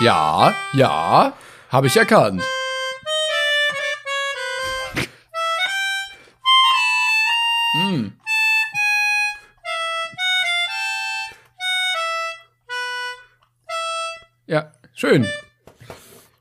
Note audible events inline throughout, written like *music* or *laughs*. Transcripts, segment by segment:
Ja, ja, habe ich erkannt. mm. Ja, schön.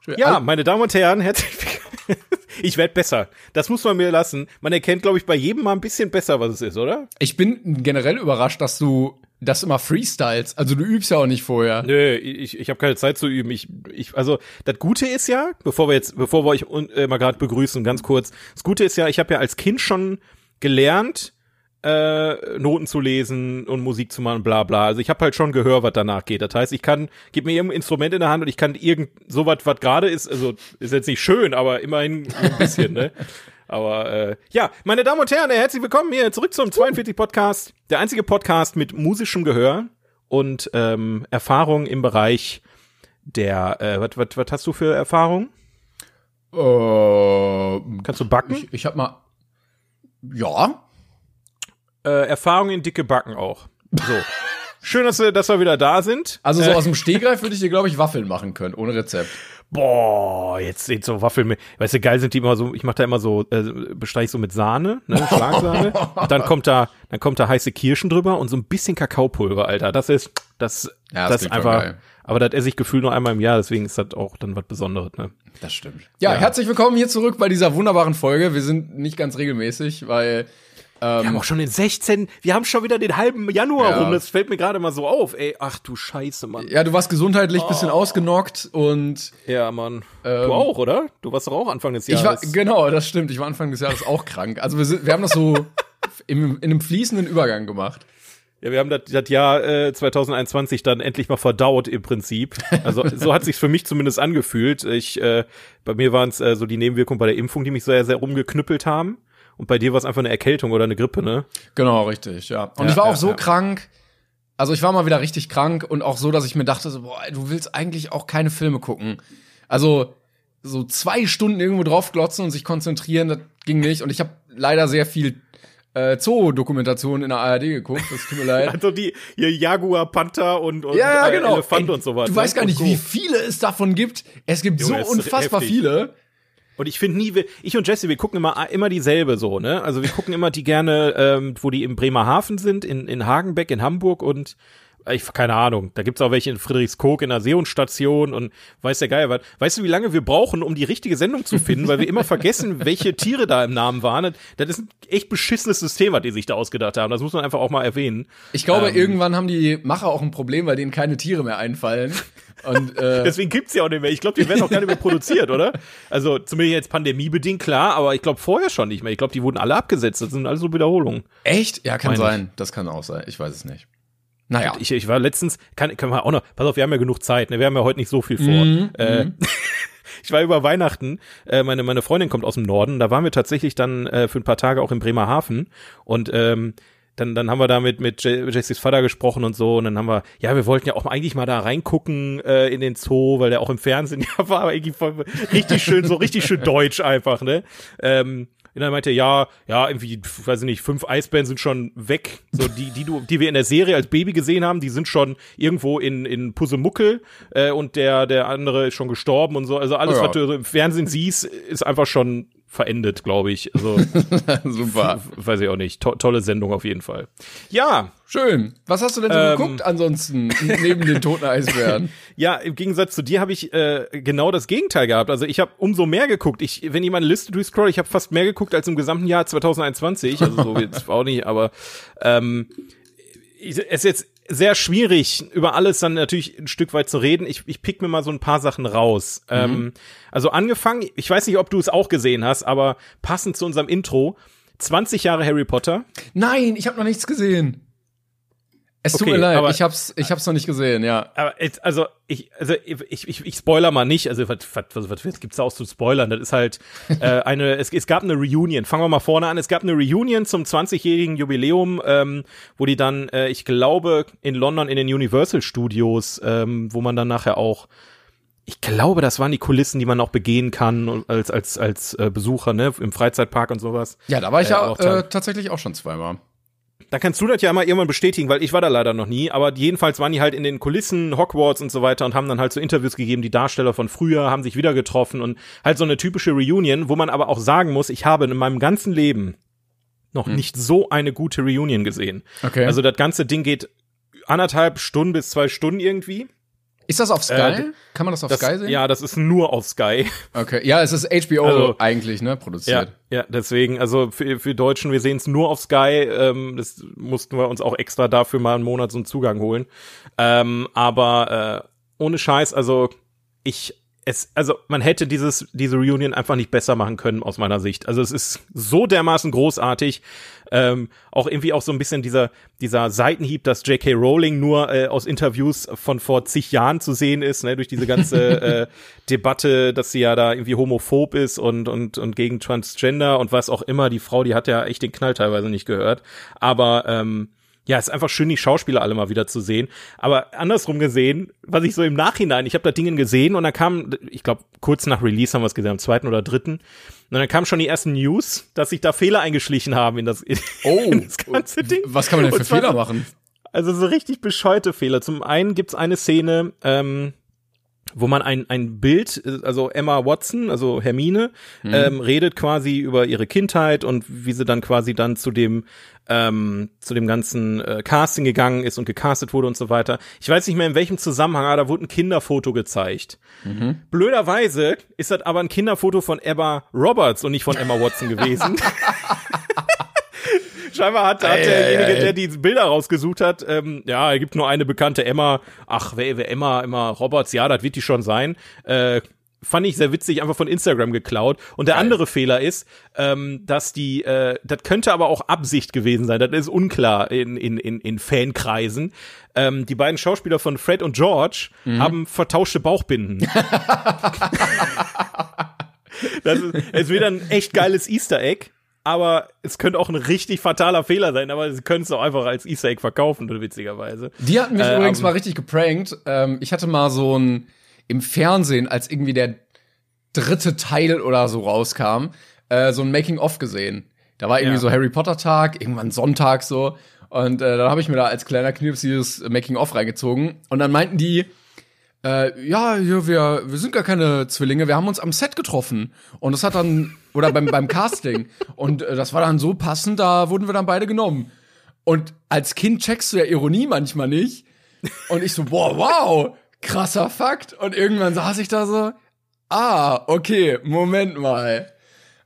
schön. Ja, meine Damen und Herren, herzlich willkommen. *laughs* Ich werde besser. Das muss man mir lassen. Man erkennt, glaube ich, bei jedem mal ein bisschen besser, was es ist, oder? Ich bin generell überrascht, dass du das immer freestyles. Also du übst ja auch nicht vorher. Nö, ich, ich habe keine Zeit zu üben. Ich, ich, also das Gute ist ja, bevor wir jetzt, bevor wir euch äh, mal gerade begrüßen, ganz kurz. Das Gute ist ja, ich habe ja als Kind schon gelernt, äh, Noten zu lesen und Musik zu machen, bla bla. Also ich habe halt schon Gehör, was danach geht. Das heißt, ich kann, gib mir irgendein Instrument in der Hand und ich kann irgend so was, was gerade ist, also ist jetzt nicht schön, aber immerhin ein bisschen, ne? *laughs* Aber äh, ja, meine Damen und Herren, herzlich willkommen hier zurück zum 42 Podcast, der einzige Podcast mit musischem Gehör und ähm, Erfahrung im Bereich der, äh, was, was, was hast du für Erfahrung? Äh, Kannst du backen? Ich, ich habe mal, ja, äh, Erfahrung in dicke Backen auch. So. *laughs* Schön, dass wir, dass wir wieder da sind. Also so äh, aus dem Stehgreif würde ich dir, glaube ich, Waffeln machen können, ohne Rezept. Boah, jetzt sind so Waffeln mit, weißt du, geil sind die immer so, ich mache da immer so, äh, besteige ich so mit Sahne, ne, *laughs* Schlagsahne. und dann kommt da, dann kommt da heiße Kirschen drüber und so ein bisschen Kakaopulver, Alter. Das ist, das, ja, das, das ist einfach, aber das esse ich gefühlt nur einmal im Jahr, deswegen ist das auch dann was Besonderes, ne? Das stimmt. Ja, ja, herzlich willkommen hier zurück bei dieser wunderbaren Folge. Wir sind nicht ganz regelmäßig, weil ähm, wir haben auch schon den 16. Wir haben schon wieder den halben Januar ja. rum. Das fällt mir gerade mal so auf. Ey, ach du Scheiße, Mann. Ja, du warst gesundheitlich oh. bisschen ausgenockt und. Ja, Mann. Ähm, du auch, oder? Du warst doch auch Anfang des Jahres. Ich war, genau, das stimmt. Ich war Anfang des Jahres auch krank. Also wir, sind, wir haben das so *laughs* im, in einem fließenden Übergang gemacht. Ja, wir haben das, das Jahr äh, 2021 dann endlich mal verdaut im Prinzip. Also so hat sich's für mich zumindest angefühlt. Ich, äh, bei mir waren es äh, so die Nebenwirkungen bei der Impfung, die mich sehr, sehr rumgeknüppelt haben. Und bei dir war es einfach eine Erkältung oder eine Grippe, ne? Genau, richtig, ja. Und ja, ich war auch so ja. krank. Also ich war mal wieder richtig krank und auch so, dass ich mir dachte, so, boah, du willst eigentlich auch keine Filme gucken. Also so zwei Stunden irgendwo drauf glotzen und sich konzentrieren, das ging nicht. Und ich habe leider sehr viel äh, Zoo-Dokumentation in der ARD geguckt. Das tut mir *laughs* leid. Also die hier Jaguar, Panther und, und ja, genau. Elefant Ey, und so weiter. Du weißt gar nicht, wie viele es davon gibt. Es gibt Junge, so unfassbar viele. Und ich finde nie, ich und Jesse, wir gucken immer, immer dieselbe so, ne? Also wir gucken immer die gerne, ähm, wo die im Bremerhaven sind, in, in Hagenbeck, in Hamburg und ich keine Ahnung, da gibt's auch welche in Friedrichskoog in der Seehundstation und weiß der Geil was. Weißt du, wie lange wir brauchen, um die richtige Sendung zu finden, weil wir immer vergessen, *laughs* welche Tiere da im Namen waren. Das ist ein echt beschissenes System, was die sich da ausgedacht haben. Das muss man einfach auch mal erwähnen. Ich glaube, ähm, irgendwann haben die Macher auch ein Problem, weil denen keine Tiere mehr einfallen. Und, äh *laughs* Deswegen gibt's ja auch nicht mehr. Ich glaube, die werden auch gar nicht mehr produziert, oder? Also zumindest jetzt pandemiebedingt, klar, aber ich glaube vorher schon nicht mehr. Ich glaube, die wurden alle abgesetzt. Das sind alles so Wiederholungen. Echt? Ja, kann Meine sein. Ich. Das kann auch sein. Ich weiß es nicht. Naja. Ich, ich war letztens, kann, kann man auch noch, pass auf, wir haben ja genug Zeit, ne? Wir haben ja heute nicht so viel vor. Mhm, äh, mhm. *laughs* ich war über Weihnachten, äh, meine, meine Freundin kommt aus dem Norden, da waren wir tatsächlich dann äh, für ein paar Tage auch in Bremerhaven und ähm, dann, dann haben wir da mit, mit Jessys Vater gesprochen und so und dann haben wir, ja, wir wollten ja auch eigentlich mal da reingucken äh, in den Zoo, weil der auch im Fernsehen *laughs* ja war, aber irgendwie voll, richtig schön, so richtig schön deutsch einfach, ne? Ähm, und dann meinte er, ja, ja, irgendwie, weiß ich nicht, fünf Eisbären sind schon weg. So, die, die du, die wir in der Serie als Baby gesehen haben, die sind schon irgendwo in, in Pusemuckel äh, und der, der andere ist schon gestorben und so. Also alles, oh ja. was du im Fernsehen siehst, ist einfach schon verendet, glaube ich. Also *laughs* super. Weiß ich auch nicht. To tolle Sendung auf jeden Fall. Ja. Schön. Was hast du denn so ähm, geguckt ansonsten neben den toten *laughs* Eisbären? ja, im Gegensatz zu dir habe ich äh, genau das Gegenteil gehabt. Also ich habe umso mehr geguckt. Ich, wenn ich meine Liste durchscroll, ich habe fast mehr geguckt als im gesamten Jahr 2021. Also so jetzt *laughs* auch nicht, aber ähm, es ist jetzt sehr schwierig, über alles dann natürlich ein Stück weit zu reden. Ich, ich pick mir mal so ein paar Sachen raus. Mhm. Ähm, also angefangen, ich weiß nicht, ob du es auch gesehen hast, aber passend zu unserem Intro, 20 Jahre Harry Potter. Nein, ich habe noch nichts gesehen. Es tut okay, mir leid, aber, ich hab's, ich hab's noch nicht gesehen, ja. Aber also ich, also ich, ich, ich spoiler mal nicht. Also was, was, was, was gibt's da auch zu spoilern? Das ist halt *laughs* äh, eine. Es, es gab eine Reunion. Fangen wir mal vorne an. Es gab eine Reunion zum 20-jährigen Jubiläum, ähm, wo die dann, äh, ich glaube, in London in den Universal Studios, ähm, wo man dann nachher auch ich glaube, das waren die Kulissen, die man auch begehen kann als als als äh, Besucher, ne, im Freizeitpark und sowas. Ja, da war ich äh, ja auch, äh, tatsächlich auch schon zweimal. Da kannst du das ja mal irgendwann bestätigen, weil ich war da leider noch nie, aber jedenfalls waren die halt in den Kulissen, Hogwarts und so weiter und haben dann halt so Interviews gegeben, die Darsteller von früher haben sich wieder getroffen und halt so eine typische Reunion, wo man aber auch sagen muss, ich habe in meinem ganzen Leben noch hm. nicht so eine gute Reunion gesehen. Okay. Also das ganze Ding geht anderthalb Stunden bis zwei Stunden irgendwie. Ist das auf Sky? Äh, Kann man das auf das, Sky sehen? Ja, das ist nur auf Sky. Okay, ja, es ist HBO also, eigentlich, ne, produziert. Ja, ja deswegen, also für, für Deutschen, wir sehen es nur auf Sky. Ähm, das mussten wir uns auch extra dafür mal einen Monat so einen Zugang holen. Ähm, aber äh, ohne Scheiß, also ich es, also man hätte dieses, diese Reunion einfach nicht besser machen können aus meiner Sicht. Also es ist so dermaßen großartig. Ähm, auch irgendwie auch so ein bisschen dieser, dieser Seitenhieb, dass J.K. Rowling nur äh, aus Interviews von vor zig Jahren zu sehen ist, ne, durch diese ganze *laughs* äh, Debatte, dass sie ja da irgendwie homophob ist und, und, und gegen Transgender und was auch immer. Die Frau, die hat ja echt den Knall teilweise nicht gehört. Aber ähm, ja, ist einfach schön, die Schauspieler alle mal wieder zu sehen. Aber andersrum gesehen, was ich so im Nachhinein, ich habe da Dinge gesehen und dann kam, ich glaube, kurz nach Release haben wir es gesehen, am zweiten oder dritten. Und dann kamen schon die ersten News, dass sich da Fehler eingeschlichen haben in das, *laughs* in, oh, in das ganze Ding. Was kann man denn für Fehler machen? Also so richtig bescheute Fehler. Zum einen gibt's eine Szene, ähm, wo man ein, ein Bild, also Emma Watson, also Hermine, mhm. ähm, redet quasi über ihre Kindheit und wie sie dann quasi dann zu dem ähm, zu dem ganzen äh, Casting gegangen ist und gecastet wurde und so weiter. Ich weiß nicht mehr in welchem Zusammenhang, aber da wurde ein Kinderfoto gezeigt. Mhm. Blöderweise ist das aber ein Kinderfoto von Emma Roberts und nicht von Emma Watson gewesen. *laughs* Scheinbar hat, hat derjenige, der die Bilder rausgesucht hat, ähm, ja, er gibt nur eine bekannte Emma. Ach, wer, wer Emma, Emma Roberts, ja, das wird die schon sein. Äh, fand ich sehr witzig, einfach von Instagram geklaut. Und der Geil. andere Fehler ist, ähm, dass die, äh, das könnte aber auch Absicht gewesen sein. Das ist unklar in, in, in, in Fankreisen. Ähm, die beiden Schauspieler von Fred und George mhm. haben vertauschte Bauchbinden. *laughs* das ist, ist wieder ein echt geiles Easter Egg aber es könnte auch ein richtig fataler Fehler sein, aber sie können es doch einfach als Easter Egg verkaufen, witzigerweise. Die hatten mich äh, übrigens mal richtig geprankt. Ähm, ich hatte mal so ein im Fernsehen, als irgendwie der dritte Teil oder so rauskam, äh, so ein Making-of gesehen. Da war irgendwie ja. so Harry Potter Tag, irgendwann Sonntag so. Und äh, dann habe ich mir da als kleiner Knips dieses Making-of reingezogen. Und dann meinten die, äh, ja, hier, wir, wir sind gar keine Zwillinge, wir haben uns am Set getroffen. Und das hat dann, oder beim, beim Casting. Und äh, das war dann so passend, da wurden wir dann beide genommen. Und als Kind checkst du ja Ironie manchmal nicht. Und ich so, boah, wow, krasser Fakt. Und irgendwann saß ich da so, ah, okay, Moment mal.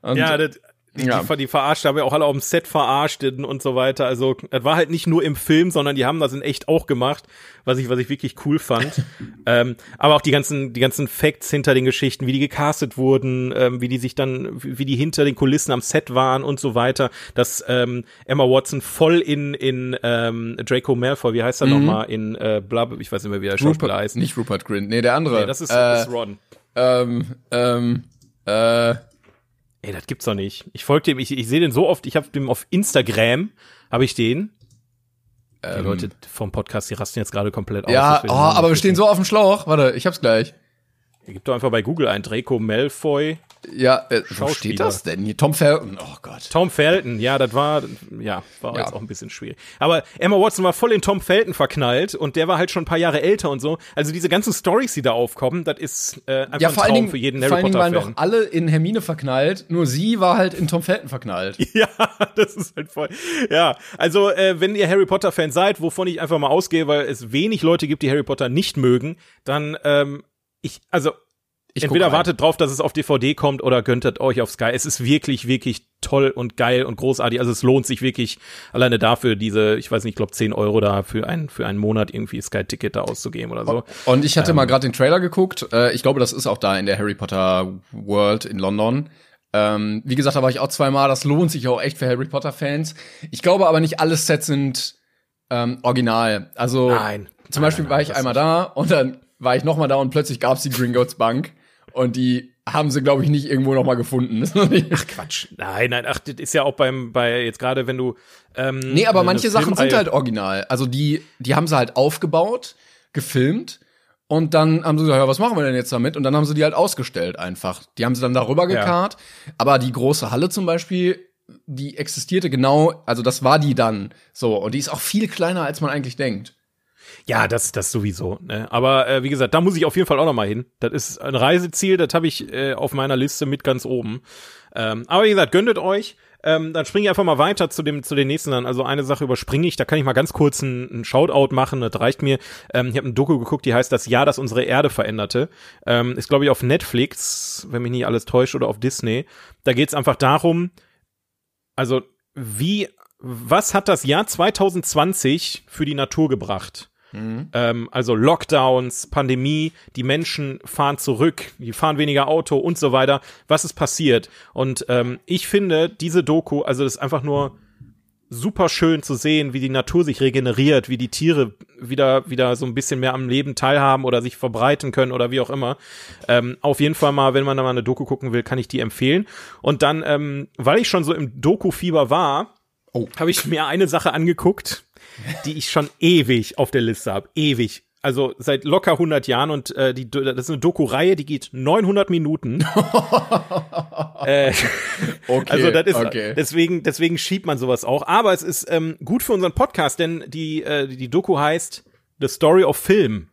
Und ja, das, die, ja. die, die verarscht, haben ja auch alle auf dem Set verarscht und so weiter. Also, das war halt nicht nur im Film, sondern die haben das in echt auch gemacht, was ich, was ich wirklich cool fand. *laughs* ähm, aber auch die ganzen, die ganzen Facts hinter den Geschichten, wie die gecastet wurden, ähm, wie die sich dann, wie die hinter den Kulissen am Set waren und so weiter. Dass ähm, Emma Watson voll in, in ähm, Draco Malfoy, wie heißt er mhm. nochmal, in äh, Blab, ich weiß nicht mehr, wie der Schauspieler heißt. Nicht Rupert Grint, nee, der andere. Nee, das ist, äh, ist Ron. Ähm, ähm, äh, Ey, das gibt's doch nicht. Ich folge dem, ich, ich sehe den so oft, ich habe dem auf Instagram, habe ich den. Ähm, die Leute vom Podcast, die rasten jetzt gerade komplett aus. Ja, oh, aber wir stehen so auf dem Schlauch. Warte, ich hab's gleich. Gib doch einfach bei Google ein Draco Malfoy. Ja, äh, wo steht das denn hier? Tom Felton, oh Gott. Tom Felton, ja, das war, ja, war ja. jetzt auch ein bisschen schwierig. Aber Emma Watson war voll in Tom Felton verknallt und der war halt schon ein paar Jahre älter und so. Also diese ganzen Stories, die da aufkommen, das ist äh, einfach ja, ein Traum Dingen, für jeden Harry. Vor allen Dingen waren doch alle in Hermine verknallt, nur sie war halt in Tom Felton verknallt. *laughs* Ja, das ist halt voll. Ja, also äh, wenn ihr Harry Potter-Fan seid, wovon ich einfach mal ausgehe, weil es wenig Leute gibt, die Harry Potter nicht mögen, dann ähm, ich, also ich Entweder wartet drauf, dass es auf DVD kommt oder gönntet euch auf Sky. Es ist wirklich, wirklich toll und geil und großartig. Also es lohnt sich wirklich alleine dafür, diese, ich weiß nicht, ich glaube 10 Euro da für, ein, für einen Monat irgendwie Sky-Ticket da auszugeben oder so. Und ich hatte ähm, mal gerade den Trailer geguckt. Äh, ich glaube, das ist auch da in der Harry Potter World in London. Ähm, wie gesagt, da war ich auch zweimal. Das lohnt sich auch echt für Harry Potter-Fans. Ich glaube aber nicht alle Sets sind ähm, original. Also nein, zum Beispiel nein, war ich einmal da und dann war ich noch mal da und plötzlich gab's die Gringotts Bank. Und die haben sie, glaube ich, nicht irgendwo noch mal gefunden. ach Quatsch. Nein, nein, ach, das ist ja auch beim, bei jetzt gerade, wenn du. Ähm, nee, aber manche Sachen sind halt original. Also die, die haben sie halt aufgebaut, gefilmt und dann haben sie gesagt, ja, was machen wir denn jetzt damit? Und dann haben sie die halt ausgestellt einfach. Die haben sie dann darüber gekarrt. Ja. Aber die große Halle zum Beispiel die existierte genau, also das war die dann. So, und die ist auch viel kleiner, als man eigentlich denkt. Ja, das, das sowieso. Ne? Aber äh, wie gesagt, da muss ich auf jeden Fall auch noch mal hin. Das ist ein Reiseziel, das habe ich äh, auf meiner Liste mit ganz oben. Ähm, aber wie gesagt, gönnet euch. Ähm, dann springe ich einfach mal weiter zu dem zu den nächsten dann. Also eine Sache überspringe ich, da kann ich mal ganz kurz einen Shoutout machen, das reicht mir. Ähm, ich habe ein Doku geguckt, die heißt Das Jahr, das unsere Erde veränderte. Ähm, ist, glaube ich, auf Netflix, wenn mich nicht alles täuscht, oder auf Disney. Da geht's einfach darum, also wie, was hat das Jahr 2020 für die Natur gebracht? Mhm. Ähm, also Lockdowns, Pandemie, die Menschen fahren zurück, die fahren weniger Auto und so weiter. Was ist passiert? Und ähm, ich finde, diese Doku, also das ist einfach nur super schön zu sehen, wie die Natur sich regeneriert, wie die Tiere wieder wieder so ein bisschen mehr am Leben teilhaben oder sich verbreiten können oder wie auch immer. Ähm, auf jeden Fall mal, wenn man da mal eine Doku gucken will, kann ich die empfehlen. Und dann, ähm, weil ich schon so im Doku-Fieber war, oh. habe ich mir eine Sache angeguckt die ich schon ewig auf der Liste habe. Ewig. Also seit locker 100 Jahren und äh, die, das ist eine Doku-Reihe, die geht 900 Minuten. *laughs* äh, okay, also das ist okay. deswegen deswegen schiebt man sowas auch. Aber es ist ähm, gut für unseren Podcast, denn die äh, die Doku heißt The Story of Film.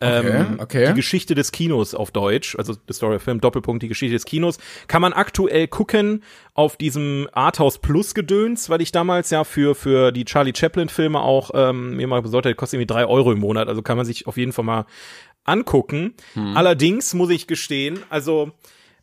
Okay, ähm, okay. Die Geschichte des Kinos auf Deutsch, also The Story of Film, Doppelpunkt, die Geschichte des Kinos, kann man aktuell gucken auf diesem Arthouse Plus Gedöns, weil ich damals ja für, für die Charlie Chaplin Filme auch ähm, mir mal besorgt hätte, kostet irgendwie drei Euro im Monat, also kann man sich auf jeden Fall mal angucken. Hm. Allerdings muss ich gestehen, also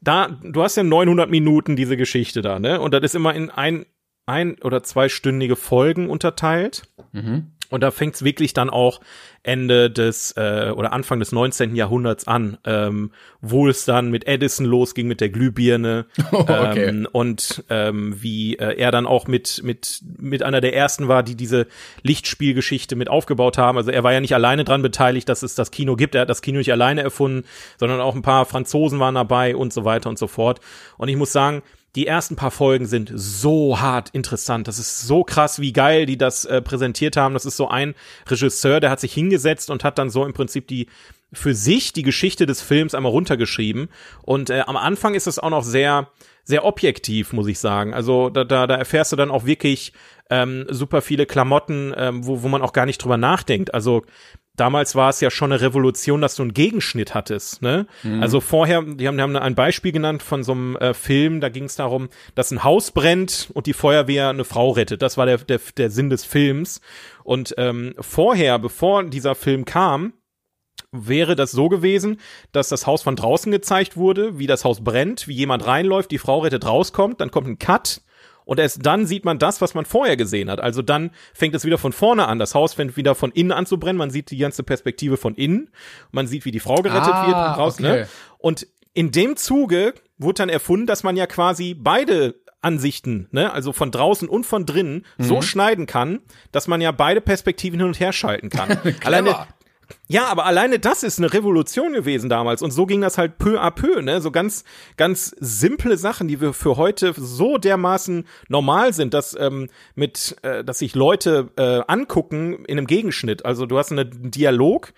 da, du hast ja 900 Minuten diese Geschichte da, ne? Und das ist immer in ein, ein oder zweistündige Folgen unterteilt. Mhm. Und da fängt's wirklich dann auch Ende des äh, oder Anfang des 19. Jahrhunderts an, ähm, wo es dann mit Edison losging mit der Glühbirne oh, *laughs* okay. ähm, und ähm, wie äh, er dann auch mit mit mit einer der ersten war, die diese Lichtspielgeschichte mit aufgebaut haben. Also er war ja nicht alleine dran beteiligt, dass es das Kino gibt. Er hat das Kino nicht alleine erfunden, sondern auch ein paar Franzosen waren dabei und so weiter und so fort. Und ich muss sagen, die ersten paar Folgen sind so hart interessant. Das ist so krass, wie geil die das äh, präsentiert haben. Das ist so ein Regisseur, der hat sich hingesetzt und hat dann so im Prinzip die für sich die Geschichte des Films einmal runtergeschrieben. Und äh, am Anfang ist es auch noch sehr, sehr objektiv, muss ich sagen. Also da, da, da erfährst du dann auch wirklich ähm, super viele Klamotten, ähm, wo, wo man auch gar nicht drüber nachdenkt. Also damals war es ja schon eine Revolution, dass du einen Gegenschnitt hattest. Ne? Mhm. Also vorher, die haben, die haben ein Beispiel genannt von so einem äh, Film, da ging es darum, dass ein Haus brennt und die Feuerwehr eine Frau rettet. Das war der, der, der Sinn des Films. Und ähm, vorher, bevor dieser Film kam, wäre das so gewesen, dass das Haus von draußen gezeigt wurde, wie das Haus brennt, wie jemand reinläuft, die Frau rettet rauskommt, dann kommt ein Cut und erst dann sieht man das, was man vorher gesehen hat. Also dann fängt es wieder von vorne an. Das Haus fängt wieder von innen an zu brennen. Man sieht die ganze Perspektive von innen. Man sieht, wie die Frau gerettet ah, wird und raus. Ne? Okay. Ne? Und in dem Zuge wurde dann erfunden, dass man ja quasi beide Ansichten, ne, also von draußen und von drinnen, mhm. so schneiden kann, dass man ja beide Perspektiven hin und her schalten kann. *laughs* Alleine ja, aber alleine das ist eine Revolution gewesen damals und so ging das halt peu à peu, ne? So ganz, ganz simple Sachen, die wir für heute so dermaßen normal sind, dass ähm, mit, äh, dass sich Leute äh, angucken in einem Gegenschnitt. Also du hast einen Dialog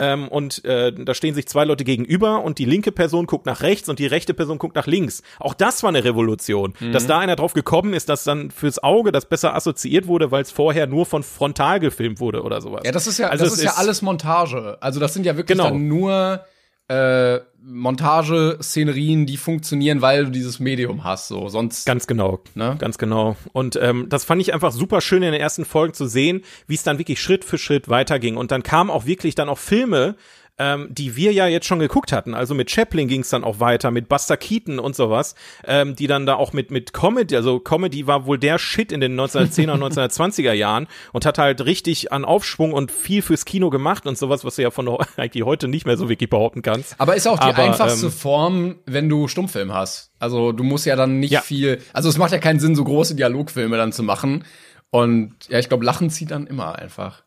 ähm, und äh, da stehen sich zwei Leute gegenüber und die linke Person guckt nach rechts und die rechte Person guckt nach links. Auch das war eine Revolution, mhm. dass da einer drauf gekommen ist, dass dann fürs Auge das besser assoziiert wurde, weil es vorher nur von frontal gefilmt wurde oder sowas. Ja, das ist ja, also das ist, ist ja alles Montage. Also das sind ja wirklich genau. dann nur äh, Montage-Szenerien, die funktionieren, weil du dieses Medium hast. So, sonst. Ganz genau. Ne? Ganz genau. Und ähm, das fand ich einfach super schön in den ersten Folgen zu sehen, wie es dann wirklich Schritt für Schritt weiterging. Und dann kamen auch wirklich dann auch Filme, ähm, die wir ja jetzt schon geguckt hatten. Also mit Chaplin ging es dann auch weiter, mit Buster Keaton und sowas, ähm, die dann da auch mit mit Comedy, also Comedy war wohl der Shit in den 1910er und 1920er Jahren und hat halt richtig an Aufschwung und viel fürs Kino gemacht und sowas, was du ja von *laughs* eigentlich heute nicht mehr so wirklich behaupten kannst. Aber ist auch die Aber, einfachste ähm, Form, wenn du Stummfilm hast. Also du musst ja dann nicht ja. viel, also es macht ja keinen Sinn, so große Dialogfilme dann zu machen. Und ja, ich glaube, Lachen zieht dann immer einfach.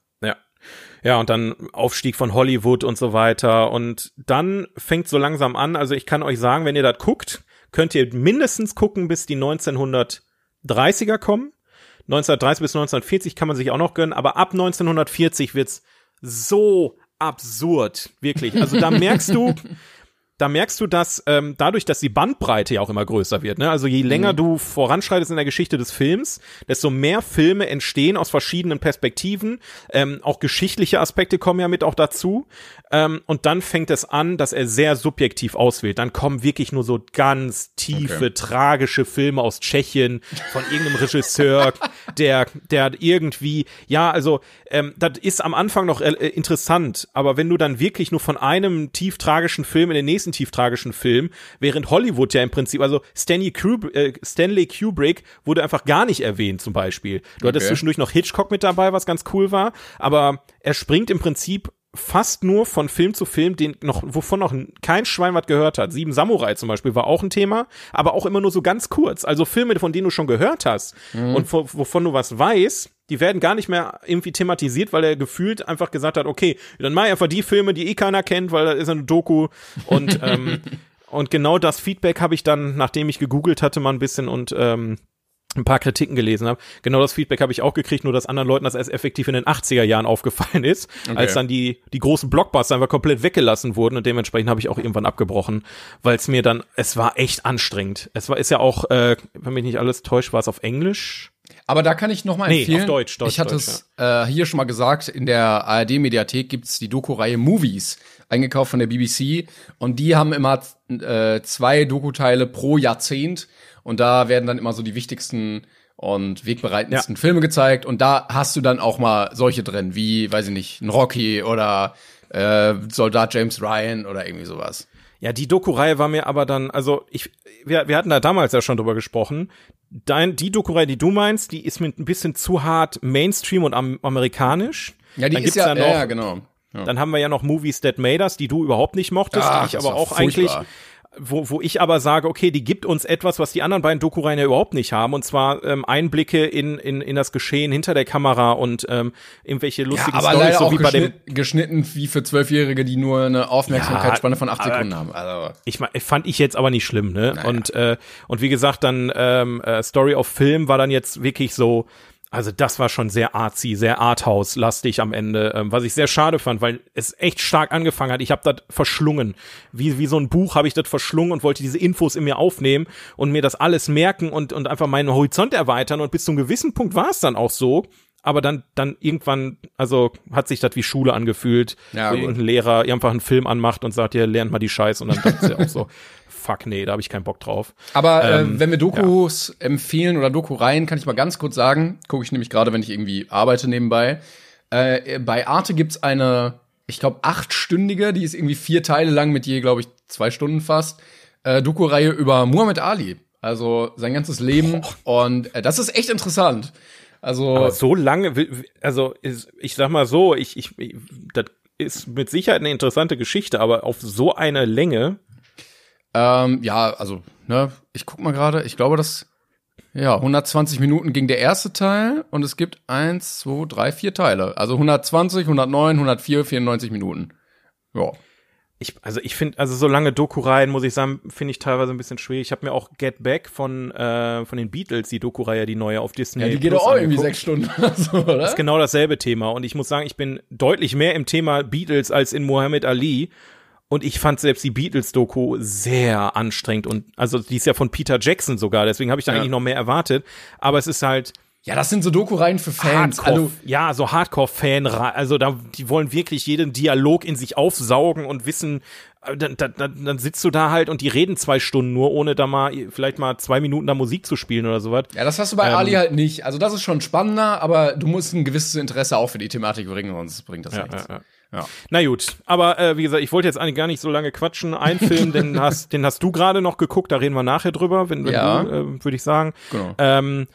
Ja, und dann Aufstieg von Hollywood und so weiter. Und dann fängt so langsam an. Also ich kann euch sagen, wenn ihr das guckt, könnt ihr mindestens gucken, bis die 1930er kommen. 1930 bis 1940 kann man sich auch noch gönnen, aber ab 1940 wird's so absurd, wirklich. Also da merkst du, *laughs* da merkst du, dass ähm, dadurch, dass die Bandbreite ja auch immer größer wird, ne? also je länger mhm. du voranschreitest in der Geschichte des Films, desto mehr Filme entstehen aus verschiedenen Perspektiven. Ähm, auch geschichtliche Aspekte kommen ja mit auch dazu. Ähm, und dann fängt es an, dass er sehr subjektiv auswählt. Dann kommen wirklich nur so ganz tiefe, okay. tragische Filme aus Tschechien von irgendeinem Regisseur, *laughs* der, der irgendwie, ja, also ähm, das ist am Anfang noch äh, interessant, aber wenn du dann wirklich nur von einem tief tragischen Film in den nächsten tief tragischen Film, während Hollywood ja im Prinzip, also Stanley Kubrick, äh, Stanley Kubrick wurde einfach gar nicht erwähnt zum Beispiel. Du okay. hattest zwischendurch noch Hitchcock mit dabei, was ganz cool war, aber er springt im Prinzip fast nur von Film zu Film, den noch, wovon noch kein Schwein was gehört hat. Sieben Samurai zum Beispiel war auch ein Thema, aber auch immer nur so ganz kurz. Also Filme, von denen du schon gehört hast mhm. und wovon du was weißt, die werden gar nicht mehr irgendwie thematisiert, weil er gefühlt einfach gesagt hat, okay, dann mach ich einfach die Filme, die eh keiner kennt, weil das ist eine Doku und *laughs* ähm, und genau das Feedback habe ich dann, nachdem ich gegoogelt hatte, mal ein bisschen und ähm, ein paar Kritiken gelesen habe. Genau das Feedback habe ich auch gekriegt, nur dass anderen Leuten das erst effektiv in den 80er Jahren aufgefallen ist, okay. als dann die, die großen Blockbuster einfach komplett weggelassen wurden und dementsprechend habe ich auch irgendwann abgebrochen, weil es mir dann, es war echt anstrengend. Es war, ist ja auch, äh, wenn mich nicht alles täuscht, war es auf Englisch. Aber da kann ich noch mal nee, empfehlen. auf Deutsch, Deutsch. Ich hatte Deutsch, es ja. äh, hier schon mal gesagt, in der ARD-Mediathek gibt's die Doku-Reihe Movies, eingekauft von der BBC. Und die haben immer äh, zwei Doku-Teile pro Jahrzehnt. Und da werden dann immer so die wichtigsten und wegbereitendsten ja. Filme gezeigt. Und da hast du dann auch mal solche drin, wie, weiß ich nicht, ein Rocky oder äh, Soldat James Ryan oder irgendwie sowas. Ja, die Doku-Reihe war mir aber dann, also ich, wir, wir hatten da damals ja schon drüber gesprochen. Dein, die Doku-Reihe, die du meinst, die ist mit ein bisschen zu hart Mainstream und am, amerikanisch. Ja, die dann ist ja, ja, noch, ja, genau. Ja. Dann haben wir ja noch Movies That Made Us, die du überhaupt nicht mochtest, Ach, die ich aber auch furchtbar. eigentlich wo, wo ich aber sage, okay, die gibt uns etwas, was die anderen beiden Doku-Reihen ja überhaupt nicht haben, und zwar ähm, Einblicke in, in, in das Geschehen hinter der Kamera und ähm, irgendwelche lustigen ja, aber Storys, so wie bei dem geschnitten wie für Zwölfjährige, die nur eine Aufmerksamkeitsspanne ja, von acht Sekunden haben. Also. Ich fand ich jetzt aber nicht schlimm, ne? Naja. Und äh, und wie gesagt, dann ähm, äh, Story of Film war dann jetzt wirklich so also das war schon sehr artsy, sehr Arthouse-lastig am Ende, ähm, was ich sehr schade fand, weil es echt stark angefangen hat. Ich habe das verschlungen. Wie, wie so ein Buch habe ich das verschlungen und wollte diese Infos in mir aufnehmen und mir das alles merken und, und einfach meinen Horizont erweitern. Und bis zu einem gewissen Punkt war es dann auch so. Aber dann, dann irgendwann, also hat sich das wie Schule angefühlt, ja, wo irgendein Lehrer einfach einen Film anmacht und sagt, ihr lernt mal die Scheiße und dann ist ja auch so. *laughs* fuck, nee, da habe ich keinen Bock drauf. Aber äh, ähm, äh, wenn wir Dokus ja. empfehlen oder Doku-Reihen, kann ich mal ganz kurz sagen, gucke ich nämlich gerade, wenn ich irgendwie arbeite nebenbei. Äh, bei Arte gibt's eine, ich glaube, achtstündige, die ist irgendwie vier Teile lang mit je, glaube ich, zwei Stunden fast, äh, Doku-Reihe über Muhammad Ali. Also sein ganzes Leben. Oh. Und äh, das ist echt interessant. Also Aber so lange, also ich sag mal so, ich, ich, das ist mit Sicherheit eine interessante Geschichte, aber auf so eine Länge ähm, ja, also, ne, ich guck mal gerade, ich glaube, das, ja, 120 Minuten ging der erste Teil und es gibt eins, zwei, drei, vier Teile. Also 120, 109, 104, 94 Minuten. Ja. Ich, also ich finde, also so lange Doku-Reihen, muss ich sagen, finde ich teilweise ein bisschen schwierig. Ich habe mir auch Get Back von, äh, von den Beatles, die Doku-Reihe, die neue auf Disney. Ja, die geht auch irgendwie sechs Stunden *laughs* so, oder? Das ist genau dasselbe Thema. Und ich muss sagen, ich bin deutlich mehr im Thema Beatles als in Muhammad Ali. Und ich fand selbst die Beatles-Doku sehr anstrengend und also die ist ja von Peter Jackson sogar, deswegen habe ich da ja. eigentlich noch mehr erwartet. Aber es ist halt. Ja, das sind so Doku-Reihen für Fans. Hardcore, also, ja, so Hardcore-Fan, also da, die wollen wirklich jeden Dialog in sich aufsaugen und wissen, äh, dann, dann, dann sitzt du da halt und die reden zwei Stunden nur, ohne da mal vielleicht mal zwei Minuten da Musik zu spielen oder sowas. Ja, das hast du bei ähm, Ali halt nicht. Also das ist schon spannender, aber du musst ein gewisses Interesse auch für die Thematik bringen, sonst bringt das ja, nichts. Ja, ja. Ja. Na gut, aber äh, wie gesagt, ich wollte jetzt eigentlich gar nicht so lange quatschen. Ein *laughs* Film, den hast, den hast du gerade noch geguckt, da reden wir nachher drüber, wenn, wenn ja. du, äh, würde ich sagen. Genau. Ähm,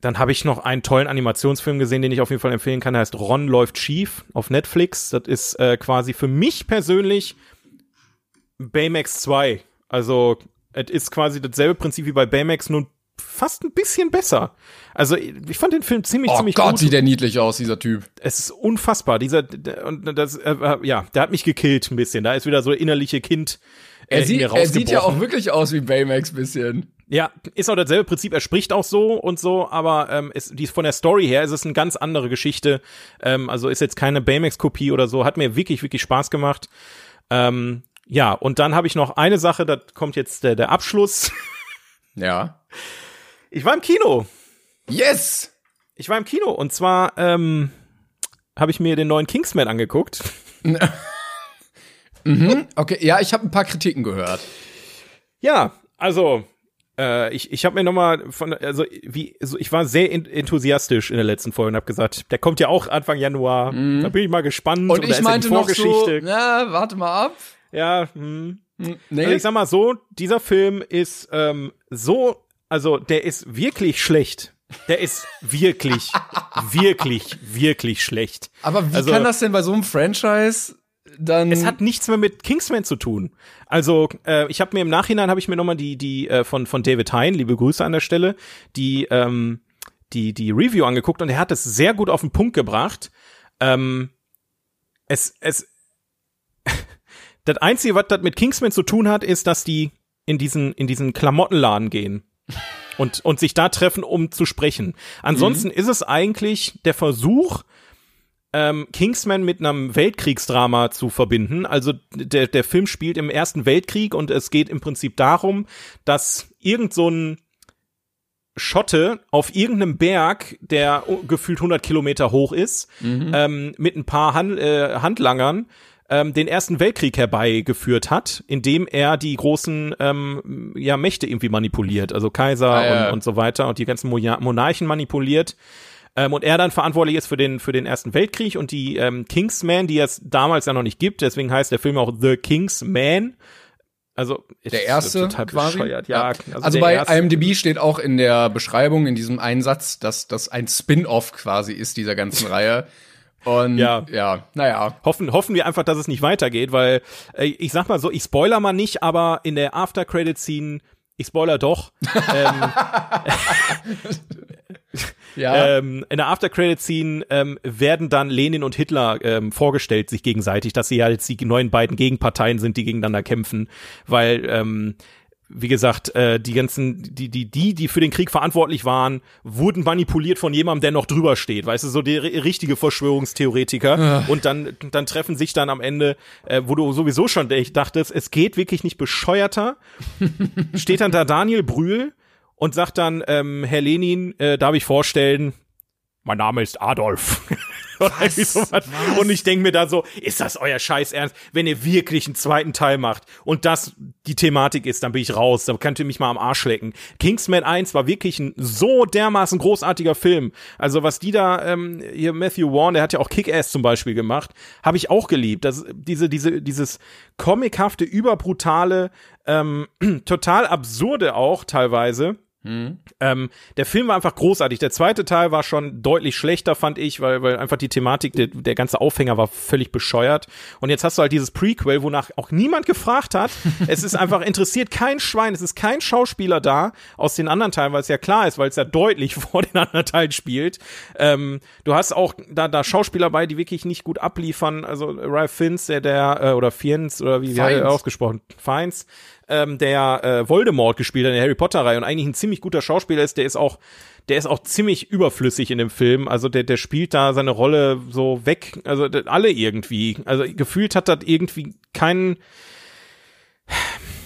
dann habe ich noch einen tollen Animationsfilm gesehen, den ich auf jeden Fall empfehlen kann. Der heißt Ron läuft schief auf Netflix. Das ist äh, quasi für mich persönlich Baymax 2. Also, es ist quasi dasselbe Prinzip wie bei Baymax, nur fast ein bisschen besser. Also ich fand den Film ziemlich, oh ziemlich Gott, gut. sieht der niedlich aus, dieser Typ. Es ist unfassbar. Dieser, und das, äh, ja, der hat mich gekillt ein bisschen. Da ist wieder so innerliche Kind. Äh, er, sieht, er sieht ja auch wirklich aus wie Baymax bisschen. Ja, ist auch dasselbe Prinzip. Er spricht auch so und so, aber ähm, ist, die, von der Story her ist es eine ganz andere Geschichte. Ähm, also ist jetzt keine Baymax-Kopie oder so. Hat mir wirklich, wirklich Spaß gemacht. Ähm, ja, und dann habe ich noch eine Sache, da kommt jetzt der, der Abschluss. Ja. Ich war im Kino. Yes! Ich war im Kino und zwar ähm, habe ich mir den neuen Kingsman angeguckt. *laughs* mhm, okay, ja, ich habe ein paar Kritiken gehört. Ja, also äh, ich, ich habe mir nochmal von, also wie, also ich war sehr enthusiastisch in der letzten Folge und habe gesagt, der kommt ja auch Anfang Januar. Mhm. Da bin ich mal gespannt. Und ich meinte noch so, na, warte mal ab. Ja, hm. hm nee. Also ich sag mal so, dieser Film ist ähm, so, also der ist wirklich schlecht. Der ist wirklich, *laughs* wirklich, wirklich schlecht. Aber wie also, kann das denn bei so einem Franchise dann es hat nichts mehr mit Kingsman zu tun. Also äh, ich habe mir im Nachhinein habe ich mir nochmal die die äh, von von David Hein, liebe Grüße an der Stelle, die ähm, die die Review angeguckt und er hat es sehr gut auf den Punkt gebracht. Ähm, es es *laughs* das einzige, was das mit Kingsman zu tun hat, ist, dass die in diesen in diesen Klamottenladen gehen und und sich da treffen, um zu sprechen. Ansonsten mhm. ist es eigentlich der Versuch ähm, Kingsman mit einem Weltkriegsdrama zu verbinden. Also der, der Film spielt im Ersten Weltkrieg und es geht im Prinzip darum, dass irgend so ein Schotte auf irgendeinem Berg, der gefühlt 100 Kilometer hoch ist, mhm. ähm, mit ein paar Hand, äh, Handlangern ähm, den Ersten Weltkrieg herbeigeführt hat, indem er die großen ähm, ja, Mächte irgendwie manipuliert, also Kaiser ah, ja. und, und so weiter und die ganzen Monarchen manipuliert ähm, und er dann verantwortlich ist für den, für den Ersten Weltkrieg und die ähm, Kingsman, die es damals ja noch nicht gibt, deswegen heißt der Film auch The Kingsman. Also der erste quasi. Bescheuert. Ja, also, also bei erste. IMDb steht auch in der Beschreibung in diesem Einsatz, dass das ein Spin-off quasi ist dieser ganzen Reihe. *laughs* Und ja, ja, naja. Hoffen, hoffen wir einfach, dass es nicht weitergeht, weil äh, ich sag mal so, ich spoiler mal nicht, aber in der After Credit Scene ich spoiler doch. *laughs* ähm, ja. ähm, in der After Credit Scene ähm, werden dann Lenin und Hitler ähm, vorgestellt sich gegenseitig, dass sie ja jetzt die neuen beiden Gegenparteien sind, die gegeneinander kämpfen, weil ähm, wie gesagt, äh, die ganzen, die, die, die, die für den Krieg verantwortlich waren, wurden manipuliert von jemandem, der noch drüber steht. Weißt du, so der richtige Verschwörungstheoretiker. Ja. Und dann, dann treffen sich dann am Ende, äh, wo du sowieso schon ich dachtest, es geht wirklich nicht bescheuerter. steht dann da Daniel Brühl und sagt dann, ähm, Herr Lenin, äh, darf ich vorstellen, mein Name ist Adolf. *laughs* Was? Was? Und ich denke mir da so, ist das euer Scheiß Ernst? Wenn ihr wirklich einen zweiten Teil macht und das die Thematik ist, dann bin ich raus. Dann könnt ihr mich mal am Arsch lecken. Kingsman 1 war wirklich ein so dermaßen großartiger Film. Also was die da, ähm, hier Matthew Warren, der hat ja auch Kick-Ass zum Beispiel gemacht, habe ich auch geliebt. Das, diese, diese, dieses comichafte, überbrutale, ähm, *clears throat* total absurde auch teilweise Mhm. Ähm, der Film war einfach großartig. Der zweite Teil war schon deutlich schlechter, fand ich, weil, weil einfach die Thematik, der, der ganze Aufhänger war völlig bescheuert. Und jetzt hast du halt dieses Prequel, wonach auch niemand gefragt hat. *laughs* es ist einfach interessiert kein Schwein, es ist kein Schauspieler da aus den anderen Teilen, weil es ja klar ist, weil es ja deutlich *laughs* vor den anderen Teilen spielt. Ähm, du hast auch da, da Schauspieler bei, die wirklich nicht gut abliefern. Also Ralph Fiennes, der, der äh, oder Fiennes oder wie, wie hat er ausgesprochen? Fiennes ähm, der äh, Voldemort gespielt hat in der Harry Potter Reihe und eigentlich ein ziemlich guter Schauspieler ist, der ist auch der ist auch ziemlich überflüssig in dem Film. Also der, der spielt da seine Rolle so weg. Also alle irgendwie. Also gefühlt hat das irgendwie keinen.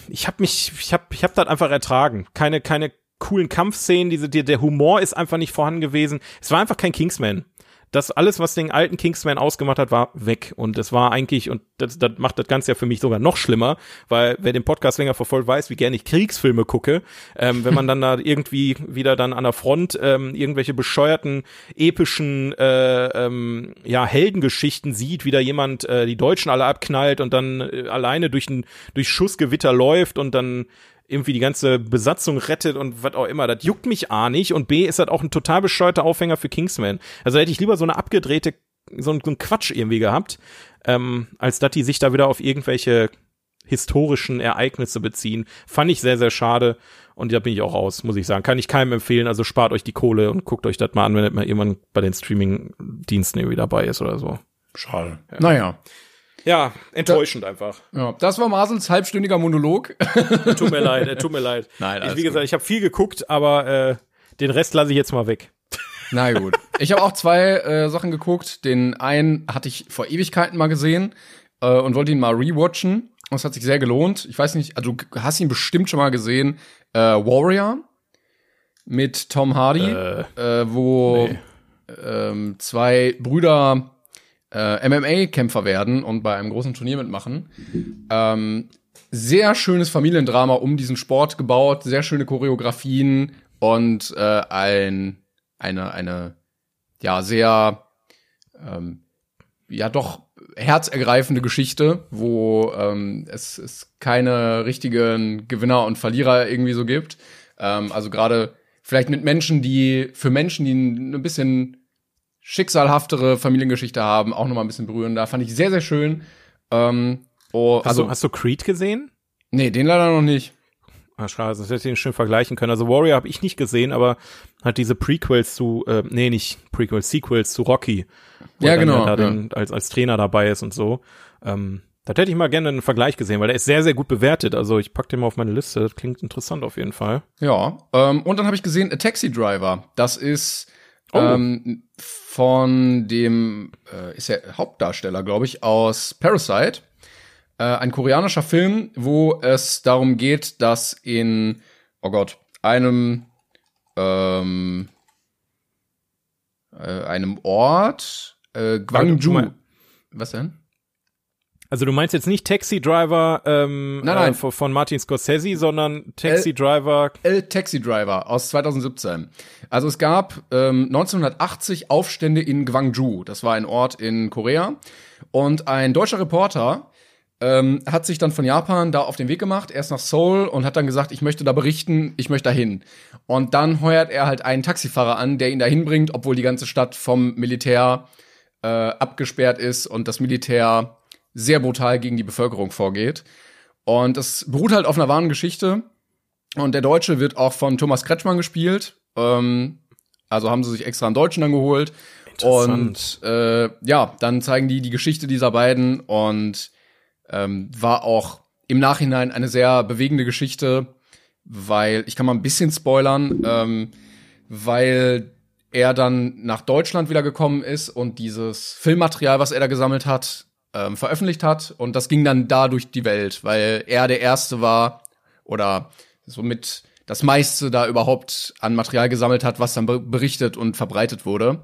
Ich habe mich, ich habe, ich habe das einfach ertragen. Keine, keine coolen Kampfszenen. Diese, der Humor ist einfach nicht vorhanden gewesen. Es war einfach kein Kingsman das alles, was den alten Kingsman ausgemacht hat, war weg. Und das war eigentlich, und das, das macht das Ganze ja für mich sogar noch schlimmer, weil wer den Podcast länger verfolgt, weiß, wie gerne ich Kriegsfilme gucke. Ähm, wenn man dann da *laughs* irgendwie wieder dann an der Front ähm, irgendwelche bescheuerten, epischen äh, ähm, ja, Heldengeschichten sieht, wie da jemand äh, die Deutschen alle abknallt und dann äh, alleine durch ein durch Schussgewitter läuft und dann irgendwie die ganze Besatzung rettet und was auch immer. Das juckt mich A nicht und B ist das auch ein total bescheuerter Aufhänger für Kingsman. Also hätte ich lieber so eine abgedrehte, so ein, so ein Quatsch irgendwie gehabt, ähm, als dass die sich da wieder auf irgendwelche historischen Ereignisse beziehen. Fand ich sehr, sehr schade. Und da bin ich auch raus, muss ich sagen. Kann ich keinem empfehlen. Also spart euch die Kohle und guckt euch das mal an, wenn mal irgendwann bei den Streaming-Diensten irgendwie dabei ist oder so. Schade. Ja. Naja. Ja, enttäuschend da, einfach. Ja, das war Masels halbstündiger Monolog. *laughs* tut mir leid, tut mir leid. Nein, ich, wie gesagt, gut. ich habe viel geguckt, aber äh, den Rest lasse ich jetzt mal weg. Na gut. Ich habe auch zwei äh, Sachen geguckt. Den einen hatte ich vor Ewigkeiten mal gesehen äh, und wollte ihn mal rewatchen. Das hat sich sehr gelohnt. Ich weiß nicht, also du hast ihn bestimmt schon mal gesehen. Äh, Warrior mit Tom Hardy, äh, äh, wo nee. ähm, zwei Brüder äh, MMA-Kämpfer werden und bei einem großen Turnier mitmachen. Ähm, sehr schönes Familiendrama um diesen Sport gebaut, sehr schöne Choreografien und äh, ein eine eine ja sehr ähm, ja doch herzergreifende Geschichte, wo ähm, es, es keine richtigen Gewinner und Verlierer irgendwie so gibt. Ähm, also gerade vielleicht mit Menschen, die für Menschen, die ein bisschen schicksalhaftere Familiengeschichte haben, auch noch mal ein bisschen berühren. Da fand ich sehr sehr schön. Ähm, oh, hast also du, hast du Creed gesehen? Nee, den leider noch nicht. Ah, schade, das hätte ich den schön vergleichen können. Also Warrior habe ich nicht gesehen, aber hat diese Prequels zu, äh, nee, nicht Prequels, Sequels zu Rocky. Ja, genau. Da ja. Den, als, als Trainer dabei ist und so. Ähm, da hätte ich mal gerne einen Vergleich gesehen, weil der ist sehr, sehr gut bewertet. Also ich pack den mal auf meine Liste. Das klingt interessant auf jeden Fall. Ja, ähm, und dann habe ich gesehen A Taxi Driver. Das ist oh. ähm, von dem, äh, ist der Hauptdarsteller, glaube ich, aus Parasite äh, ein koreanischer Film, wo es darum geht, dass in, oh Gott, einem, ähm, äh, einem Ort, äh, Gwangju. Was denn? Also du meinst jetzt nicht Taxi Driver ähm, nein, nein. Äh, von Martin Scorsese, sondern Taxi El, Driver. El Taxi Driver aus 2017. Also es gab ähm, 1980 Aufstände in Gwangju. Das war ein Ort in Korea. Und ein deutscher Reporter ähm, hat sich dann von Japan da auf den Weg gemacht, erst nach Seoul und hat dann gesagt, ich möchte da berichten, ich möchte dahin. Und dann heuert er halt einen Taxifahrer an, der ihn dahin bringt, obwohl die ganze Stadt vom Militär äh, abgesperrt ist und das Militär sehr brutal gegen die Bevölkerung vorgeht. Und es beruht halt auf einer wahren Geschichte. Und der Deutsche wird auch von Thomas Kretschmann gespielt. Ähm, also haben sie sich extra einen Deutschen dann geholt. Und äh, ja, dann zeigen die die Geschichte dieser beiden und ähm, war auch im Nachhinein eine sehr bewegende Geschichte, weil ich kann mal ein bisschen spoilern, ähm, weil er dann nach Deutschland wieder gekommen ist und dieses Filmmaterial, was er da gesammelt hat, ähm, veröffentlicht hat. Und das ging dann da durch die Welt, weil er der Erste war oder somit das meiste da überhaupt an Material gesammelt hat, was dann berichtet und verbreitet wurde.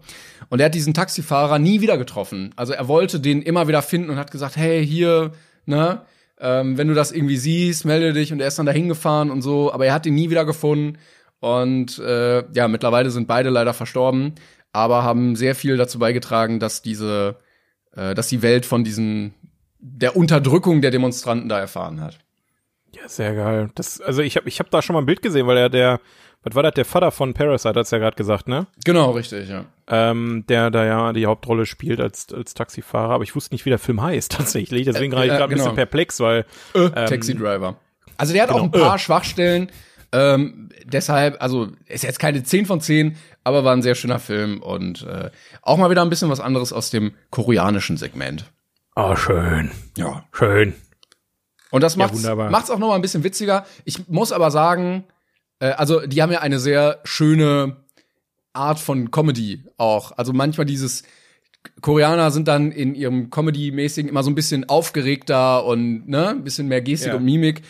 Und er hat diesen Taxifahrer nie wieder getroffen. Also er wollte den immer wieder finden und hat gesagt, hey, hier, ne, ähm, wenn du das irgendwie siehst, melde dich. Und er ist dann da hingefahren und so, aber er hat ihn nie wieder gefunden. Und äh, ja, mittlerweile sind beide leider verstorben, aber haben sehr viel dazu beigetragen, dass diese, äh, dass die Welt von diesen der Unterdrückung der Demonstranten da erfahren hat. Ja, sehr geil. Das, also ich habe ich hab da schon mal ein Bild gesehen, weil er der, was war das, der Vater von Parasite, hat's ja gerade gesagt, ne? Genau, richtig, ja. Ähm, der da ja die Hauptrolle spielt als, als Taxifahrer, aber ich wusste nicht, wie der Film heißt *laughs* tatsächlich. Deswegen äh, war ich gerade äh, genau. ein bisschen perplex, weil. Äh, ähm, Taxi Driver. Also der hat genau. auch ein paar äh. Schwachstellen. Ähm, deshalb, also ist jetzt keine 10 von 10, aber war ein sehr schöner Film und äh, auch mal wieder ein bisschen was anderes aus dem koreanischen Segment. Ah, oh, schön. Ja. Schön. Und das macht's, ja, macht's auch noch mal ein bisschen witziger. Ich muss aber sagen, äh, also die haben ja eine sehr schöne Art von Comedy auch. Also manchmal dieses Koreaner sind dann in ihrem Comedy-mäßigen immer so ein bisschen aufgeregter und ne, ein bisschen mehr Gestik ja. und Mimik.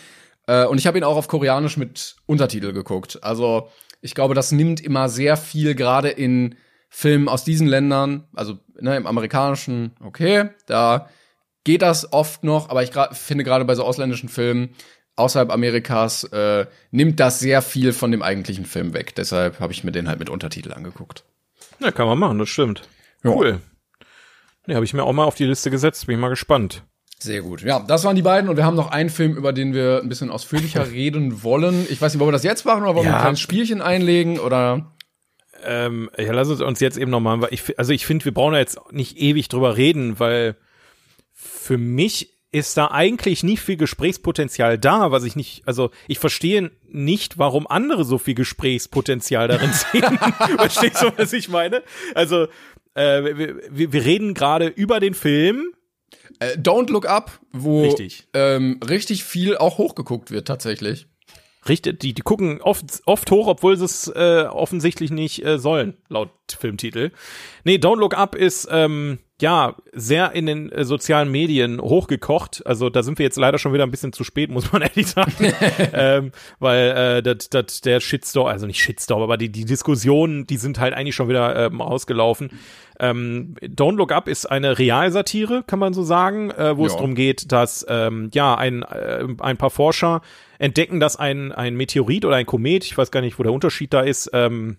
Äh, und ich habe ihn auch auf Koreanisch mit Untertitel geguckt. Also ich glaube, das nimmt immer sehr viel, gerade in Filmen aus diesen Ländern, also ne, im amerikanischen, okay, da geht das oft noch, aber ich finde gerade bei so ausländischen Filmen außerhalb Amerikas äh, nimmt das sehr viel von dem eigentlichen Film weg. Deshalb habe ich mir den halt mit Untertitel angeguckt. Ja, kann man machen, das stimmt. Ja. Cool. Ne, habe ich mir auch mal auf die Liste gesetzt, bin ich mal gespannt. Sehr gut. Ja, das waren die beiden und wir haben noch einen Film, über den wir ein bisschen ausführlicher *laughs* reden wollen. Ich weiß nicht, wollen wir das jetzt machen oder wollen ja. wir ein kleines Spielchen einlegen oder? Ähm, ja, lass uns jetzt eben nochmal, weil ich, also ich finde, wir brauchen da jetzt nicht ewig drüber reden, weil für mich ist da eigentlich nicht viel Gesprächspotenzial da, was ich nicht, also ich verstehe nicht, warum andere so viel Gesprächspotenzial darin *laughs* sehen. *laughs* Verstehst du, was ich meine? Also, äh, wir, wir reden gerade über den Film. Äh, Don't Look Up, wo richtig. Ähm, richtig viel auch hochgeguckt wird tatsächlich. Richtig, die, die gucken oft, oft hoch, obwohl sie es äh, offensichtlich nicht äh, sollen, laut Filmtitel. Nee, Don't Look Up ist, ähm, ja, sehr in den äh, sozialen Medien hochgekocht. Also da sind wir jetzt leider schon wieder ein bisschen zu spät, muss man *laughs* ehrlich sagen. *laughs* ähm, weil äh, dat, dat, der Shitstorm, also nicht Shitstorm, aber die, die Diskussionen, die sind halt eigentlich schon wieder ähm, ausgelaufen. Ähm, Don't Look Up ist eine Realsatire, kann man so sagen, äh, wo ja. es darum geht, dass ähm, ja ein, äh, ein paar Forscher entdecken, dass ein, ein Meteorit oder ein Komet, ich weiß gar nicht, wo der Unterschied da ist, ähm,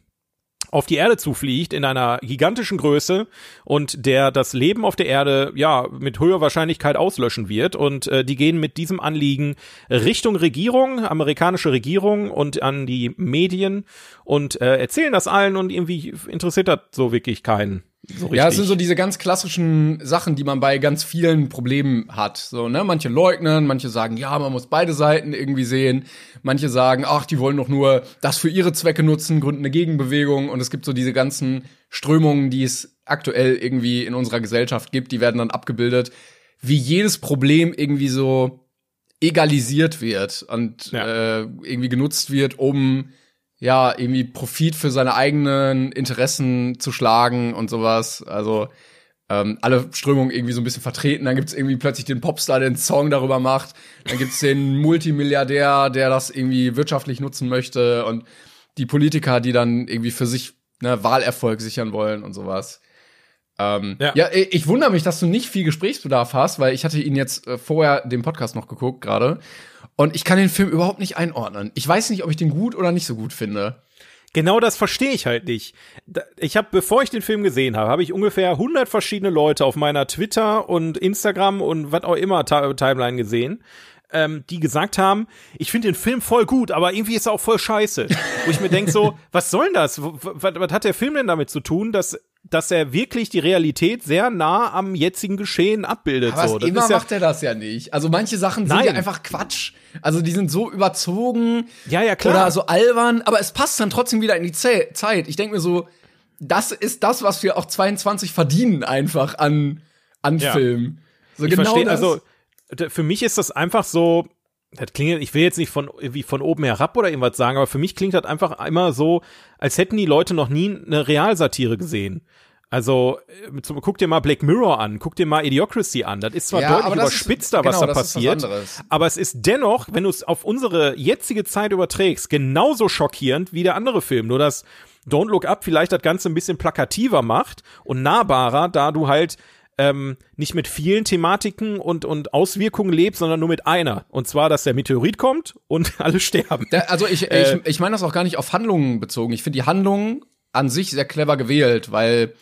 auf die Erde zufliegt in einer gigantischen Größe und der das Leben auf der Erde ja mit höherer Wahrscheinlichkeit auslöschen wird und äh, die gehen mit diesem Anliegen Richtung Regierung, amerikanische Regierung und an die Medien und äh, erzählen das allen und irgendwie interessiert das so wirklich keinen. So ja, es sind so diese ganz klassischen Sachen, die man bei ganz vielen Problemen hat. So, ne? Manche leugnen, manche sagen, ja, man muss beide Seiten irgendwie sehen. Manche sagen, ach, die wollen doch nur das für ihre Zwecke nutzen, gründen eine Gegenbewegung. Und es gibt so diese ganzen Strömungen, die es aktuell irgendwie in unserer Gesellschaft gibt, die werden dann abgebildet, wie jedes Problem irgendwie so egalisiert wird und ja. äh, irgendwie genutzt wird, um ja, irgendwie Profit für seine eigenen Interessen zu schlagen und sowas. Also ähm, alle Strömungen irgendwie so ein bisschen vertreten. Dann gibt's irgendwie plötzlich den Popstar, der einen Song darüber macht. Dann gibt's den Multimilliardär, der das irgendwie wirtschaftlich nutzen möchte und die Politiker, die dann irgendwie für sich ne, Wahlerfolg sichern wollen und sowas. Ähm, ja. ja, ich wundere mich, dass du nicht viel Gesprächsbedarf hast, weil ich hatte ihn jetzt äh, vorher den Podcast noch geguckt gerade und ich kann den Film überhaupt nicht einordnen. Ich weiß nicht, ob ich den gut oder nicht so gut finde. Genau das verstehe ich halt nicht. Ich habe, bevor ich den Film gesehen habe, habe ich ungefähr 100 verschiedene Leute auf meiner Twitter und Instagram und was auch immer Timeline gesehen, ähm, die gesagt haben, ich finde den Film voll gut, aber irgendwie ist er auch voll scheiße. Wo ich mir denke so, *laughs* was soll denn das? Was, was hat der Film denn damit zu tun, dass dass er wirklich die Realität sehr nah am jetzigen Geschehen abbildet. Aber so. immer ja macht er das ja nicht. Also manche Sachen sind Nein. ja einfach Quatsch. Also die sind so überzogen. Ja, ja, klar. Oder so albern. Aber es passt dann trotzdem wieder in die Zeit. Ich denke mir so, das ist das, was wir auch 22 verdienen einfach an, an ja. Film. So ich genau verstehe, also für mich ist das einfach so, das klingt, ich will jetzt nicht von, wie von oben herab oder irgendwas sagen, aber für mich klingt das einfach immer so, als hätten die Leute noch nie eine Realsatire gesehen. Also, äh, guck dir mal Black Mirror an, guck dir mal Idiocracy an. Das ist zwar ja, deutlich überspitzter, ist, was genau, da passiert, aber es ist dennoch, wenn du es auf unsere jetzige Zeit überträgst, genauso schockierend wie der andere Film. Nur dass Don't Look Up vielleicht das Ganze ein bisschen plakativer macht und nahbarer, da du halt ähm, nicht mit vielen Thematiken und, und Auswirkungen lebt, sondern nur mit einer. Und zwar, dass der Meteorit kommt und *laughs* alle sterben. Da, also ich, äh, ich, ich meine das auch gar nicht auf Handlungen bezogen. Ich finde die Handlung an sich sehr clever gewählt, weil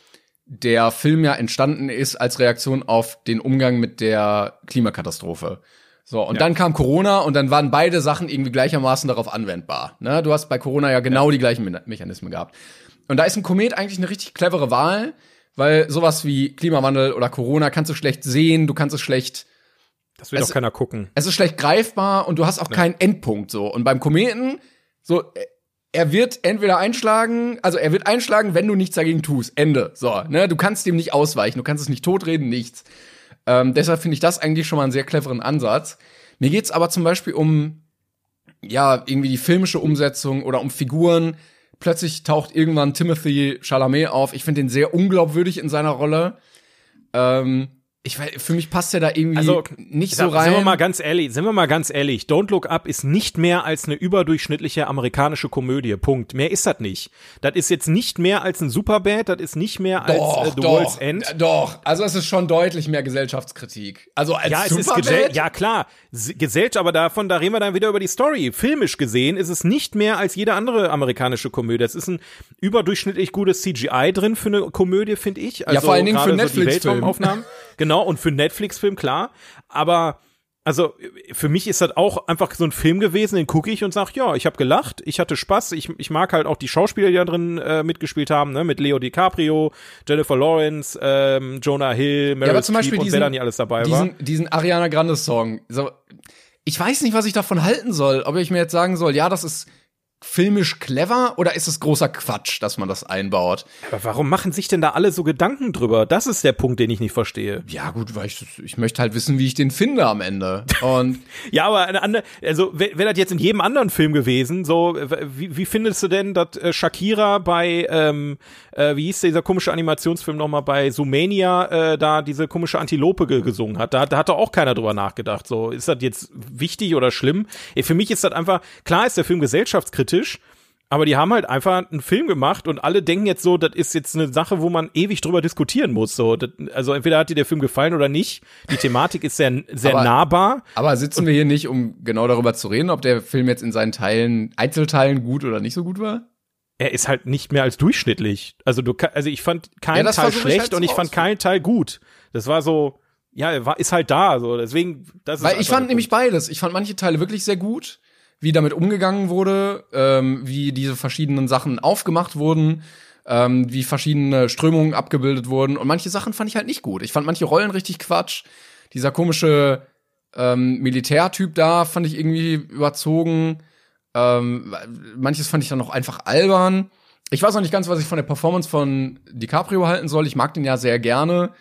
der Film ja entstanden ist als Reaktion auf den Umgang mit der Klimakatastrophe. So, und ja. dann kam Corona und dann waren beide Sachen irgendwie gleichermaßen darauf anwendbar. Ne? Du hast bei Corona ja genau ja. die gleichen Me Mechanismen gehabt. Und da ist ein Komet eigentlich eine richtig clevere Wahl, weil sowas wie Klimawandel oder Corona kannst du schlecht sehen, du kannst es schlecht. Das will doch keiner gucken. Es ist schlecht greifbar und du hast auch ja. keinen Endpunkt so. Und beim Kometen, so, er wird entweder einschlagen, also er wird einschlagen, wenn du nichts dagegen tust. Ende. So, ne? Du kannst dem nicht ausweichen, du kannst es nicht totreden, nichts. Ähm, deshalb finde ich das eigentlich schon mal einen sehr cleveren Ansatz. Mir geht's aber zum Beispiel um, ja, irgendwie die filmische Umsetzung oder um Figuren. Plötzlich taucht irgendwann Timothy Chalamet auf. Ich finde den sehr unglaubwürdig in seiner Rolle. Ähm, ich weiß, für mich passt er da irgendwie also, nicht so rein. Sind wir mal ganz ehrlich, sind wir mal ganz ehrlich, Don't Look Up ist nicht mehr als eine überdurchschnittliche amerikanische Komödie. Punkt. Mehr ist das nicht. Das ist jetzt nicht mehr als ein Superbad, das ist nicht mehr als doch, äh, The doch, World's End. Äh, doch, also es ist schon deutlich mehr Gesellschaftskritik. Also als ja, es Superbad? ist ja klar, Gesellschaft, aber davon, da reden wir dann wieder über die Story. Filmisch gesehen ist es nicht mehr als jede andere amerikanische Komödie. Es ist ein überdurchschnittlich gutes CGI drin für eine Komödie, finde ich. Also ja, vor allen Dingen für Netflix-Film. *laughs* Genau, und für Netflix-Film, klar. Aber also für mich ist das auch einfach so ein Film gewesen, den gucke ich und sag, ja, ich habe gelacht, ich hatte Spaß, ich, ich mag halt auch die Schauspieler, die da drin äh, mitgespielt haben, ne, mit Leo DiCaprio, Jennifer Lawrence, ähm, Jonah Hill, Meryl ja, aber zum Beispiel und diesen, wer da nicht alles dabei diesen, war. Diesen Ariana Grande Song, so, ich weiß nicht, was ich davon halten soll, ob ich mir jetzt sagen soll, ja, das ist filmisch clever oder ist es großer Quatsch, dass man das einbaut? Aber warum machen sich denn da alle so Gedanken drüber? Das ist der Punkt, den ich nicht verstehe. Ja, gut, weil ich, ich möchte halt wissen, wie ich den finde am Ende. Und *laughs* ja, aber eine andere, also wäre wär das jetzt in jedem anderen Film gewesen, so, wie, wie findest du denn, dass äh, Shakira bei, ähm, äh, wie hieß dieser komische Animationsfilm nochmal bei Sumania, äh, da diese komische Antilope ge gesungen hat? Da, da hat doch auch keiner drüber nachgedacht. So, ist das jetzt wichtig oder schlimm? Für mich ist das einfach, klar ist der Film gesellschaftskritisch, kritisch, aber die haben halt einfach einen Film gemacht und alle denken jetzt so, das ist jetzt eine Sache, wo man ewig drüber diskutieren muss. So, das, also entweder hat dir der Film gefallen oder nicht. Die Thematik ist sehr, sehr aber, nahbar. Aber sitzen wir hier nicht, um genau darüber zu reden, ob der Film jetzt in seinen Teilen, Einzelteilen gut oder nicht so gut war? Er ist halt nicht mehr als durchschnittlich. Also du, also ich fand keinen ja, Teil schlecht halt und ich fand keinen Teil gut. Das war so, ja, er war, ist halt da, so deswegen. Das ist Weil ich fand nämlich beides. Ich fand manche Teile wirklich sehr gut wie damit umgegangen wurde, ähm, wie diese verschiedenen Sachen aufgemacht wurden, ähm, wie verschiedene Strömungen abgebildet wurden. Und manche Sachen fand ich halt nicht gut. Ich fand manche Rollen richtig Quatsch. Dieser komische ähm, Militärtyp da fand ich irgendwie überzogen. Ähm, manches fand ich dann noch einfach albern. Ich weiß auch nicht ganz, was ich von der Performance von DiCaprio halten soll. Ich mag den ja sehr gerne.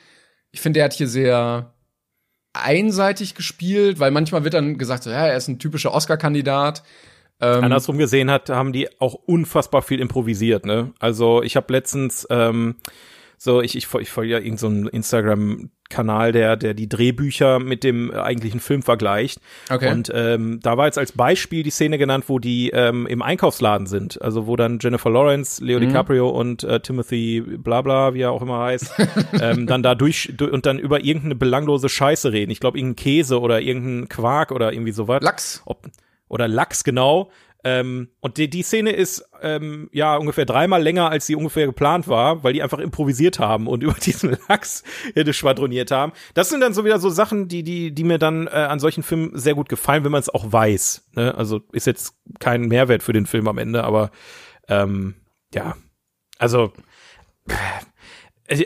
Ich finde, er hat hier sehr einseitig gespielt, weil manchmal wird dann gesagt, so, ja, er ist ein typischer Oscar-Kandidat. Ähm, Andersrum gesehen hat, haben die auch unfassbar viel improvisiert, ne? Also ich habe letztens ähm, so, ich, ich, ich folge ja irgendeinen so Instagram-Kanal, der, der die Drehbücher mit dem eigentlichen Film vergleicht. Okay. Und ähm, da war jetzt als Beispiel die Szene genannt, wo die ähm, im Einkaufsladen sind. Also wo dann Jennifer Lawrence, Leo mhm. DiCaprio und äh, Timothy Blabla, wie er auch immer heißt, *laughs* ähm, dann da durch, durch und dann über irgendeine belanglose Scheiße reden. Ich glaube, irgendein Käse oder irgendein Quark oder irgendwie sowas. Lachs. Ob, oder Lachs, genau. Ähm, und die, die Szene ist ähm, ja ungefähr dreimal länger, als sie ungefähr geplant war, weil die einfach improvisiert haben und *laughs* über diesen Lachs schwadroniert haben. Das sind dann so wieder so Sachen, die, die, die mir dann äh, an solchen Filmen sehr gut gefallen, wenn man es auch weiß. Ne? Also ist jetzt kein Mehrwert für den Film am Ende, aber ähm, ja, also äh,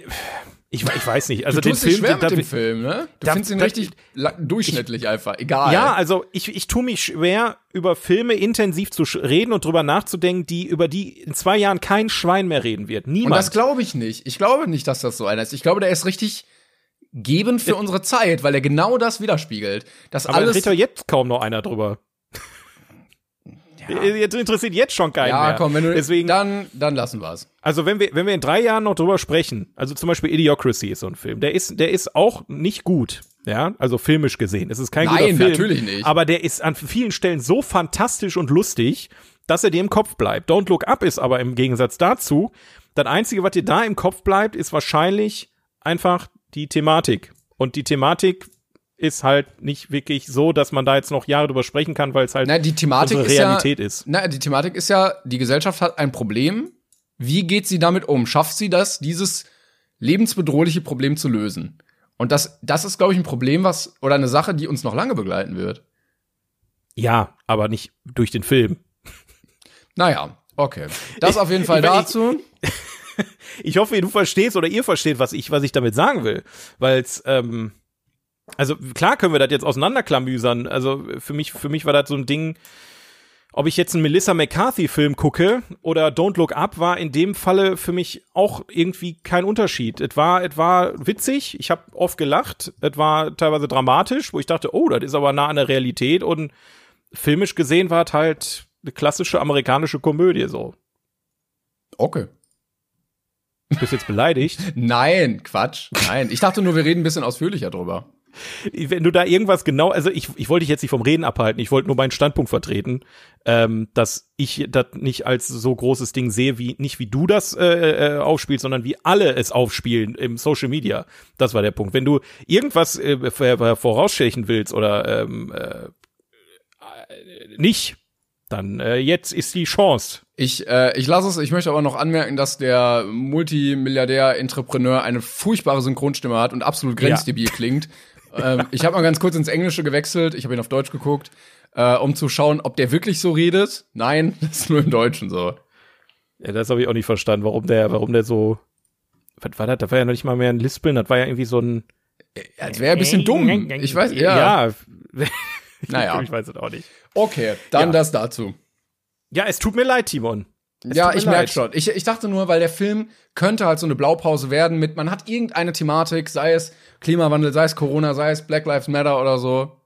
ich, ich weiß nicht. Also du den Film, schwer mit dem Film, ne? Du da, findest ihn da, richtig durchschnittlich ich, einfach, egal. Ja, also ich, ich tue mich schwer, über Filme intensiv zu reden und drüber nachzudenken, die über die in zwei Jahren kein Schwein mehr reden wird. Niemand. Und das glaube ich nicht. Ich glaube nicht, dass das so einer ist. Ich glaube, der ist richtig gebend für äh, unsere Zeit, weil er genau das widerspiegelt. Das aber alles. redet ja jetzt kaum noch einer drüber. Ja. Jetzt interessiert jetzt schon keinen ja, mehr. Ja, komm, wenn du Deswegen, dann, dann lassen wir's. Also wenn wir, wenn wir in drei Jahren noch drüber sprechen, also zum Beispiel Idiocracy ist so ein Film, der ist, der ist auch nicht gut. Ja, also filmisch gesehen. Es ist kein Nein, guter Film. natürlich nicht. Aber der ist an vielen Stellen so fantastisch und lustig, dass er dir im Kopf bleibt. Don't Look Up ist aber im Gegensatz dazu, das Einzige, was dir da im Kopf bleibt, ist wahrscheinlich einfach die Thematik. Und die Thematik ist halt nicht wirklich so, dass man da jetzt noch Jahre drüber sprechen kann, weil es halt na, die Thematik unsere Realität ist, ja, ist. Na, die Thematik ist ja, die Gesellschaft hat ein Problem. Wie geht sie damit um? Schafft sie das, dieses lebensbedrohliche Problem zu lösen? Und das, das ist, glaube ich, ein Problem, was, oder eine Sache, die uns noch lange begleiten wird. Ja, aber nicht durch den Film. Naja, okay. Das ich, auf jeden Fall ich, dazu. Ich, *laughs* ich, hoffe, du verstehst oder ihr versteht, was ich, was ich damit sagen will. Weil es, ähm, also klar können wir das jetzt auseinanderklamüsern. Also für mich, für mich war das so ein Ding, ob ich jetzt einen Melissa McCarthy-Film gucke oder Don't Look Up, war in dem Falle für mich auch irgendwie kein Unterschied. Es war, es war witzig, ich habe oft gelacht, es war teilweise dramatisch, wo ich dachte, oh, das ist aber nah an der Realität und filmisch gesehen war es halt eine klassische amerikanische Komödie so. Okay. Bist du jetzt beleidigt? *laughs* Nein, Quatsch. Nein. Ich dachte nur, wir reden ein bisschen ausführlicher drüber *laughs* wenn du da irgendwas genau, also ich, ich wollte dich jetzt nicht vom Reden abhalten, ich wollte nur meinen Standpunkt vertreten, ähm, dass ich das nicht als so großes Ding sehe, wie nicht wie du das äh, äh, aufspielst, sondern wie alle es aufspielen im Social Media. Das war der Punkt. Wenn du irgendwas äh, vorausstechen willst oder ähm, äh, nicht, dann äh, jetzt ist die Chance. Ich, äh, ich lasse es, ich möchte aber noch anmerken, dass der Multimilliardär-Entrepreneur eine furchtbare Synchronstimme hat und absolut grenzdebil ja. klingt ähm, ich habe mal ganz kurz ins Englische gewechselt. Ich habe ihn auf Deutsch geguckt, äh, um zu schauen, ob der wirklich so redet. Nein, *laughs* das ist nur im Deutschen so. Ja, das habe ich auch nicht verstanden, warum der, warum der so. Was war das? Da war ja noch nicht mal mehr ein Lispeln, das war ja irgendwie so ein. Als wäre ein bisschen dumm. Ich weiß, ja. Ja. naja. *laughs* ich weiß es auch nicht. Okay, dann ja. das dazu. Ja, es tut mir leid, Timon. Es ja, ich merke schon. Ich, ich dachte nur, weil der Film könnte halt so eine Blaupause werden mit, man hat irgendeine Thematik, sei es Klimawandel, sei es Corona, sei es Black Lives Matter oder so,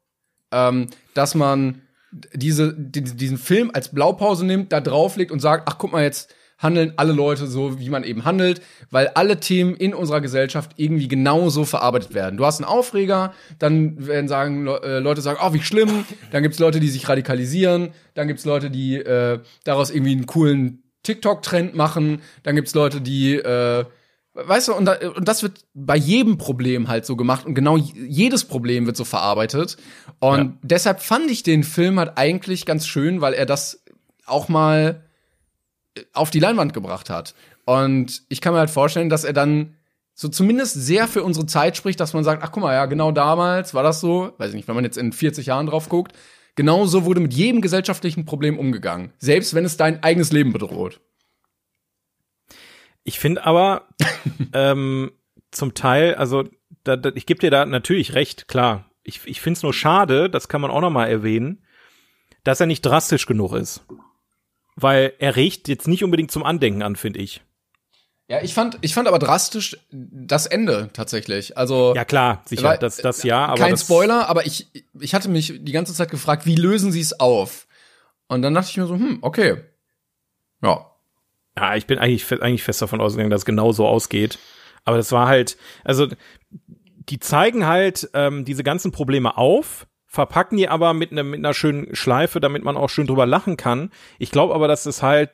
ähm, dass man diese, diesen Film als Blaupause nimmt, da drauflegt und sagt, ach guck mal, jetzt handeln alle Leute so, wie man eben handelt, weil alle Themen in unserer Gesellschaft irgendwie genauso verarbeitet werden. Du hast einen Aufreger, dann werden sagen äh, Leute sagen, oh, wie schlimm. Dann gibt's Leute, die sich radikalisieren. Dann gibt's Leute, die äh, daraus irgendwie einen coolen TikTok-Trend machen. Dann gibt's Leute, die äh, Weißt du, und, da, und das wird bei jedem Problem halt so gemacht und genau jedes Problem wird so verarbeitet. Und ja. deshalb fand ich den Film halt eigentlich ganz schön, weil er das auch mal auf die Leinwand gebracht hat. Und ich kann mir halt vorstellen, dass er dann so zumindest sehr für unsere Zeit spricht, dass man sagt, ach guck mal, ja, genau damals war das so, weiß ich nicht, wenn man jetzt in 40 Jahren drauf guckt, genau so wurde mit jedem gesellschaftlichen Problem umgegangen, selbst wenn es dein eigenes Leben bedroht. Ich finde aber *laughs* ähm, zum Teil, also da, da, ich gebe dir da natürlich recht, klar. Ich, ich finde es nur schade, das kann man auch noch mal erwähnen, dass er nicht drastisch genug ist weil er regt jetzt nicht unbedingt zum Andenken an, finde ich. Ja, ich fand, ich fand aber drastisch das Ende tatsächlich. Also ja klar, sicher, das, das ja. Aber kein Spoiler, aber ich, ich hatte mich die ganze Zeit gefragt, wie lösen sie es auf? Und dann dachte ich mir so, hm, okay, ja. Ja, ich bin eigentlich, eigentlich fest davon ausgegangen, dass es genau so ausgeht. Aber das war halt, also die zeigen halt ähm, diese ganzen Probleme auf verpacken die aber mit, ne, mit einer schönen Schleife, damit man auch schön drüber lachen kann. Ich glaube aber, dass es halt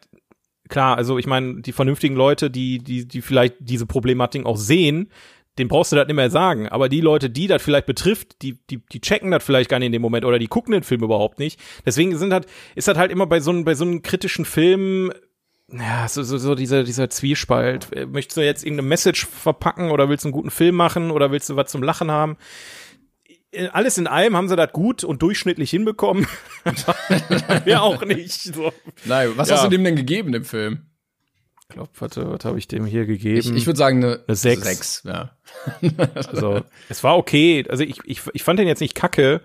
klar, also ich meine, die vernünftigen Leute, die, die, die vielleicht diese Problematik auch sehen, den brauchst du das nicht mehr sagen. Aber die Leute, die das vielleicht betrifft, die, die, die checken das vielleicht gar nicht in dem Moment oder die gucken den Film überhaupt nicht. Deswegen sind halt, ist das halt immer bei so einem, bei so einem kritischen Film, ja, so, so, so dieser, dieser Zwiespalt. Möchtest du jetzt irgendeine Message verpacken oder willst du einen guten Film machen oder willst du was zum Lachen haben? Alles in allem haben sie das gut und durchschnittlich hinbekommen. *laughs* ja auch nicht. So. Nein, was ja. hast du dem denn gegeben, dem Film? Ich glaube, warte, was habe ich dem hier gegeben? Ich, ich würde sagen eine, eine 6. 6 ja. also, *laughs* es war okay. Also ich, ich, ich fand den jetzt nicht kacke,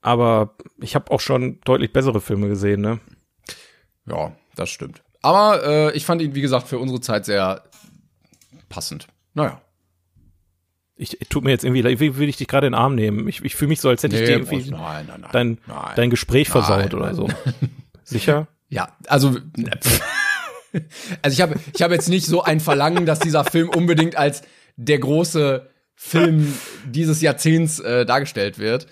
aber ich habe auch schon deutlich bessere Filme gesehen, ne? Ja, das stimmt. Aber äh, ich fand ihn, wie gesagt, für unsere Zeit sehr passend. Naja. Ich tut mir jetzt irgendwie, wie will ich dich gerade in den Arm nehmen? Ich, ich fühle mich so, als hätte nee, ich dir irgendwie nein, nein, nein, dein, dein Gespräch versaut oder so. *laughs* Sicher? Ja, also also ich habe ich habe jetzt nicht so ein Verlangen, dass dieser Film unbedingt als der große Film dieses Jahrzehnts äh, dargestellt wird.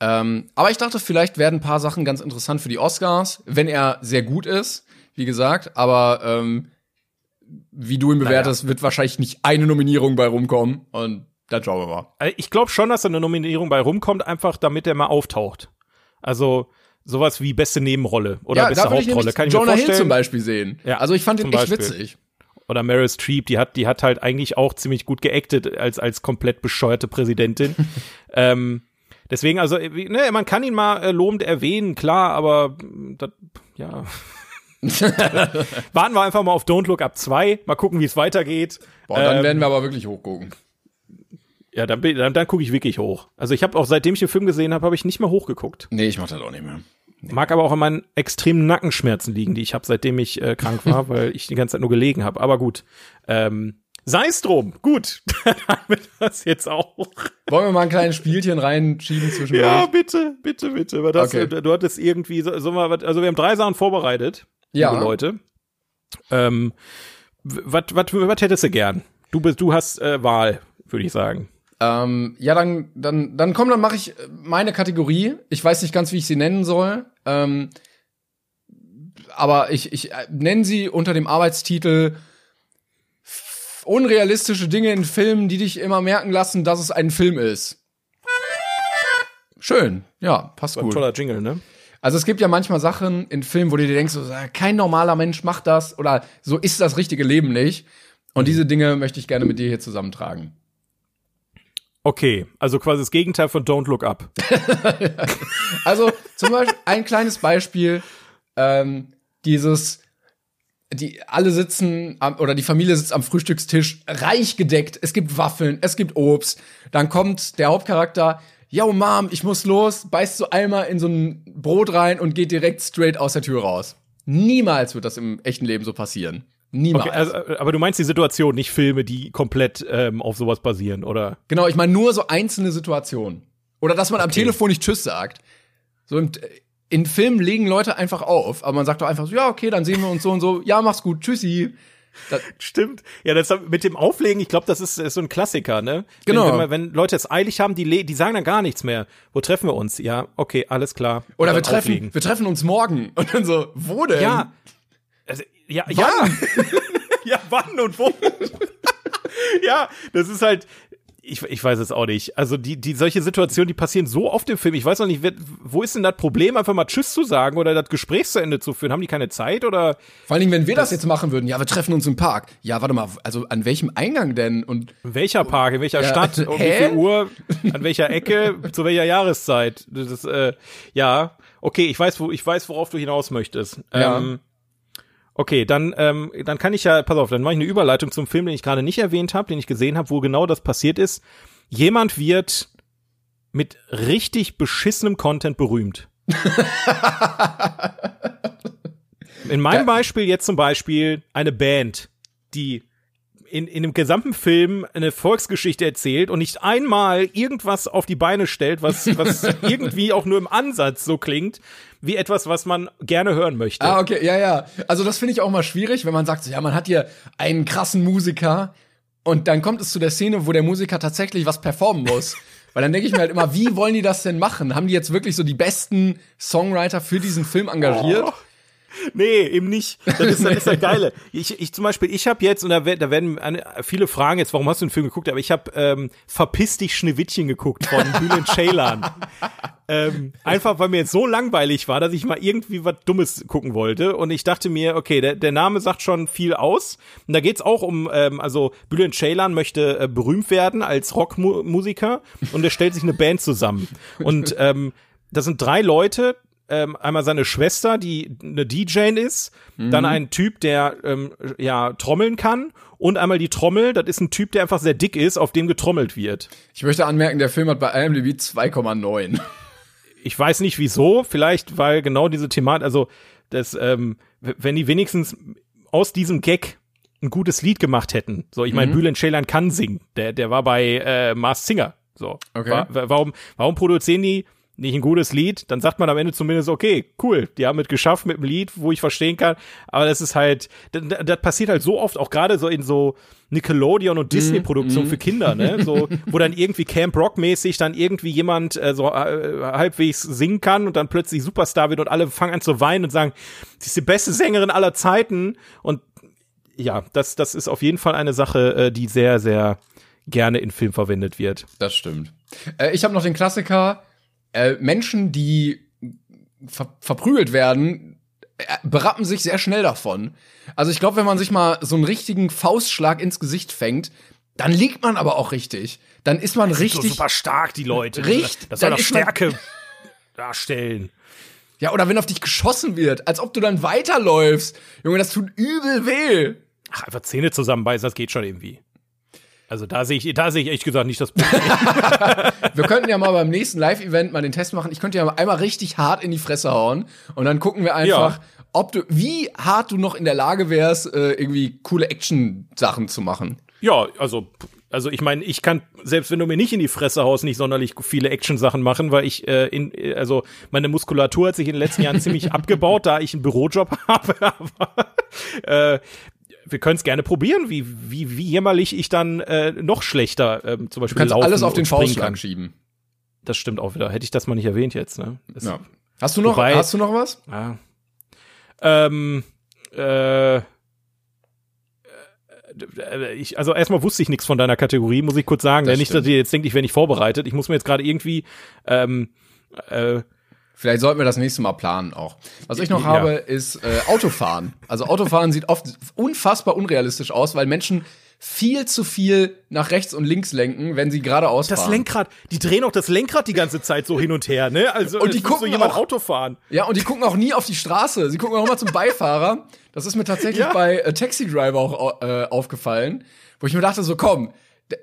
Ähm, aber ich dachte, vielleicht werden ein paar Sachen ganz interessant für die Oscars, wenn er sehr gut ist, wie gesagt. Aber ähm, wie du ihn bewertest, naja. wird wahrscheinlich nicht eine Nominierung bei rumkommen. Und dann schauen wir mal. Äh, ich glaube schon, dass da eine Nominierung bei rumkommt, einfach damit er mal auftaucht. Also sowas wie beste Nebenrolle oder ja, beste Hauptrolle. Kann ich Jonah mir vorstellen. Hill zum Beispiel sehen. Ja, also ich fand ihn echt witzig. Oder Meryl Streep, die hat, die hat halt eigentlich auch ziemlich gut geactet als als komplett bescheuerte Präsidentin. *laughs* ähm, deswegen, also ne, man kann ihn mal äh, lobend erwähnen, klar, aber das, ja. *laughs* Warten wir einfach mal auf Don't Look Up 2, mal gucken, wie es weitergeht. Boah, dann ähm, werden wir aber wirklich hochgucken. Ja, dann, dann, dann gucke ich wirklich hoch. Also ich habe auch, seitdem ich den Film gesehen habe, habe ich nicht mehr hochgeguckt. Nee, ich mach das auch nicht mehr. Nee. Mag aber auch an meinen extremen Nackenschmerzen liegen, die ich habe, seitdem ich äh, krank war, *laughs* weil ich die ganze Zeit nur gelegen habe. Aber gut. Ähm, Sei es drum. Gut. *laughs* Dann haben wir das jetzt auch. Wollen wir mal ein kleines Spielchen reinschieben zwischen Ja, bitte, bitte, bitte. Weil das, okay. du, du hattest irgendwie, so, so mal, also wir haben drei Sachen vorbereitet. Ja. Liebe Leute. Ähm, was, was, was hättest du gern? Du bist, du hast äh, Wahl, würde ich sagen. Ähm, ja, dann, dann, dann komm, dann mache ich meine Kategorie. Ich weiß nicht ganz, wie ich sie nennen soll. Ähm, aber ich, ich äh, nenne sie unter dem Arbeitstitel unrealistische Dinge in Filmen, die dich immer merken lassen, dass es ein Film ist. Schön, ja, passt gut. Ein toller Jingle, ne? Also es gibt ja manchmal Sachen in Filmen, wo du dir denkst, so, kein normaler Mensch macht das oder so ist das richtige Leben nicht. Und diese Dinge möchte ich gerne mit dir hier zusammentragen. Okay, also quasi das Gegenteil von Don't Look Up. *laughs* also zum Beispiel ein kleines Beispiel, ähm, dieses, die alle sitzen am, oder die Familie sitzt am Frühstückstisch, reich gedeckt, es gibt Waffeln, es gibt Obst, dann kommt der Hauptcharakter, yo Mom, ich muss los, beißt so einmal in so ein Brot rein und geht direkt straight aus der Tür raus. Niemals wird das im echten Leben so passieren. Niemals. Okay, also, aber du meinst die Situation, nicht Filme, die komplett ähm, auf sowas basieren, oder? Genau, ich meine nur so einzelne Situationen. Oder dass man okay. am Telefon nicht Tschüss sagt. So im, in Filmen legen Leute einfach auf, aber man sagt doch einfach so, ja, okay, dann sehen wir uns so und so, ja, mach's gut, tschüssi. Das Stimmt. Ja, das mit dem Auflegen, ich glaube, das ist, ist, so ein Klassiker, ne? Genau. Wenn, wenn, man, wenn, Leute es eilig haben, die, die sagen dann gar nichts mehr. Wo treffen wir uns? Ja, okay, alles klar. Oder wir treffen, wir treffen uns morgen. *laughs* Und dann so, wo denn? Ja. Also, ja, wann? ja. *laughs* ja, wann und wo? *laughs* ja, das ist halt, ich, ich weiß es auch nicht. Also die, die solche Situationen, die passieren so oft im Film. Ich weiß noch nicht, wo ist denn das Problem, einfach mal Tschüss zu sagen oder das Gespräch zu Ende zu führen? Haben die keine Zeit oder? Vor allen Dingen, wenn wir das, das jetzt machen würden, ja, wir treffen uns im Park. Ja, warte mal, also an welchem Eingang denn? Und welcher Park? In welcher ja, Stadt? Um wie viel Uhr? *laughs* An welcher Ecke? zu welcher Jahreszeit? Das ist, äh, ja, okay, ich weiß, wo, ich weiß, worauf du hinaus möchtest. Ja. Ähm, Okay, dann, ähm, dann kann ich ja, pass auf, dann mache ich eine Überleitung zum Film, den ich gerade nicht erwähnt habe, den ich gesehen habe, wo genau das passiert ist. Jemand wird mit richtig beschissenem Content berühmt. *laughs* In meinem Beispiel jetzt zum Beispiel eine Band, die in, in dem gesamten Film eine Volksgeschichte erzählt und nicht einmal irgendwas auf die Beine stellt, was, was *laughs* irgendwie auch nur im Ansatz so klingt, wie etwas, was man gerne hören möchte. Ah, okay, ja, ja. Also das finde ich auch mal schwierig, wenn man sagt, ja, man hat hier einen krassen Musiker und dann kommt es zu der Szene, wo der Musiker tatsächlich was performen muss. *laughs* Weil dann denke ich mir halt immer, wie wollen die das denn machen? Haben die jetzt wirklich so die besten Songwriter für diesen Film engagiert? Oh. Nee, eben nicht. Das ist, das ist das *laughs* Geile. Ich, ich zum Beispiel, ich habe jetzt, und da, da werden viele fragen jetzt, warum hast du den Film geguckt, aber ich habe ähm, Verpiss dich Schneewittchen geguckt von *laughs* Bülent Ceylan. ähm, einfach, weil mir jetzt so langweilig war, dass ich mal irgendwie was Dummes gucken wollte. Und ich dachte mir, okay, der, der Name sagt schon viel aus. Und da geht's auch um, ähm, also Bülent Ceylan möchte äh, berühmt werden als Rockmusiker und er stellt sich eine Band zusammen. Und ähm, das sind drei Leute, ähm, einmal seine Schwester, die eine DJ ist, mhm. dann ein Typ, der ähm, ja trommeln kann und einmal die Trommel, das ist ein Typ, der einfach sehr dick ist, auf dem getrommelt wird. Ich möchte anmerken, der Film hat bei IMDb 2,9. Ich weiß nicht wieso, vielleicht weil genau diese Thematik, also das, ähm, wenn die wenigstens aus diesem Gag ein gutes Lied gemacht hätten. So, ich meine, mhm. Bülent Ceylan kann singen. Der, der war bei äh, Mars Singer. So. Okay. War, warum, warum produzieren die nicht ein gutes Lied, dann sagt man am Ende zumindest, okay, cool, die haben es geschafft mit einem Lied, wo ich verstehen kann, aber das ist halt, das, das passiert halt so oft, auch gerade so in so Nickelodeon und Disney-Produktionen mm, mm. für Kinder, ne, so, wo dann irgendwie Camp Rock-mäßig dann irgendwie jemand äh, so äh, halbwegs singen kann und dann plötzlich Superstar wird und alle fangen an zu weinen und sagen, sie ist die beste Sängerin aller Zeiten und ja, das, das ist auf jeden Fall eine Sache, äh, die sehr, sehr gerne in Film verwendet wird. Das stimmt. Äh, ich habe noch den Klassiker, äh, Menschen, die ver verprügelt werden, äh, berappen sich sehr schnell davon. Also ich glaube, wenn man sich mal so einen richtigen Faustschlag ins Gesicht fängt, dann liegt man aber auch richtig. Dann ist man das richtig. So super stark, die Leute. Richtig. Das soll doch Stärke darstellen. Ja, oder wenn auf dich geschossen wird, als ob du dann weiterläufst. Junge, das tut übel weh. Ach, einfach Zähne zusammenbeißen, das geht schon irgendwie. Also da sehe ich, da sehe ich echt gesagt nicht das Problem. *laughs* Wir könnten ja mal beim nächsten Live-Event mal den Test machen. Ich könnte ja einmal richtig hart in die Fresse hauen und dann gucken wir einfach, ja. ob du, wie hart du noch in der Lage wärst, äh, irgendwie coole Action-Sachen zu machen. Ja, also also ich meine, ich kann selbst wenn du mir nicht in die Fresse haust, nicht sonderlich viele Action-Sachen machen, weil ich äh, in also meine Muskulatur hat sich in den letzten Jahren *laughs* ziemlich abgebaut, da ich einen Bürojob *laughs* habe. Aber äh, wir können es gerne probieren, wie, wie, wie jämmerlich ich dann äh, noch schlechter ähm, zum Beispiel du kannst laufen alles auf den Faustschlag schieben. Das stimmt auch wieder. Hätte ich das mal nicht erwähnt jetzt. Ne? Das, ja. Hast du noch? Wobei, hast du noch was? Ja. Ähm, äh, äh ich, also erstmal wusste ich nichts von deiner Kategorie, muss ich kurz sagen. Das nicht, dass ihr jetzt denkt, ich wäre nicht vorbereitet. Ich muss mir jetzt gerade irgendwie ähm, äh, Vielleicht sollten wir das nächste Mal planen auch. Was ich noch ja. habe, ist äh, Autofahren. Also Autofahren sieht oft unfassbar unrealistisch aus, weil Menschen viel zu viel nach rechts und links lenken, wenn sie geradeaus fahren. Das Lenkrad, die drehen auch das Lenkrad die ganze Zeit so hin und her, ne? Also und die gucken so jemand auch, Auto fahren. Ja, und die gucken auch nie auf die Straße. Sie gucken auch immer zum Beifahrer. Das ist mir tatsächlich ja. bei äh, Taxi Driver auch äh, aufgefallen, wo ich mir dachte so, komm,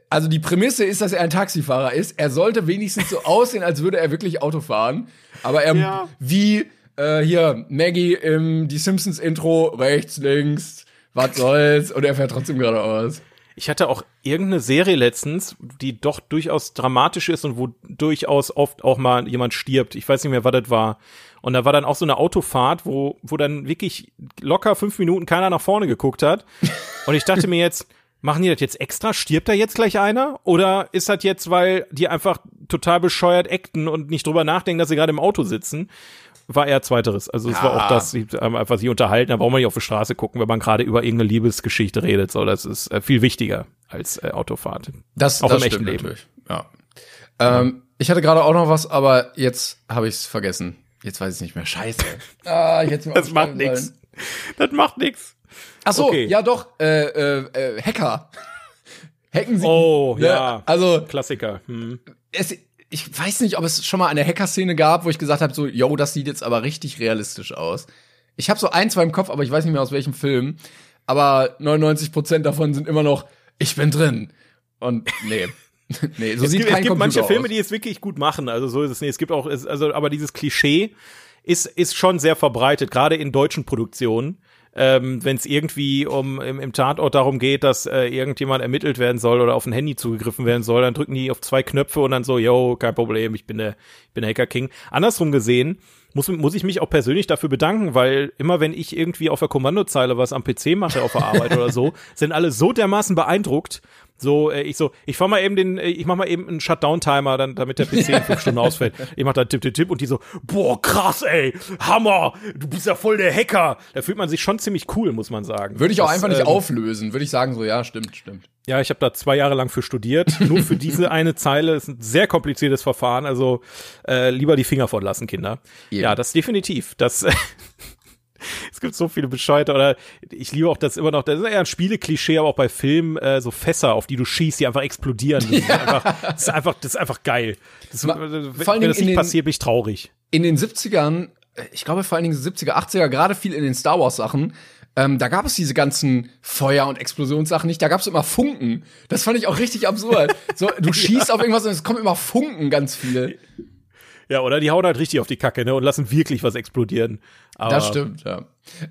also die Prämisse ist, dass er ein Taxifahrer ist. Er sollte wenigstens so aussehen, als würde er wirklich Auto fahren. Aber er, ja. wie äh, hier, Maggie im Die Simpsons Intro, rechts, links, was soll's, und er fährt trotzdem geradeaus. Ich hatte auch irgendeine Serie letztens, die doch durchaus dramatisch ist und wo durchaus oft auch mal jemand stirbt. Ich weiß nicht mehr, was das war. Und da war dann auch so eine Autofahrt, wo, wo dann wirklich locker fünf Minuten keiner nach vorne geguckt hat. Und ich dachte mir jetzt, machen die das jetzt extra? Stirbt da jetzt gleich einer? Oder ist das jetzt, weil die einfach total bescheuert acten und nicht drüber nachdenken, dass sie gerade im Auto sitzen? war eher zweiteres. Also es ja. war auch das, ähm, einfach sich unterhalten, da braucht man nicht auf die Straße gucken, wenn man gerade über irgendeine Liebesgeschichte redet. So, das ist äh, viel wichtiger als äh, Autofahrt. Das, auch das im echten Leben. Natürlich. Ja. Ähm, ich hatte gerade auch noch was, aber jetzt habe ich es vergessen. Jetzt weiß ich nicht mehr. Scheiße. *laughs* ah, jetzt das macht nix. Das macht nix. Ach so, okay. ja doch. Äh, äh, äh, Hacker. *laughs* Hacken sie. Oh, ne? ja. Also Klassiker. Hm. Es, ich weiß nicht, ob es schon mal eine Hacker-Szene gab, wo ich gesagt habe, so, yo, das sieht jetzt aber richtig realistisch aus. Ich habe so ein, zwei im Kopf, aber ich weiß nicht mehr aus welchem Film. Aber 99% davon sind immer noch, ich bin drin. Und nee. *laughs* nee, so es sieht gibt, kein Es gibt manche aus. Filme, die es wirklich gut machen. Also so ist es nicht. Es gibt auch, also, aber dieses Klischee ist, ist schon sehr verbreitet, gerade in deutschen Produktionen ähm, wenn es irgendwie um im, im Tatort darum geht, dass äh, irgendjemand ermittelt werden soll oder auf ein Handy zugegriffen werden soll, dann drücken die auf zwei Knöpfe und dann so, yo, kein Problem, ich bin der, ich bin der Hacker King. Andersrum gesehen, muss, muss ich mich auch persönlich dafür bedanken, weil immer wenn ich irgendwie auf der Kommandozeile was am PC mache auf der Arbeit oder so, *laughs* sind alle so dermaßen beeindruckt, so, äh, ich so, ich fahr mal eben den, äh, ich mach mal eben einen Shutdown-Timer, dann, damit der PC in fünf Stunden ausfällt. Ich mach da Tipp, Tipp, Tipp und die so, boah, krass, ey, Hammer, du bist ja voll der Hacker. Da fühlt man sich schon ziemlich cool, muss man sagen. Würde ich auch das, einfach nicht ähm, auflösen, würde ich sagen, so, ja, stimmt, stimmt. Ja, ich habe da zwei Jahre lang für studiert. Nur für diese *laughs* eine Zeile ist ein sehr kompliziertes Verfahren. Also äh, lieber die Finger von lassen, Kinder. Eben. Ja, das definitiv. Das *laughs* *laughs* es gibt so viele Bescheide oder ich liebe auch das immer noch, das ist eher ein Spieleklischee, aber auch bei Filmen äh, so Fässer, auf die du schießt, die einfach explodieren. Das, ja. ist, einfach, das ist einfach, das ist einfach geil. Das, Ma, wenn, wenn das nicht den, passiert, bin ich traurig. In den 70ern, äh, ich glaube vor allen Dingen 70er, 80er, gerade viel in den Star Wars Sachen, ähm, da gab es diese ganzen Feuer- und Explosionssachen nicht, da gab es immer Funken. Das fand ich auch richtig absurd. So, du *laughs* schießt ja. auf irgendwas und es kommen immer Funken ganz viel. Ja, oder die hauen halt richtig auf die Kacke, ne, und lassen wirklich was explodieren. Aber, das stimmt, ja.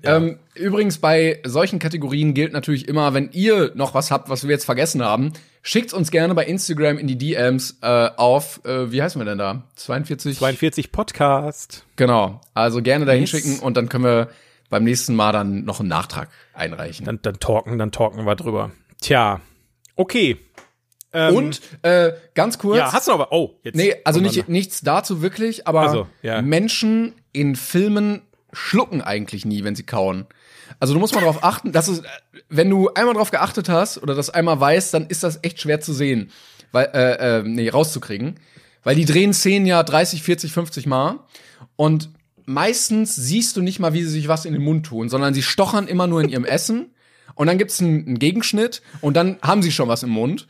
ja. Ähm, übrigens, bei solchen Kategorien gilt natürlich immer, wenn ihr noch was habt, was wir jetzt vergessen haben, schickt's uns gerne bei Instagram in die DMs äh, auf, äh, wie heißen wir denn da? 42? 42 Podcast. Genau. Also gerne dahin yes. schicken und dann können wir beim nächsten Mal dann noch einen Nachtrag einreichen. Dann, dann talken, dann talken wir drüber. Tja, okay. Ähm, und äh, ganz kurz. Ja, hast du aber. Oh, jetzt. Nee, also nicht, nichts dazu wirklich, aber also, ja. Menschen in Filmen schlucken eigentlich nie, wenn sie kauen. Also du musst mal darauf achten, dass es, wenn du einmal darauf geachtet hast oder das einmal weißt, dann ist das echt schwer zu sehen, weil äh, äh, nee rauszukriegen, weil die drehen Szenen ja 30, 40, 50 Mal und meistens siehst du nicht mal, wie sie sich was in den Mund tun, sondern sie stochern immer nur in ihrem Essen und dann gibt's einen, einen Gegenschnitt und dann haben sie schon was im Mund.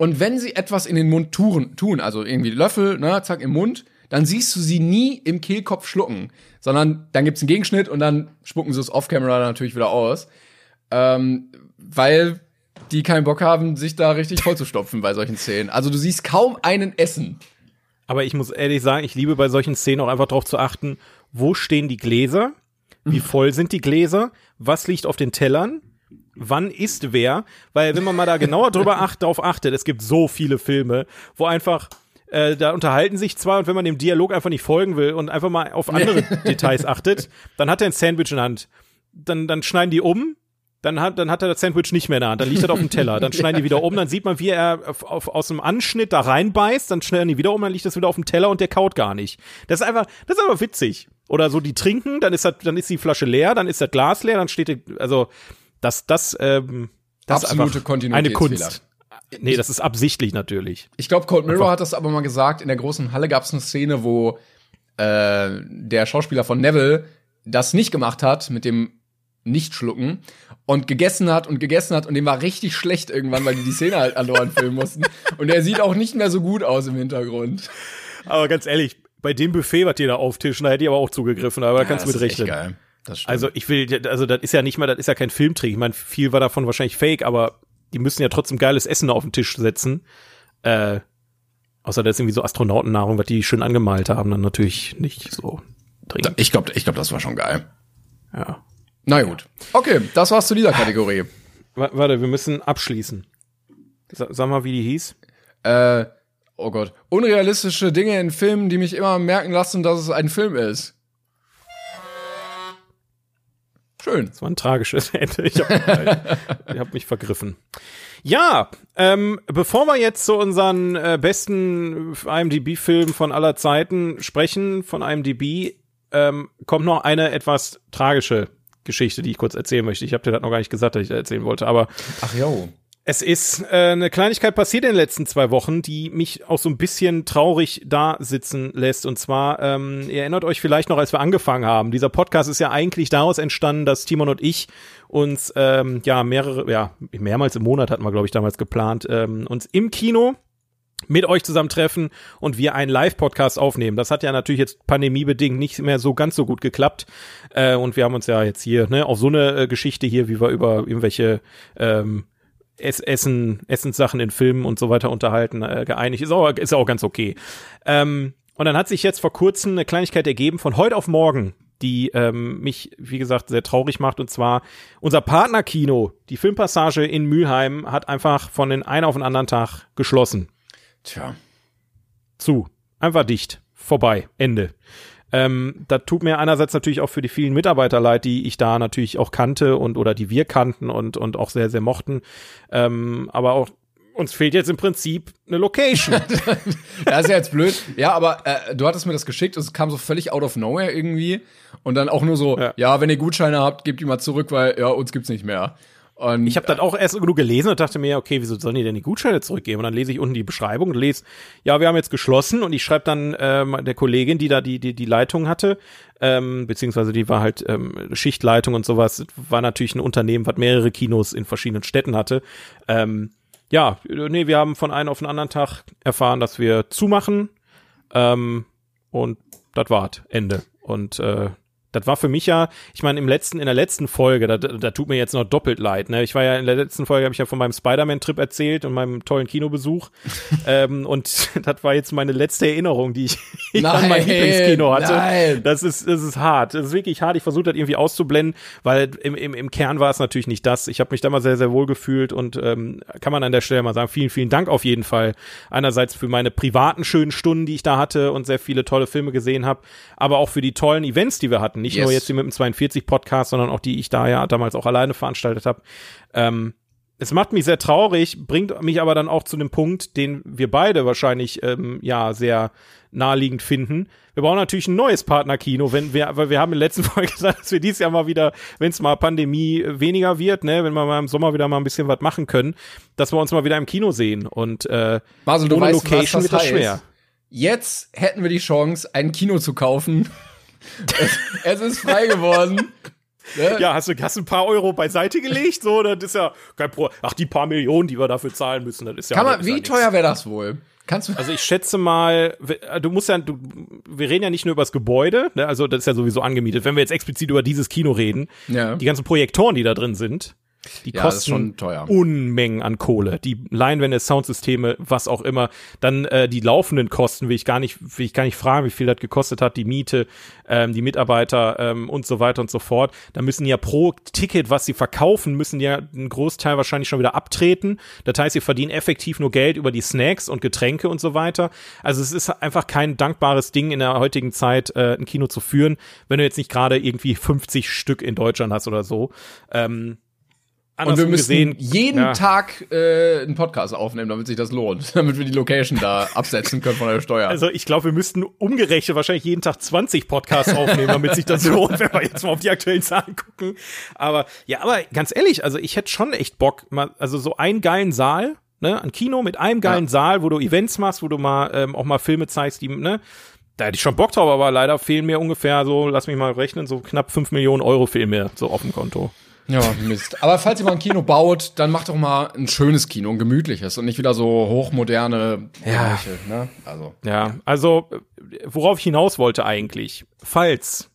Und wenn sie etwas in den Mund tun, tun also irgendwie Löffel, ne, zack, im Mund, dann siehst du sie nie im Kehlkopf schlucken, sondern dann gibt's einen Gegenschnitt und dann spucken sie es off-camera natürlich wieder aus. Ähm, weil die keinen Bock haben, sich da richtig vollzustopfen bei solchen Szenen. Also du siehst kaum einen essen. Aber ich muss ehrlich sagen, ich liebe bei solchen Szenen auch einfach darauf zu achten, wo stehen die Gläser, wie voll sind die Gläser, was liegt auf den Tellern, wann ist wer, weil wenn man mal da genauer drüber acht, darauf achtet, es gibt so viele Filme, wo einfach äh, da unterhalten sich zwar und wenn man dem Dialog einfach nicht folgen will und einfach mal auf andere *laughs* Details achtet, dann hat er ein Sandwich in der Hand. Dann, dann schneiden die um, dann hat, dann hat er das Sandwich nicht mehr in der Hand, dann liegt er auf dem Teller, dann *laughs* schneiden die wieder um, dann sieht man, wie er auf, auf, aus dem Anschnitt da reinbeißt, dann schneiden die wieder um, dann liegt das wieder auf dem Teller und der kaut gar nicht. Das ist einfach, das ist einfach witzig. Oder so, die trinken, dann ist das, dann ist die Flasche leer, dann ist das Glas leer, dann steht, die, also, das, das, ähm, das Absolute ist einfach eine Kunst. Nee, das ist absichtlich natürlich. Ich glaube, Cold Mirror Einfach. hat das aber mal gesagt. In der großen Halle gab es eine Szene, wo äh, der Schauspieler von Neville das nicht gemacht hat mit dem Nicht-Schlucken und gegessen hat und gegessen hat und dem war richtig schlecht irgendwann, weil die die Szene halt andauernd *laughs* filmen mussten. Und er sieht auch nicht mehr so gut aus im Hintergrund. Aber ganz ehrlich, bei dem Buffet, was die da auftischen, da hätte ich aber auch zugegriffen, aber da kannst du mit rechnen. Also ich will, also das ist ja nicht mal, das ist ja kein Filmtrick. Ich meine, viel war davon wahrscheinlich fake, aber die müssen ja trotzdem geiles Essen auf den Tisch setzen. Äh, außer das ist irgendwie so Astronautennahrung, was die schön angemalt haben, dann natürlich nicht so. dringend. Ich glaube, ich glaub, das war schon geil. Ja. Na gut. Okay, das war's zu dieser Kategorie. *laughs* Warte, wir müssen abschließen. Sag mal, wie die hieß. Äh, oh Gott. Unrealistische Dinge in Filmen, die mich immer merken lassen, dass es ein Film ist. Schön. Das war ein tragisches *laughs* Ende. Ich habe hab mich vergriffen. Ja, ähm, bevor wir jetzt zu unseren äh, besten IMDb-Filmen von aller Zeiten sprechen, von IMDb, ähm, kommt noch eine etwas tragische Geschichte, die ich kurz erzählen möchte. Ich habe dir das noch gar nicht gesagt, dass ich das erzählen wollte, aber Ach jo. Es ist äh, eine Kleinigkeit passiert in den letzten zwei Wochen, die mich auch so ein bisschen traurig da sitzen lässt. Und zwar, ähm, ihr erinnert euch vielleicht noch, als wir angefangen haben. Dieser Podcast ist ja eigentlich daraus entstanden, dass Timon und ich uns ähm, ja mehrere, ja mehrmals im Monat hatten wir glaube ich damals geplant, ähm, uns im Kino mit euch zusammentreffen und wir einen Live-Podcast aufnehmen. Das hat ja natürlich jetzt pandemiebedingt nicht mehr so ganz so gut geklappt. Äh, und wir haben uns ja jetzt hier ne, auf so eine äh, Geschichte hier, wie wir über irgendwelche ähm, Essen, Essenssachen in Filmen und so weiter unterhalten, äh, geeinigt. Ist auch, ist auch ganz okay. Ähm, und dann hat sich jetzt vor kurzem eine Kleinigkeit ergeben, von heute auf morgen, die ähm, mich, wie gesagt, sehr traurig macht. Und zwar unser Partnerkino, die Filmpassage in Mülheim, hat einfach von den einen auf den anderen Tag geschlossen. Tja. Zu. Einfach dicht. Vorbei. Ende. Ähm, da tut mir einerseits natürlich auch für die vielen Mitarbeiter leid, die ich da natürlich auch kannte und oder die wir kannten und, und auch sehr, sehr mochten. Ähm, aber auch uns fehlt jetzt im Prinzip eine Location. *laughs* das ist ja jetzt blöd. Ja, aber äh, du hattest mir das geschickt und es kam so völlig out of nowhere irgendwie. Und dann auch nur so, ja, ja wenn ihr Gutscheine habt, gebt die mal zurück, weil ja, uns gibt's nicht mehr. Und ich habe dann auch erst genug gelesen und dachte mir, okay, wieso sollen die denn die Gutscheine zurückgeben? Und dann lese ich unten die Beschreibung und lese, ja, wir haben jetzt geschlossen und ich schreibe dann ähm, der Kollegin, die da die, die, die Leitung hatte, ähm, beziehungsweise die war halt ähm, Schichtleitung und sowas, war natürlich ein Unternehmen, was mehrere Kinos in verschiedenen Städten hatte. Ähm, ja, nee, wir haben von einem auf den anderen Tag erfahren, dass wir zumachen ähm, und das war's, Ende. Und äh, das war für mich ja, ich meine, im letzten, in der letzten Folge, da, da tut mir jetzt noch doppelt leid. Ne? Ich war ja in der letzten Folge, habe ich ja von meinem Spider-Man-Trip erzählt und meinem tollen Kinobesuch. *laughs* ähm, und *laughs* das war jetzt meine letzte Erinnerung, die ich, ich *laughs* nein, an mein Lieblingskino hatte. Nein. Das ist, das ist hart. Das ist wirklich hart. Ich versuche das irgendwie auszublenden, weil im, im, im Kern war es natürlich nicht das. Ich habe mich da mal sehr, sehr wohl gefühlt und ähm, kann man an der Stelle mal sagen, vielen, vielen Dank auf jeden Fall. Einerseits für meine privaten schönen Stunden, die ich da hatte und sehr viele tolle Filme gesehen habe, aber auch für die tollen Events, die wir hatten. Nicht yes. nur jetzt die mit dem 42 Podcast, sondern auch die ich da ja damals auch alleine veranstaltet habe. Ähm, es macht mich sehr traurig, bringt mich aber dann auch zu dem Punkt, den wir beide wahrscheinlich ähm, ja sehr naheliegend finden. Wir brauchen natürlich ein neues Partnerkino, wenn wir, weil wir haben in der letzten *laughs* Folge gesagt, dass wir dieses Jahr mal wieder, wenn es mal Pandemie weniger wird, ne, wenn wir mal im Sommer wieder mal ein bisschen was machen können, dass wir uns mal wieder im Kino sehen. Und äh, Basel, ohne weißt, Location wird das schwer. Jetzt hätten wir die Chance, ein Kino zu kaufen es, es ist frei geworden. Ne? Ja, hast du, hast ein paar Euro beiseite gelegt? So, das ist ja kein Pro. Ach, die paar Millionen, die wir dafür zahlen müssen, das ist ja. Kann man, wie ja teuer wäre das wohl? Kannst du? Also ich schätze mal, du musst ja, du, wir reden ja nicht nur über das Gebäude, ne? also das ist ja sowieso angemietet. Wenn wir jetzt explizit über dieses Kino reden, ja. die ganzen Projektoren, die da drin sind, die ja, kosten Unmengen an Kohle. Die Leinwände, Soundsysteme, was auch immer. Dann äh, die laufenden Kosten, will ich gar nicht, will ich gar nicht fragen, wie viel das gekostet hat, die Miete, ähm, die Mitarbeiter ähm, und so weiter und so fort. Da müssen ja pro Ticket, was sie verkaufen, müssen ja einen Großteil wahrscheinlich schon wieder abtreten. Das heißt, sie verdienen effektiv nur Geld über die Snacks und Getränke und so weiter. Also es ist einfach kein dankbares Ding in der heutigen Zeit, äh, ein Kino zu führen, wenn du jetzt nicht gerade irgendwie 50 Stück in Deutschland hast oder so. Ähm, und wir müssen gesehen, jeden ja. Tag äh, einen Podcast aufnehmen, damit sich das lohnt, *laughs* damit wir die Location da *laughs* absetzen können von der Steuer. Also ich glaube, wir müssten umgerechnet wahrscheinlich jeden Tag 20 Podcasts aufnehmen, damit sich das *laughs* lohnt, wenn wir jetzt mal auf die aktuellen Zahlen gucken. Aber ja, aber ganz ehrlich, also ich hätte schon echt Bock, mal, also so einen geilen Saal, ne, ein Kino mit einem geilen ja. Saal, wo du Events machst, wo du mal ähm, auch mal Filme zeigst, die, ne, da hätte ich schon Bock drauf, aber leider fehlen mir ungefähr so, lass mich mal rechnen, so knapp fünf Millionen Euro fehlen mir so auf dem Konto. Ja, Mist. Aber falls ihr mal ein Kino baut, dann macht doch mal ein schönes Kino, ein gemütliches und nicht wieder so hochmoderne ja. Bereiche, ne? Also. Ja, also worauf ich hinaus wollte eigentlich, falls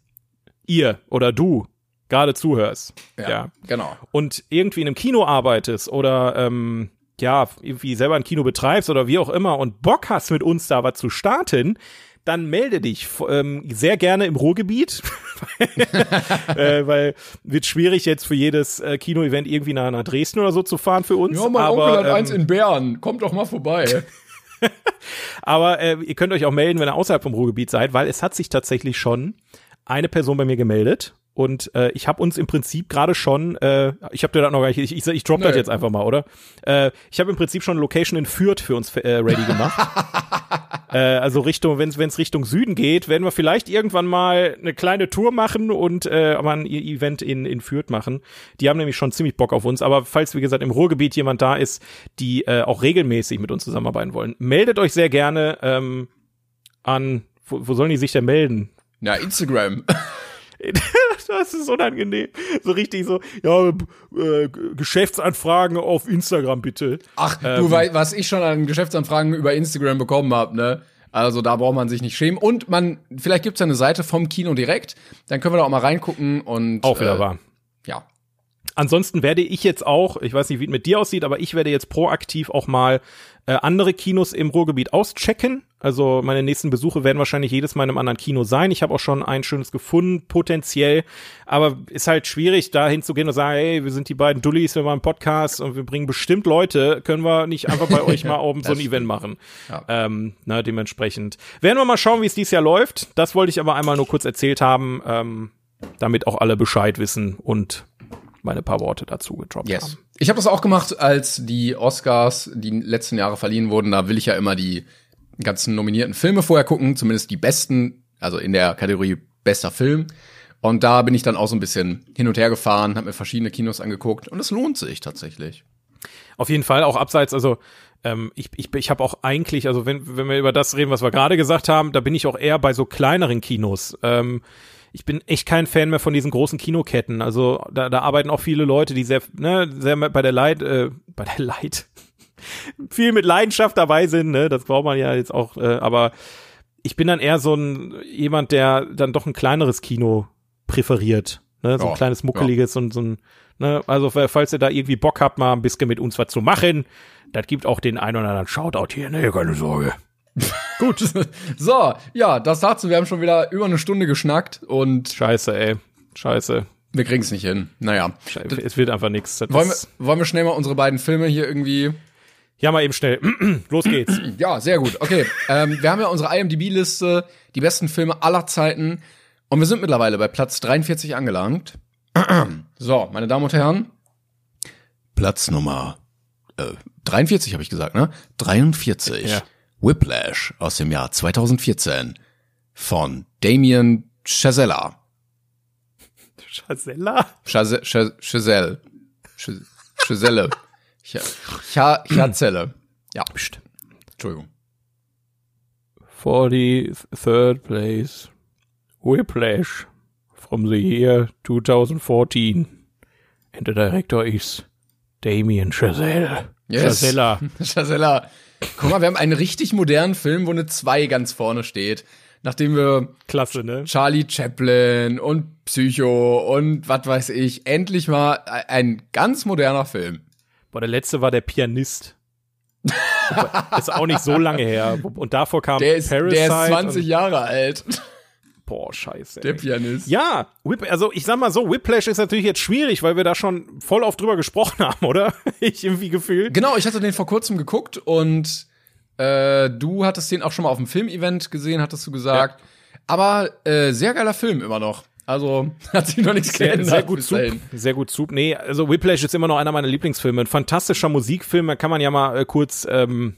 ihr oder du gerade zuhörst, ja, ja, genau. Und irgendwie in einem Kino arbeitest oder ähm, ja, irgendwie selber ein Kino betreibst oder wie auch immer und Bock hast mit uns da was zu starten, dann melde dich ähm, sehr gerne im Ruhrgebiet, *laughs* äh, weil wird schwierig jetzt für jedes äh, Kino-Event irgendwie nach, nach Dresden oder so zu fahren für uns. Ja, mein aber, Onkel hat ähm, eins in Bern. Kommt doch mal vorbei. *laughs* aber äh, ihr könnt euch auch melden, wenn ihr außerhalb vom Ruhrgebiet seid, weil es hat sich tatsächlich schon eine Person bei mir gemeldet und äh, ich habe uns im Prinzip gerade schon, äh, ich habe dir das noch gar nicht, ich, ich, ich drop das jetzt einfach mal, oder? Äh, ich habe im Prinzip schon Location in Fürth für uns äh, ready gemacht. *laughs* äh, also Richtung, wenn es Richtung Süden geht, werden wir vielleicht irgendwann mal eine kleine Tour machen und äh, mal ein e-, Event in, in Fürth machen. Die haben nämlich schon ziemlich Bock auf uns. Aber falls, wie gesagt, im Ruhrgebiet jemand da ist, die äh, auch regelmäßig mit uns zusammenarbeiten wollen, meldet euch sehr gerne ähm, an, wo, wo sollen die sich denn melden? Ja, Instagram. *laughs* *laughs* das ist unangenehm. So richtig so, ja, äh, Geschäftsanfragen auf Instagram bitte. Ach, ähm, du weißt, was ich schon an Geschäftsanfragen über Instagram bekommen habe, ne? Also da braucht man sich nicht schämen. Und man, vielleicht gibt's ja eine Seite vom Kino direkt, dann können wir da auch mal reingucken und. Auch wieder äh, wahr. Ja. Ansonsten werde ich jetzt auch, ich weiß nicht, wie es mit dir aussieht, aber ich werde jetzt proaktiv auch mal äh, andere Kinos im Ruhrgebiet auschecken. Also meine nächsten Besuche werden wahrscheinlich jedes Mal in einem anderen Kino sein. Ich habe auch schon ein schönes gefunden, potenziell. Aber ist halt schwierig, da hinzugehen und sagen, hey, wir sind die beiden Dullis, wir machen einen Podcast und wir bringen bestimmt Leute. Können wir nicht einfach bei *laughs* euch mal oben so ein Event machen? Ja. Ähm, na, dementsprechend. Werden wir mal schauen, wie es dieses Jahr läuft. Das wollte ich aber einmal nur kurz erzählt haben, ähm, damit auch alle Bescheid wissen und meine paar Worte dazu gedroppt yes. haben. Ich habe das auch gemacht, als die Oscars die letzten Jahre verliehen wurden. Da will ich ja immer die ganzen nominierten Filme vorher gucken, zumindest die besten, also in der Kategorie bester Film. Und da bin ich dann auch so ein bisschen hin und her gefahren, habe mir verschiedene Kinos angeguckt und es lohnt sich tatsächlich. Auf jeden Fall, auch abseits, also ähm, ich, ich, ich habe auch eigentlich, also wenn, wenn wir über das reden, was wir gerade gesagt haben, da bin ich auch eher bei so kleineren Kinos. Ähm, ich bin echt kein Fan mehr von diesen großen Kinoketten. Also da, da arbeiten auch viele Leute, die sehr, ne, sehr bei der Leid, äh, bei der Leid, viel mit Leidenschaft dabei sind, ne? Das braucht man ja jetzt auch, äh, aber ich bin dann eher so ein jemand, der dann doch ein kleineres Kino präferiert. Ne? So ein kleines, muckeliges ja. und so ein, ne, also falls ihr da irgendwie Bock habt, mal ein bisschen mit uns was zu machen, das gibt auch den einen oder anderen Shoutout hier, ne, keine Sorge. *laughs* Gut. so, ja, das dazu. Wir haben schon wieder über eine Stunde geschnackt und. Scheiße, ey. Scheiße. Wir kriegen es nicht hin. Naja. Scheiße, es wird einfach nichts. Wollen wir, wollen wir schnell mal unsere beiden Filme hier irgendwie. Ja, mal eben schnell. *clears throat* Los geht's. *clears throat* ja, sehr gut. Okay. ähm, wir haben ja unsere IMDb-Liste, die besten Filme aller Zeiten. Und wir sind mittlerweile bei Platz 43 angelangt. *clears throat* so, meine Damen und Herren. Platz Nummer äh, 43 habe ich gesagt, ne? 43. Ja. Whiplash aus dem Jahr 2014 von Damien Chazelle. Chazelle? Chazelle. Chazelle. Chazelle. Ja. Psst. Entschuldigung. 43rd place. Whiplash from the year 2014. And the director is Damien Chazelle. Yes. Chazella. *laughs* Chazella. Guck mal, wir haben einen richtig modernen Film, wo eine 2 ganz vorne steht. Nachdem wir Klasse, ne? Charlie Chaplin und Psycho und was weiß ich, endlich mal ein ganz moderner Film. Boah, der letzte war der Pianist. *laughs* ist auch nicht so lange her. Und davor kam der ist, Parasite. Der ist 20 Jahre alt. Boah, scheiße. Der Pianist. Ja, also ich sag mal so, Whiplash ist natürlich jetzt schwierig, weil wir da schon voll oft drüber gesprochen haben, oder? *laughs* ich irgendwie gefühlt. Genau, ich hatte den vor kurzem geguckt und äh, du hattest den auch schon mal auf dem Filmevent gesehen, hattest du gesagt. Ja. Aber äh, sehr geiler Film immer noch. Also *laughs* hat sich noch nichts geändert. Sehr gut Soup. Sehr gut Soup. Nee, also Whiplash ist immer noch einer meiner Lieblingsfilme. Ein fantastischer Musikfilm, kann man ja mal äh, kurz ähm,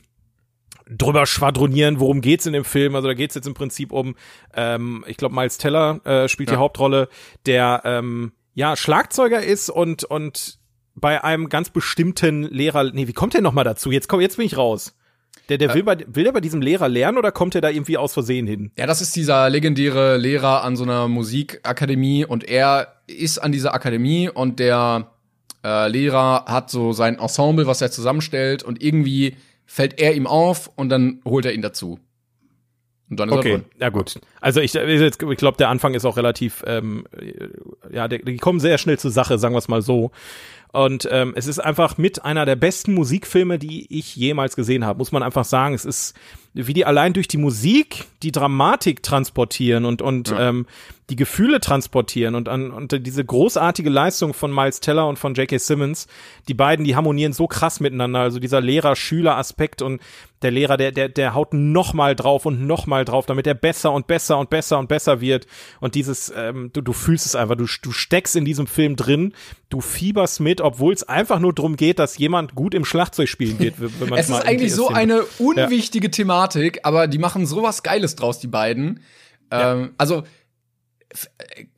drüber schwadronieren, worum geht's in dem Film. Also da geht's jetzt im Prinzip um, ähm, ich glaube, Miles Teller äh, spielt ja. die Hauptrolle, der ähm, ja Schlagzeuger ist und und bei einem ganz bestimmten Lehrer. Nee, wie kommt der noch mal dazu? Jetzt komm, jetzt bin ich raus. Der, der will, bei, will der bei diesem Lehrer lernen oder kommt er da irgendwie aus Versehen hin? Ja, das ist dieser legendäre Lehrer an so einer Musikakademie und er ist an dieser Akademie und der äh, Lehrer hat so sein Ensemble, was er zusammenstellt und irgendwie fällt er ihm auf und dann holt er ihn dazu. Und dann ist okay, er drin. ja gut. Also ich, ich glaube, der Anfang ist auch relativ, ähm, ja, die, die kommen sehr schnell zur Sache, sagen wir es mal so. Und ähm, es ist einfach mit einer der besten Musikfilme, die ich jemals gesehen habe, muss man einfach sagen. Es ist wie die allein durch die Musik die Dramatik transportieren und und ja. ähm, die Gefühle transportieren und an und diese großartige Leistung von Miles Teller und von J.K. Simmons, die beiden, die harmonieren so krass miteinander. Also dieser Lehrer-Schüler-Aspekt und der Lehrer, der der der haut noch mal drauf und noch mal drauf, damit er besser und besser und besser und besser wird. Und dieses, ähm, du du fühlst es einfach, du du steckst in diesem Film drin, du fieberst mit, obwohl es einfach nur darum geht, dass jemand gut im Schlagzeug spielen geht. Wenn es ist eigentlich so eine unwichtige ja. Thematik, aber die machen sowas Geiles draus, die beiden. Ja. Ähm, also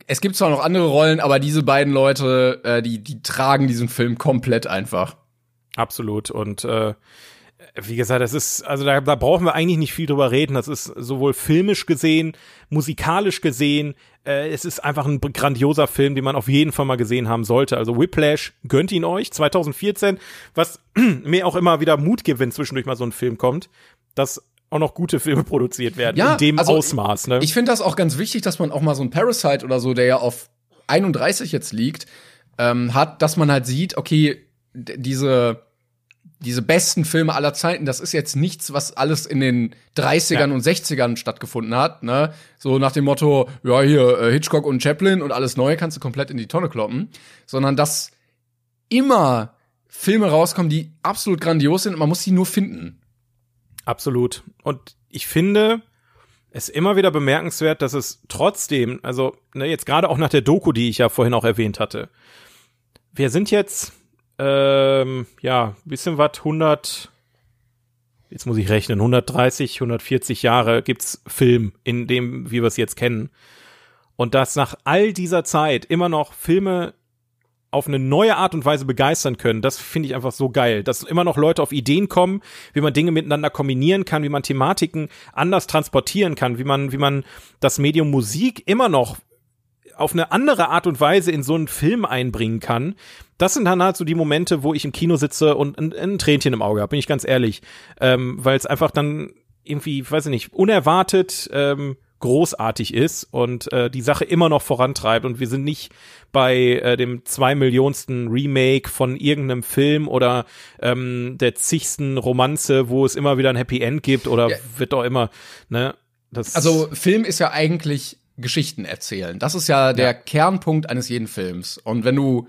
es gibt zwar noch andere Rollen, aber diese beiden Leute, äh, die, die tragen diesen Film komplett einfach. Absolut. Und äh, wie gesagt, das ist, also da, da brauchen wir eigentlich nicht viel drüber reden. Das ist sowohl filmisch gesehen, musikalisch gesehen, äh, es ist einfach ein grandioser Film, den man auf jeden Fall mal gesehen haben sollte. Also Whiplash, gönnt ihn euch, 2014, was *clears throat* mir auch immer wieder Mut gibt, wenn zwischendurch mal so ein Film kommt, dass auch noch gute Filme *laughs* produziert werden ja, in dem also Ausmaß. Ne? Ich finde das auch ganz wichtig, dass man auch mal so ein Parasite oder so, der ja auf 31 jetzt liegt, ähm, hat, dass man halt sieht, okay, diese diese besten Filme aller Zeiten, das ist jetzt nichts, was alles in den 30ern ja. und 60ern stattgefunden hat, ne? So nach dem Motto, ja, hier äh, Hitchcock und Chaplin und alles neue kannst du komplett in die Tonne kloppen, sondern dass immer Filme rauskommen, die absolut grandios sind und man muss sie nur finden. Absolut. Und ich finde es immer wieder bemerkenswert, dass es trotzdem, also ne, jetzt gerade auch nach der Doku, die ich ja vorhin auch erwähnt hatte, wir sind jetzt ähm, ja, bisschen was, 100, jetzt muss ich rechnen, 130, 140 Jahre gibt's Film, in dem, wie wir es jetzt kennen. Und dass nach all dieser Zeit immer noch Filme auf eine neue Art und Weise begeistern können, das finde ich einfach so geil. Dass immer noch Leute auf Ideen kommen, wie man Dinge miteinander kombinieren kann, wie man Thematiken anders transportieren kann, wie man, wie man das Medium Musik immer noch auf eine andere Art und Weise in so einen Film einbringen kann. Das sind dann halt so die Momente, wo ich im Kino sitze und ein, ein Tränchen im Auge habe, bin ich ganz ehrlich. Ähm, Weil es einfach dann irgendwie, weiß ich nicht, unerwartet ähm, großartig ist und äh, die Sache immer noch vorantreibt und wir sind nicht bei äh, dem zwei Millionsten Remake von irgendeinem Film oder ähm, der zigsten Romanze, wo es immer wieder ein Happy End gibt oder ja. wird doch immer, ne? Das also Film ist ja eigentlich Geschichten erzählen. Das ist ja der ja. Kernpunkt eines jeden Films. Und wenn du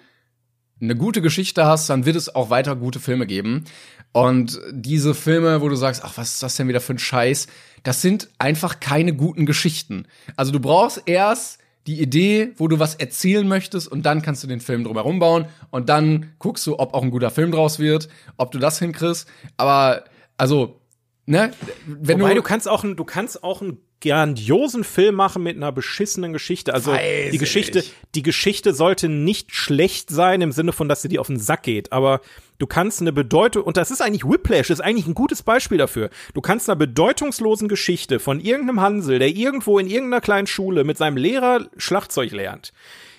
eine gute Geschichte hast, dann wird es auch weiter gute Filme geben. Und diese Filme, wo du sagst, ach, was ist das denn wieder für ein Scheiß, das sind einfach keine guten Geschichten. Also du brauchst erst die Idee, wo du was erzählen möchtest und dann kannst du den Film drumherum bauen und dann guckst du, ob auch ein guter Film draus wird, ob du das hinkriegst. Aber also, ne, wenn Wobei, du, du kannst auch du kannst auch ein grandiosen Film machen mit einer beschissenen Geschichte. Also Weiß die Geschichte, ich. die Geschichte sollte nicht schlecht sein im Sinne von, dass sie dir auf den Sack geht, aber du kannst eine Bedeutung, und das ist eigentlich Whiplash, ist eigentlich ein gutes Beispiel dafür. Du kannst einer bedeutungslosen Geschichte von irgendeinem Hansel, der irgendwo in irgendeiner kleinen Schule mit seinem Lehrer Schlagzeug lernt,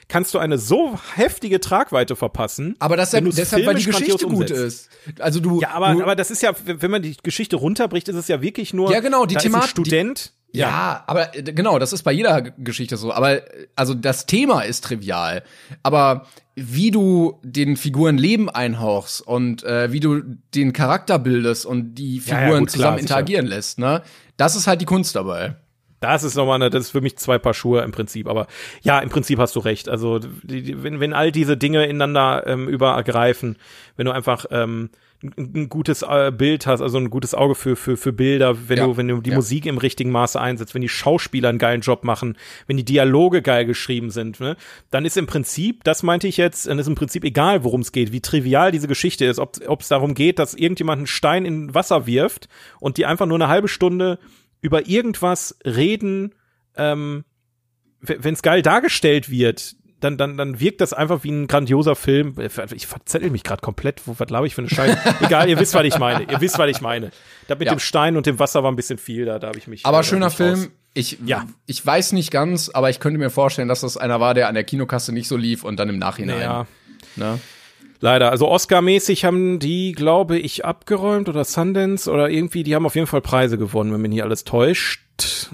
kannst du eine so heftige Tragweite verpassen. Aber das ist deshalb, weil die Geschichte gut ist. Also du. Ja, aber, du, aber das ist ja, wenn man die Geschichte runterbricht, ist es ja wirklich nur. Ja, genau, die Thematik. Student. Ja. ja, aber äh, genau, das ist bei jeder Geschichte so. Aber äh, also das Thema ist trivial. Aber wie du den Figuren Leben einhauchst und äh, wie du den Charakter bildest und die Figuren ja, ja, gut, zusammen klar, interagieren sicher. lässt, ne? Das ist halt die Kunst dabei. Das ist nochmal eine, das ist für mich zwei Paar Schuhe im Prinzip. Aber ja, im Prinzip hast du recht. Also die, die, wenn, wenn all diese Dinge ineinander ähm, übergreifen, wenn du einfach ähm, ein gutes äh, Bild hast, also ein gutes Auge für, für, für Bilder, wenn ja. du, wenn du die ja. Musik im richtigen Maße einsetzt, wenn die Schauspieler einen geilen Job machen, wenn die Dialoge geil geschrieben sind, ne, dann ist im Prinzip, das meinte ich jetzt, dann ist im Prinzip egal, worum es geht, wie trivial diese Geschichte ist, ob es darum geht, dass irgendjemand einen Stein in Wasser wirft und die einfach nur eine halbe Stunde über irgendwas reden, ähm, wenn es geil dargestellt wird, dann, dann, dann wirkt das einfach wie ein grandioser Film. Ich verzettel mich gerade komplett. Was glaube ich für eine Scheiße? *laughs* Egal, ihr wisst, was ich meine. Ihr wisst, was ich meine. Da mit ja. dem Stein und dem Wasser war ein bisschen viel, da, da habe ich mich. Aber schöner Film. Ich, ja. ich weiß nicht ganz, aber ich könnte mir vorstellen, dass das einer war, der an der Kinokasse nicht so lief und dann im Nachhinein. Ja. Ne? Leider. Also Oscar-mäßig haben die, glaube ich, abgeräumt oder Sundance oder irgendwie, die haben auf jeden Fall Preise gewonnen, wenn mich nicht alles täuscht.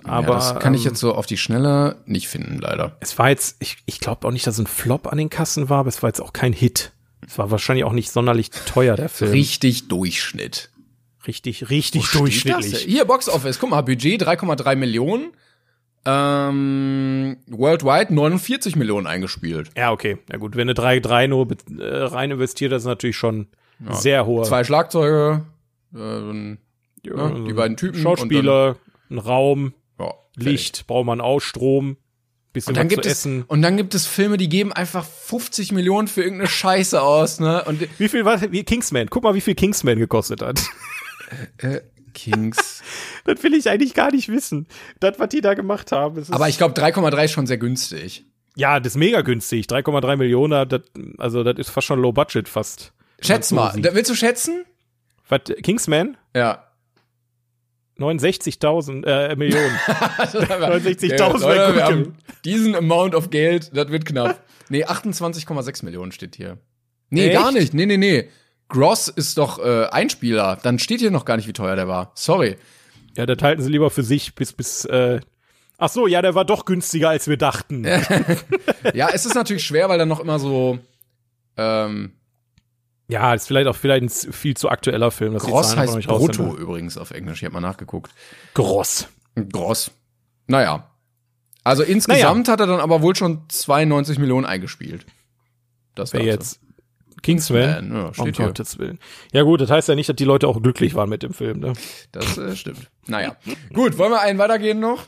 Aber ja, das kann ich ähm, jetzt so auf die Schnelle nicht finden, leider. Es war jetzt, ich, ich glaube auch nicht, dass es ein Flop an den Kassen war, aber es war jetzt auch kein Hit. Es war wahrscheinlich auch nicht sonderlich teuer, der Film. Richtig Durchschnitt. Richtig, richtig durchschnittlich. Hier, Box Office, guck mal, Budget 3,3 Millionen. Ähm, worldwide 49 Millionen eingespielt. Ja, okay. Ja gut, wenn du 3,3 nur äh, rein investiert, das ist natürlich schon ja. sehr hohe. Zwei Schlagzeuge, äh, ja, ne, die beiden Typen. Schauspieler, dann, ein Raum, ja, Licht, braucht man auch, Strom, bisschen und dann gibt zu essen. Es, und dann gibt es Filme, die geben einfach 50 Millionen für irgendeine Scheiße aus, ne? Und wie viel war wie Kingsman? Guck mal, wie viel Kingsman gekostet hat. Äh, Kings. *laughs* das will ich eigentlich gar nicht wissen. Das, was die da gemacht haben. Aber ich glaube, 3,3 ist schon sehr günstig. Ja, das ist mega günstig. 3,3 Millionen, das, also das ist fast schon Low Budget fast. Schätz mal. So willst du schätzen? Was, Kingsman? Ja. 69.000 äh, Millionen. *laughs* 69.000 ja, wir haben diesen Amount of Geld, das wird knapp. Nee, 28,6 Millionen steht hier. Nee, Echt? gar nicht. Nee, nee, nee. Gross ist doch äh, Einspieler. Dann steht hier noch gar nicht, wie teuer der war. Sorry. Ja, das halten sie lieber für sich bis bis äh Ach so, ja, der war doch günstiger als wir dachten. *laughs* ja, es ist natürlich schwer, weil dann noch immer so ähm, ja, ist vielleicht auch vielleicht ein viel zu aktueller Film. Das Gross heißt Brutto übrigens auf Englisch. Ich habe mal nachgeguckt. Gross. Gross. Naja. Also insgesamt naja. hat er dann aber wohl schon 92 Millionen eingespielt. Das wäre jetzt Kingsman. Ja, steht um Gottes Willen. Ja gut, das heißt ja nicht, dass die Leute auch glücklich waren mit dem Film. Ne? Das äh, stimmt. Naja. gut, wollen wir einen weitergehen noch?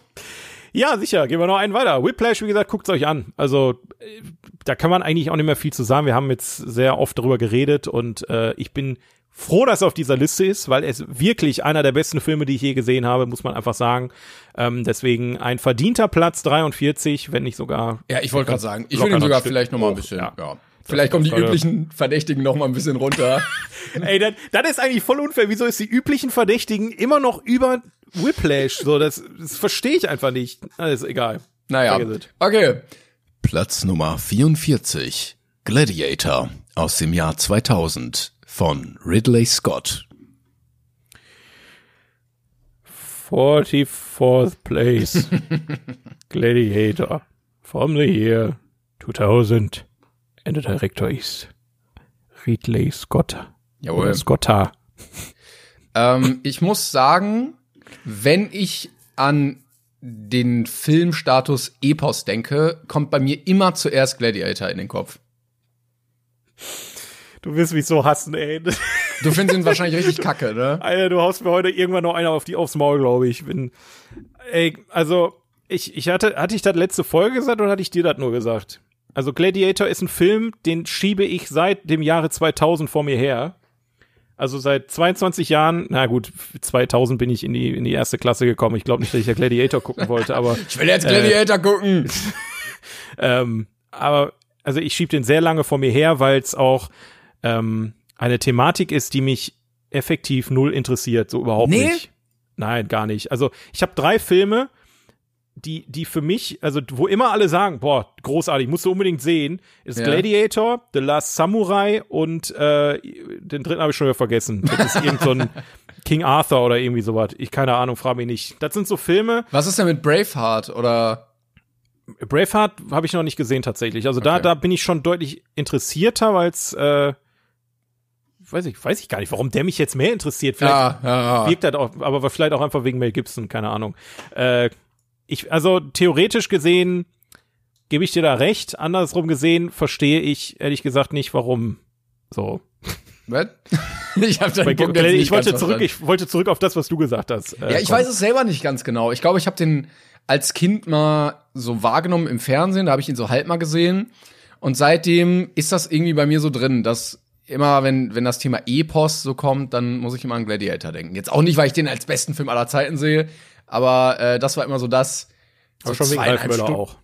Ja, sicher. Gehen wir noch einen weiter. Whiplash, wie gesagt, guckt's euch an. Also äh, da kann man eigentlich auch nicht mehr viel zu sagen. Wir haben jetzt sehr oft darüber geredet und äh, ich bin froh, dass er auf dieser Liste ist, weil es wirklich einer der besten Filme, die ich je gesehen habe, muss man einfach sagen. Ähm, deswegen ein verdienter Platz 43, wenn nicht sogar. Ja, ich wollte gerade sagen, ich will ihn sogar vielleicht noch mal ein bisschen. Ja. ja. Vielleicht kommen die üblichen Verdächtigen noch mal ein bisschen runter. *laughs* Ey, das, das ist eigentlich voll unfair. Wieso ist die üblichen Verdächtigen immer noch über Whiplash? So, das, das verstehe ich einfach nicht. Alles egal. Naja. Okay. Platz Nummer 44. Gladiator aus dem Jahr 2000 von Ridley Scott. 44th place. *laughs* Gladiator from the year 2000. And the director is Ridley Scott. Jawohl. Oder Scotta. Ähm, ich muss sagen, wenn ich an den Filmstatus Epos denke, kommt bei mir immer zuerst Gladiator in den Kopf. Du wirst mich so hassen, ey. Du findest ihn wahrscheinlich richtig kacke, ne? Alter, du haust mir heute irgendwann noch einer auf die aufs Maul, glaube ich. Bin, ey, also ich, ich hatte, hatte ich das letzte Folge gesagt oder hatte ich dir das nur gesagt? Also Gladiator ist ein Film, den schiebe ich seit dem Jahre 2000 vor mir her. Also seit 22 Jahren, na gut, 2000 bin ich in die, in die erste Klasse gekommen. Ich glaube nicht, dass ich ja Gladiator gucken wollte, aber. *laughs* ich will jetzt Gladiator äh, gucken! *laughs* ähm, aber, also ich schiebe den sehr lange vor mir her, weil es auch ähm, eine Thematik ist, die mich effektiv null interessiert, so überhaupt nee? nicht. Nein, gar nicht. Also ich habe drei Filme, die, die für mich, also wo immer alle sagen, boah, großartig, musst du unbedingt sehen, ist ja. Gladiator, The Last Samurai und äh, den dritten habe ich schon wieder vergessen. Das ist irgend so ein *laughs* King Arthur oder irgendwie sowas. Ich keine Ahnung, frage mich nicht. Das sind so Filme. Was ist denn mit Braveheart oder? Braveheart habe ich noch nicht gesehen tatsächlich. Also okay. da, da bin ich schon deutlich interessierter, weil es äh, weiß ich, weiß ich gar nicht, warum der mich jetzt mehr interessiert. Vielleicht ja, ja, ja. wirkt das auch, aber vielleicht auch einfach wegen Mel Gibson, keine Ahnung. Äh, ich, also theoretisch gesehen gebe ich dir da recht. Andersrum gesehen verstehe ich ehrlich gesagt nicht, warum so. Was? *laughs* ich habe deinen Punkt jetzt ich wollte zurück, ich wollte zurück auf das, was du gesagt hast. Äh, ja, ich komm. weiß es selber nicht ganz genau. Ich glaube, ich habe den als Kind mal so wahrgenommen im Fernsehen, da habe ich ihn so halb mal gesehen und seitdem ist das irgendwie bei mir so drin, dass immer wenn wenn das Thema Epos so kommt, dann muss ich immer an Gladiator denken. Jetzt auch nicht, weil ich den als besten Film aller Zeiten sehe, aber äh, das war immer so das. So Aber schon wegen Ralf Möller auch.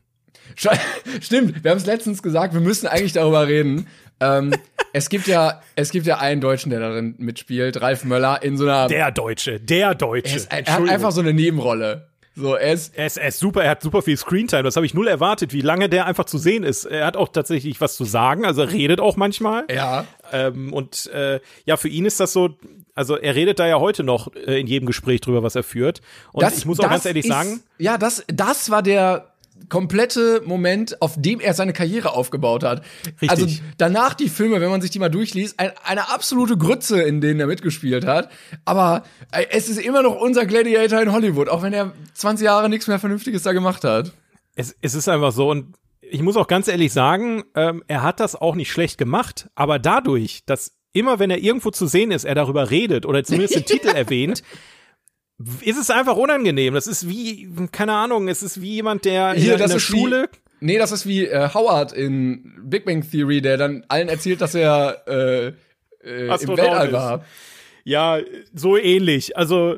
*laughs* Stimmt, wir haben es letztens gesagt, wir müssen eigentlich darüber reden. ähm, es gibt ja, es gibt ja einen Deutschen, der darin mitspielt, Ralf Möller in so einer. Der Deutsche, der Deutsche. Er, ist, er hat einfach so eine Nebenrolle. So, er ist, er ist, er ist super, er hat super viel Screentime. Das habe ich null erwartet, wie lange der einfach zu sehen ist. Er hat auch tatsächlich was zu sagen, also er redet auch manchmal. Ja. Ähm, und äh, ja, für ihn ist das so, also er redet da ja heute noch äh, in jedem Gespräch drüber, was er führt. Und das, ich muss auch ganz ehrlich ist, sagen. Ja, das, das war der komplette Moment, auf dem er seine Karriere aufgebaut hat. Richtig. Also danach die Filme, wenn man sich die mal durchliest, ein, eine absolute Grütze, in denen er mitgespielt hat. Aber äh, es ist immer noch unser Gladiator in Hollywood, auch wenn er 20 Jahre nichts mehr Vernünftiges da gemacht hat. Es, es ist einfach so und ich muss auch ganz ehrlich sagen, ähm, er hat das auch nicht schlecht gemacht, aber dadurch, dass immer wenn er irgendwo zu sehen ist, er darüber redet oder zumindest den *laughs* Titel erwähnt, ist es einfach unangenehm. Das ist wie, keine Ahnung, es ist wie jemand, der Hier, in, das der ist Schule. Wie, nee, das ist wie äh, Howard in Big Bang Theory, der dann allen erzählt, dass er äh, äh, im Weltall war. Ja, so ähnlich. Also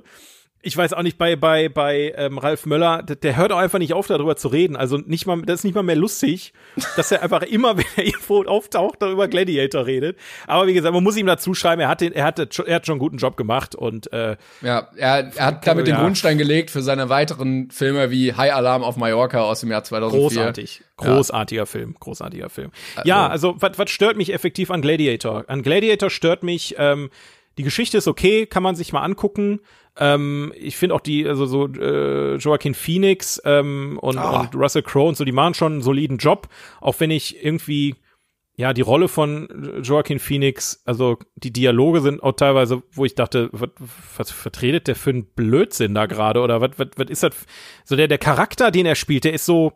ich weiß auch nicht, bei, bei, bei ähm, Ralf Möller, der, der hört auch einfach nicht auf, darüber zu reden. Also nicht mal, das ist nicht mal mehr lustig, *laughs* dass er einfach immer, wenn er irgendwo auftaucht, darüber Gladiator redet. Aber wie gesagt, man muss ihm dazu schreiben, er hat den, er hatte, er hat schon einen guten Job gemacht und äh, Ja, er, er hat damit ja. den Grundstein gelegt für seine weiteren Filme wie High Alarm auf Mallorca aus dem Jahr 2004. Großartig. Großartiger ja. Film, großartiger Film. Also, ja, also was, was stört mich effektiv an Gladiator? An Gladiator stört mich, ähm, die Geschichte ist okay, kann man sich mal angucken. Ähm, ich finde auch die, also so äh, Joaquin Phoenix ähm, und, oh. und Russell Crowe und so, die machen schon einen soliden Job, auch wenn ich irgendwie ja, die Rolle von Joaquin Phoenix, also die Dialoge sind auch teilweise, wo ich dachte, was, was vertretet der für einen Blödsinn da gerade oder was, was, was ist das? So der, der Charakter, den er spielt, der ist so,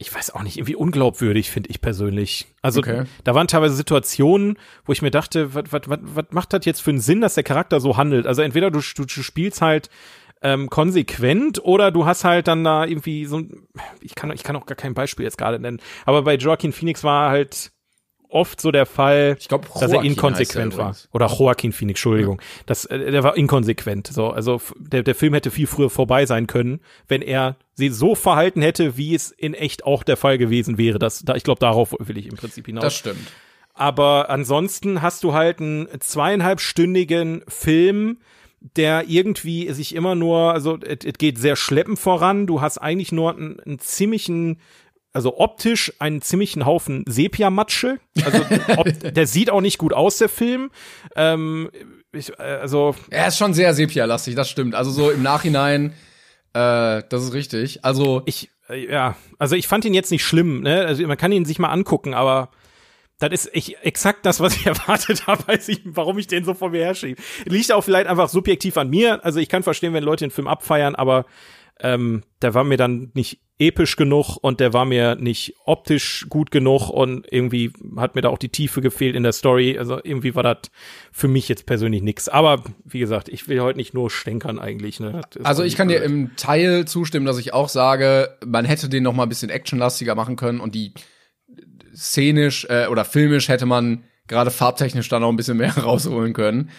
ich weiß auch nicht, irgendwie unglaubwürdig, finde ich persönlich. Also okay. da waren teilweise Situationen, wo ich mir dachte, was, macht das jetzt für einen Sinn, dass der Charakter so handelt? Also entweder du, du, du spielst halt ähm, konsequent oder du hast halt dann da irgendwie so ich kann ich kann auch gar kein Beispiel jetzt gerade nennen, aber bei Joaquin Phoenix war halt oft so der Fall, glaub, dass er inkonsequent er war. Oder Joaquin Phoenix, Entschuldigung. Ja. Das, äh, der war inkonsequent. So, also der, der Film hätte viel früher vorbei sein können, wenn er sie so verhalten hätte, wie es in echt auch der Fall gewesen wäre. Das, da, ich glaube, darauf will ich im Prinzip hinaus. Das stimmt. Aber ansonsten hast du halt einen zweieinhalbstündigen Film, der irgendwie sich immer nur, also es geht sehr schleppend voran. Du hast eigentlich nur einen, einen ziemlichen also optisch einen ziemlichen Haufen Sepia-Matsche. Also *laughs* der sieht auch nicht gut aus, der Film. Ähm, ich, äh, also er ist schon sehr Sepia-lastig, das stimmt. Also so im Nachhinein, äh, das ist richtig. Also ich, äh, ja, also ich fand ihn jetzt nicht schlimm. Ne? Also man kann ihn sich mal angucken, aber das ist ich, exakt das, was ich *laughs* erwartet habe, weiß ich, warum ich den so vor mir herschiebe. Liegt auch vielleicht einfach subjektiv an mir. Also ich kann verstehen, wenn Leute den Film abfeiern, aber ähm, der war mir dann nicht episch genug und der war mir nicht optisch gut genug und irgendwie hat mir da auch die Tiefe gefehlt in der Story. Also irgendwie war das für mich jetzt persönlich nix. Aber wie gesagt, ich will heute nicht nur stänkern eigentlich. Ne? Also ich kann blöd. dir im Teil zustimmen, dass ich auch sage, man hätte den noch mal ein bisschen actionlastiger machen können und die szenisch äh, oder filmisch hätte man gerade farbtechnisch da noch ein bisschen mehr *laughs* rausholen können.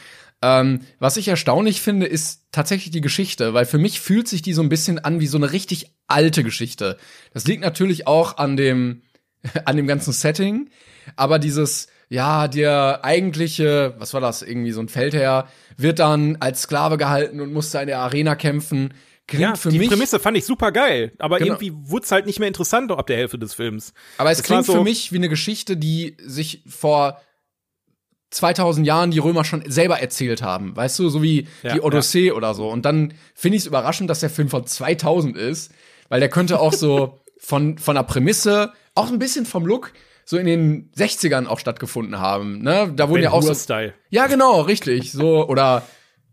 Ähm, was ich erstaunlich finde, ist tatsächlich die Geschichte, weil für mich fühlt sich die so ein bisschen an wie so eine richtig alte Geschichte. Das liegt natürlich auch an dem, *laughs* an dem ganzen Setting, aber dieses, ja, der eigentliche, was war das, irgendwie so ein Feldherr, wird dann als Sklave gehalten und muss da in der Arena kämpfen. Klingt ja, für die mich, Prämisse fand ich super geil, aber genau. irgendwie wurde es halt nicht mehr interessant ab der Hälfte des Films. Aber es das klingt so für mich wie eine Geschichte, die sich vor 2000 Jahren die Römer schon selber erzählt haben, weißt du, so wie ja, die Odyssee ja. oder so. Und dann finde ich es überraschend, dass der Film von 2000 ist, weil der könnte auch so *laughs* von von der Prämisse, auch ein bisschen vom Look, so in den 60ern auch stattgefunden haben. Ne? Da wurden ben ja auch so Style. Ja, genau, richtig. So oder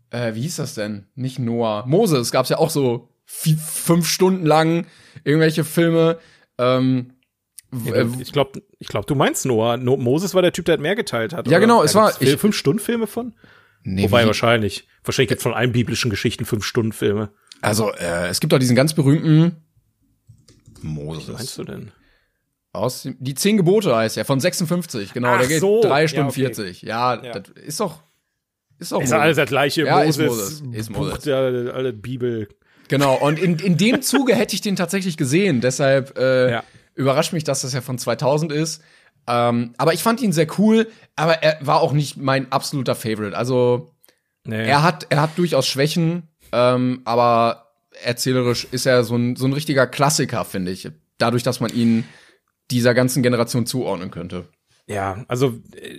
äh, wie hieß das denn? Nicht Noah, Moses gab's ja auch so fünf Stunden lang irgendwelche Filme. Ähm, äh, ich glaube, ich glaub, du meinst Noah. No Moses war der Typ, der mehr geteilt hat. Ja, genau, es war. Ich, fünf Stunden Filme von? Nee, Wobei wie? wahrscheinlich. Wahrscheinlich gibt's von allen biblischen Geschichten fünf Stunden Filme. Also, äh, es gibt auch diesen ganz berühmten Moses. Was meinst du denn? Aus die zehn Gebote heißt er von 56, genau. Ach der geht so. drei Stunden ja, okay. 40. Ja, ja, das ist doch ist doch. Ist alles der gleiche. Ja, Moses, ist Moses. Ist Moses. Buch der, alle Bibel. Genau. Und in, in dem Zuge hätte ich den tatsächlich gesehen. Deshalb äh, ja überrascht mich, dass das ja von 2000 ist. Ähm, aber ich fand ihn sehr cool, aber er war auch nicht mein absoluter Favorite. Also nee. er hat er hat durchaus Schwächen, ähm, aber erzählerisch ist er so ein so ein richtiger Klassiker, finde ich. Dadurch, dass man ihn dieser ganzen Generation zuordnen könnte. Ja, also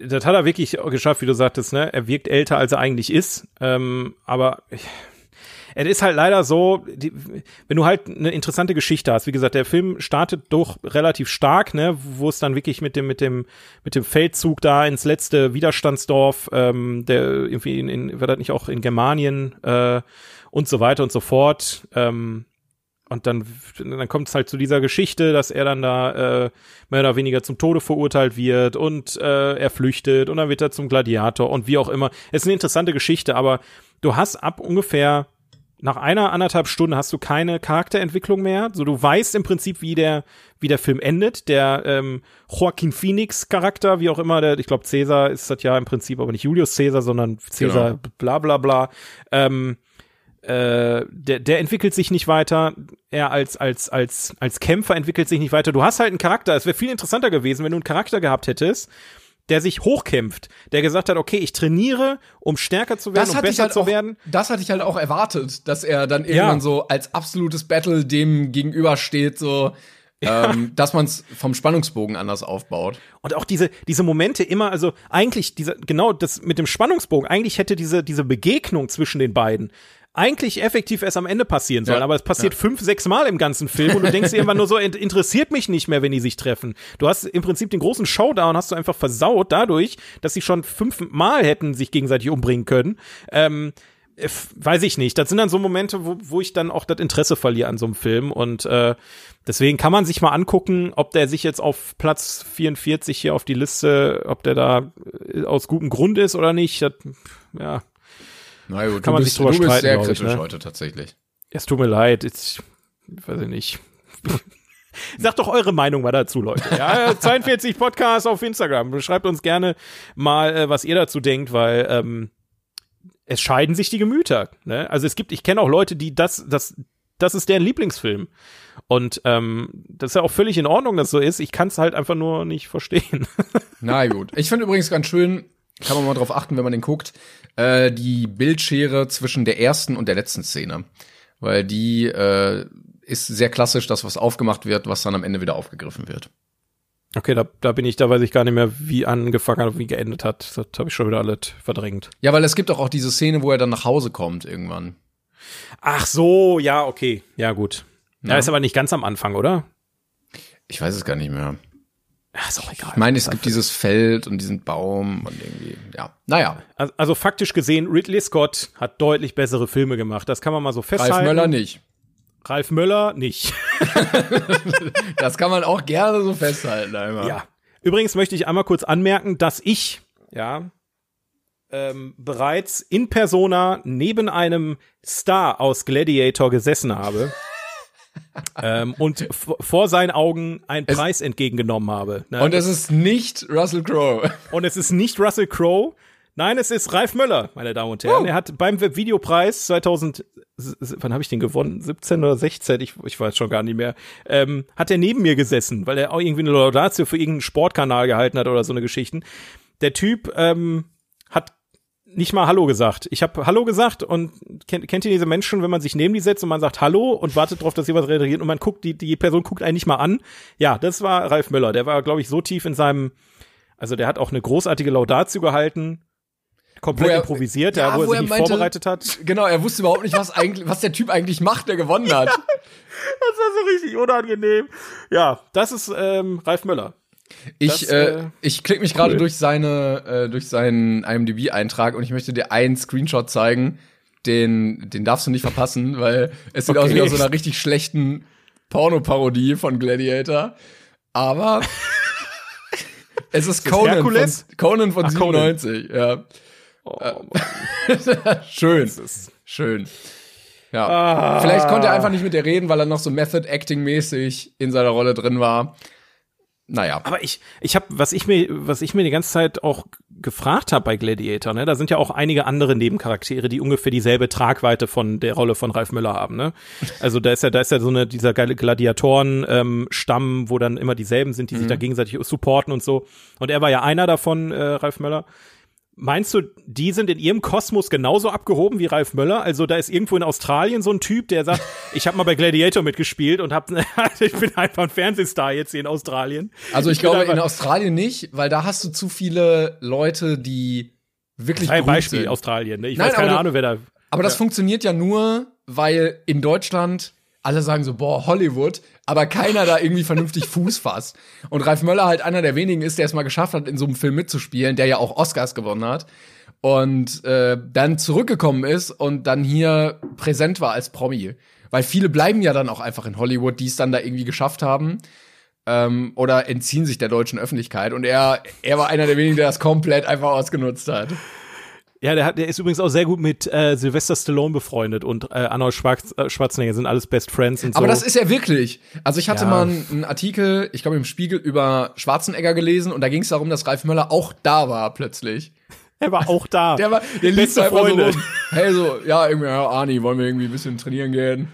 das hat er wirklich geschafft, wie du sagtest, ne? Er wirkt älter, als er eigentlich ist. Ähm, aber es ist halt leider so, die, wenn du halt eine interessante Geschichte hast, wie gesagt, der Film startet doch relativ stark, ne, wo es dann wirklich mit dem, mit dem, mit dem Feldzug da ins letzte Widerstandsdorf, ähm, der irgendwie in, in war das nicht auch in Germanien, äh, und so weiter und so fort. Ähm, und dann, dann kommt es halt zu dieser Geschichte, dass er dann da äh, mehr oder weniger zum Tode verurteilt wird und äh, er flüchtet und dann wird er zum Gladiator und wie auch immer. Es ist eine interessante Geschichte, aber du hast ab ungefähr nach einer anderthalb Stunden hast du keine Charakterentwicklung mehr. So, du weißt im Prinzip, wie der, wie der Film endet. Der ähm, Joaquin Phoenix Charakter, wie auch immer, der, ich glaube, Caesar ist das ja im Prinzip aber nicht Julius Caesar, sondern Caesar, genau. bla bla bla. Ähm, äh, der, der entwickelt sich nicht weiter. Er als, als, als, als Kämpfer entwickelt sich nicht weiter. Du hast halt einen Charakter. Es wäre viel interessanter gewesen, wenn du einen Charakter gehabt hättest, der sich hochkämpft, der gesagt hat, okay, ich trainiere, um stärker zu werden, um besser halt zu auch, werden. Das hatte ich halt auch erwartet, dass er dann irgendwann ja. so als absolutes Battle dem gegenübersteht, so ja. ähm, dass man es vom Spannungsbogen anders aufbaut. Und auch diese, diese Momente immer, also eigentlich, diese, genau das mit dem Spannungsbogen, eigentlich hätte diese, diese Begegnung zwischen den beiden eigentlich effektiv erst am Ende passieren sollen, ja, aber es passiert ja. fünf, sechs Mal im ganzen Film und du denkst dir irgendwann nur so, interessiert mich nicht mehr, wenn die sich treffen. Du hast im Prinzip den großen Showdown hast du einfach versaut dadurch, dass sie schon fünfmal hätten sich gegenseitig umbringen können. Ähm, weiß ich nicht. Das sind dann so Momente, wo, wo ich dann auch das Interesse verliere an so einem Film und äh, deswegen kann man sich mal angucken, ob der sich jetzt auf Platz 44 hier auf die Liste, ob der da äh, aus gutem Grund ist oder nicht. Das, ja, na gut, kann man bist, sich drüber du bist sehr kritisch ich, ne? heute tatsächlich. Es tut mir leid, ich weiß ich nicht. *laughs* Sagt doch eure Meinung mal dazu, Leute. Ja, *laughs* 42 Podcasts auf Instagram. Schreibt uns gerne mal, äh, was ihr dazu denkt, weil ähm, es scheiden sich die Gemüter. Ne? Also es gibt, ich kenne auch Leute, die das, das, das ist deren Lieblingsfilm. Und ähm, das ist ja auch völlig in Ordnung, dass so ist. Ich kann es halt einfach nur nicht verstehen. *laughs* Na gut. Ich finde übrigens ganz schön, kann man mal drauf achten, wenn man den guckt, äh, die Bildschere zwischen der ersten und der letzten Szene. Weil die äh, ist sehr klassisch, das, was aufgemacht wird, was dann am Ende wieder aufgegriffen wird. Okay, da, da bin ich, da weiß ich gar nicht mehr, wie angefangen hat, wie geendet hat. Das habe ich schon wieder alles verdrängt. Ja, weil es gibt auch, auch diese Szene, wo er dann nach Hause kommt irgendwann. Ach so, ja, okay. Ja, gut. Ja, ja ist aber nicht ganz am Anfang, oder? Ich weiß es gar nicht mehr. Ja, ist auch egal. Ich meine, es gibt dieses Feld und diesen Baum und irgendwie, ja. Naja. Also, also faktisch gesehen, Ridley Scott hat deutlich bessere Filme gemacht. Das kann man mal so festhalten. Ralf Möller nicht. Ralf Möller nicht. *laughs* das kann man auch gerne so festhalten einmal. Ja. Übrigens möchte ich einmal kurz anmerken, dass ich, ja, ähm, bereits in Persona neben einem Star aus Gladiator gesessen habe ähm, und vor seinen Augen einen es Preis entgegengenommen habe. Ne? Und es ist nicht Russell Crowe. Und es ist nicht Russell Crowe. Nein, es ist Ralf Möller, meine Damen und Herren. Oh. Er hat beim Webvideopreis 2000, wann habe ich den gewonnen? 17 oder 16? Ich, ich weiß schon gar nicht mehr. Ähm, hat er neben mir gesessen, weil er auch irgendwie eine Laudatio für irgendeinen Sportkanal gehalten hat oder so eine Geschichten. Der Typ ähm, nicht mal Hallo gesagt. Ich habe Hallo gesagt und kennt, kennt ihr diese Menschen, wenn man sich neben die setzt und man sagt Hallo und wartet darauf, dass jemand reagiert und man guckt, die, die Person guckt einen nicht mal an. Ja, das war Ralf Möller. Der war, glaube ich, so tief in seinem, also der hat auch eine großartige Laudatio gehalten. Komplett er, improvisiert, ja, wo er wo sich er meinte, vorbereitet hat. Genau, er wusste überhaupt nicht, was eigentlich, was der Typ eigentlich macht, der gewonnen hat. Ja, *laughs* das war so richtig unangenehm. Ja, das ist ähm, Ralf Möller. Ich, das, äh, äh, ich klicke mich cool. gerade durch seine, äh, durch seinen IMDb-Eintrag und ich möchte dir einen Screenshot zeigen, den, den darfst du nicht verpassen, weil es sieht okay. aus wie aus so einer richtig schlechten Pornoparodie von Gladiator. Aber *laughs* es ist, ist Conan von, Conan von Ach, 97, Conan. ja. Oh, *laughs* schön. Schön. Ja. Ah. Vielleicht konnte er einfach nicht mit dir reden, weil er noch so Method Acting mäßig in seiner Rolle drin war naja. Aber ich, ich habe, was ich mir, was ich mir die ganze Zeit auch gefragt habe bei Gladiator, ne, da sind ja auch einige andere Nebencharaktere, die ungefähr dieselbe Tragweite von der Rolle von Ralf Müller haben, ne? Also da ist ja, da ist ja so eine dieser geile Gladiatoren-Stamm, ähm, wo dann immer dieselben sind, die mhm. sich da gegenseitig supporten und so. Und er war ja einer davon, äh, Ralf Möller. Meinst du, die sind in ihrem Kosmos genauso abgehoben wie Ralf Möller? Also da ist irgendwo in Australien so ein Typ, der sagt, *laughs* ich habe mal bei Gladiator mitgespielt und hab, *laughs* ich bin einfach ein Fernsehstar jetzt hier in Australien. Also ich, ich glaube in Australien nicht, weil da hast du zu viele Leute, die wirklich Ein Beispiel sind. Australien, ne? Ich Nein, weiß keine Ahnung, wer da Aber das ja. funktioniert ja nur, weil in Deutschland alle sagen so, boah, Hollywood, aber keiner da irgendwie vernünftig *laughs* Fuß fasst. Und Ralf Möller halt einer der wenigen ist, der es mal geschafft hat, in so einem Film mitzuspielen, der ja auch Oscars gewonnen hat. Und äh, dann zurückgekommen ist und dann hier präsent war als Promi. Weil viele bleiben ja dann auch einfach in Hollywood, die es dann da irgendwie geschafft haben. Ähm, oder entziehen sich der deutschen Öffentlichkeit. Und er, er war einer der wenigen, der das komplett einfach ausgenutzt hat. Ja, der, hat, der ist übrigens auch sehr gut mit äh, Sylvester Stallone befreundet und äh, Arnold Schwarz, äh, Schwarzenegger sind alles Best Friends und so. Aber das ist er wirklich. Also ich hatte ja. mal einen Artikel, ich glaube im Spiegel, über Schwarzenegger gelesen und da ging es darum, dass Ralf Möller auch da war plötzlich. Er war auch da. *laughs* der war, der lief so rum. Hey, so, ja, irgendwie, ja, Arni, wollen wir irgendwie ein bisschen trainieren gehen?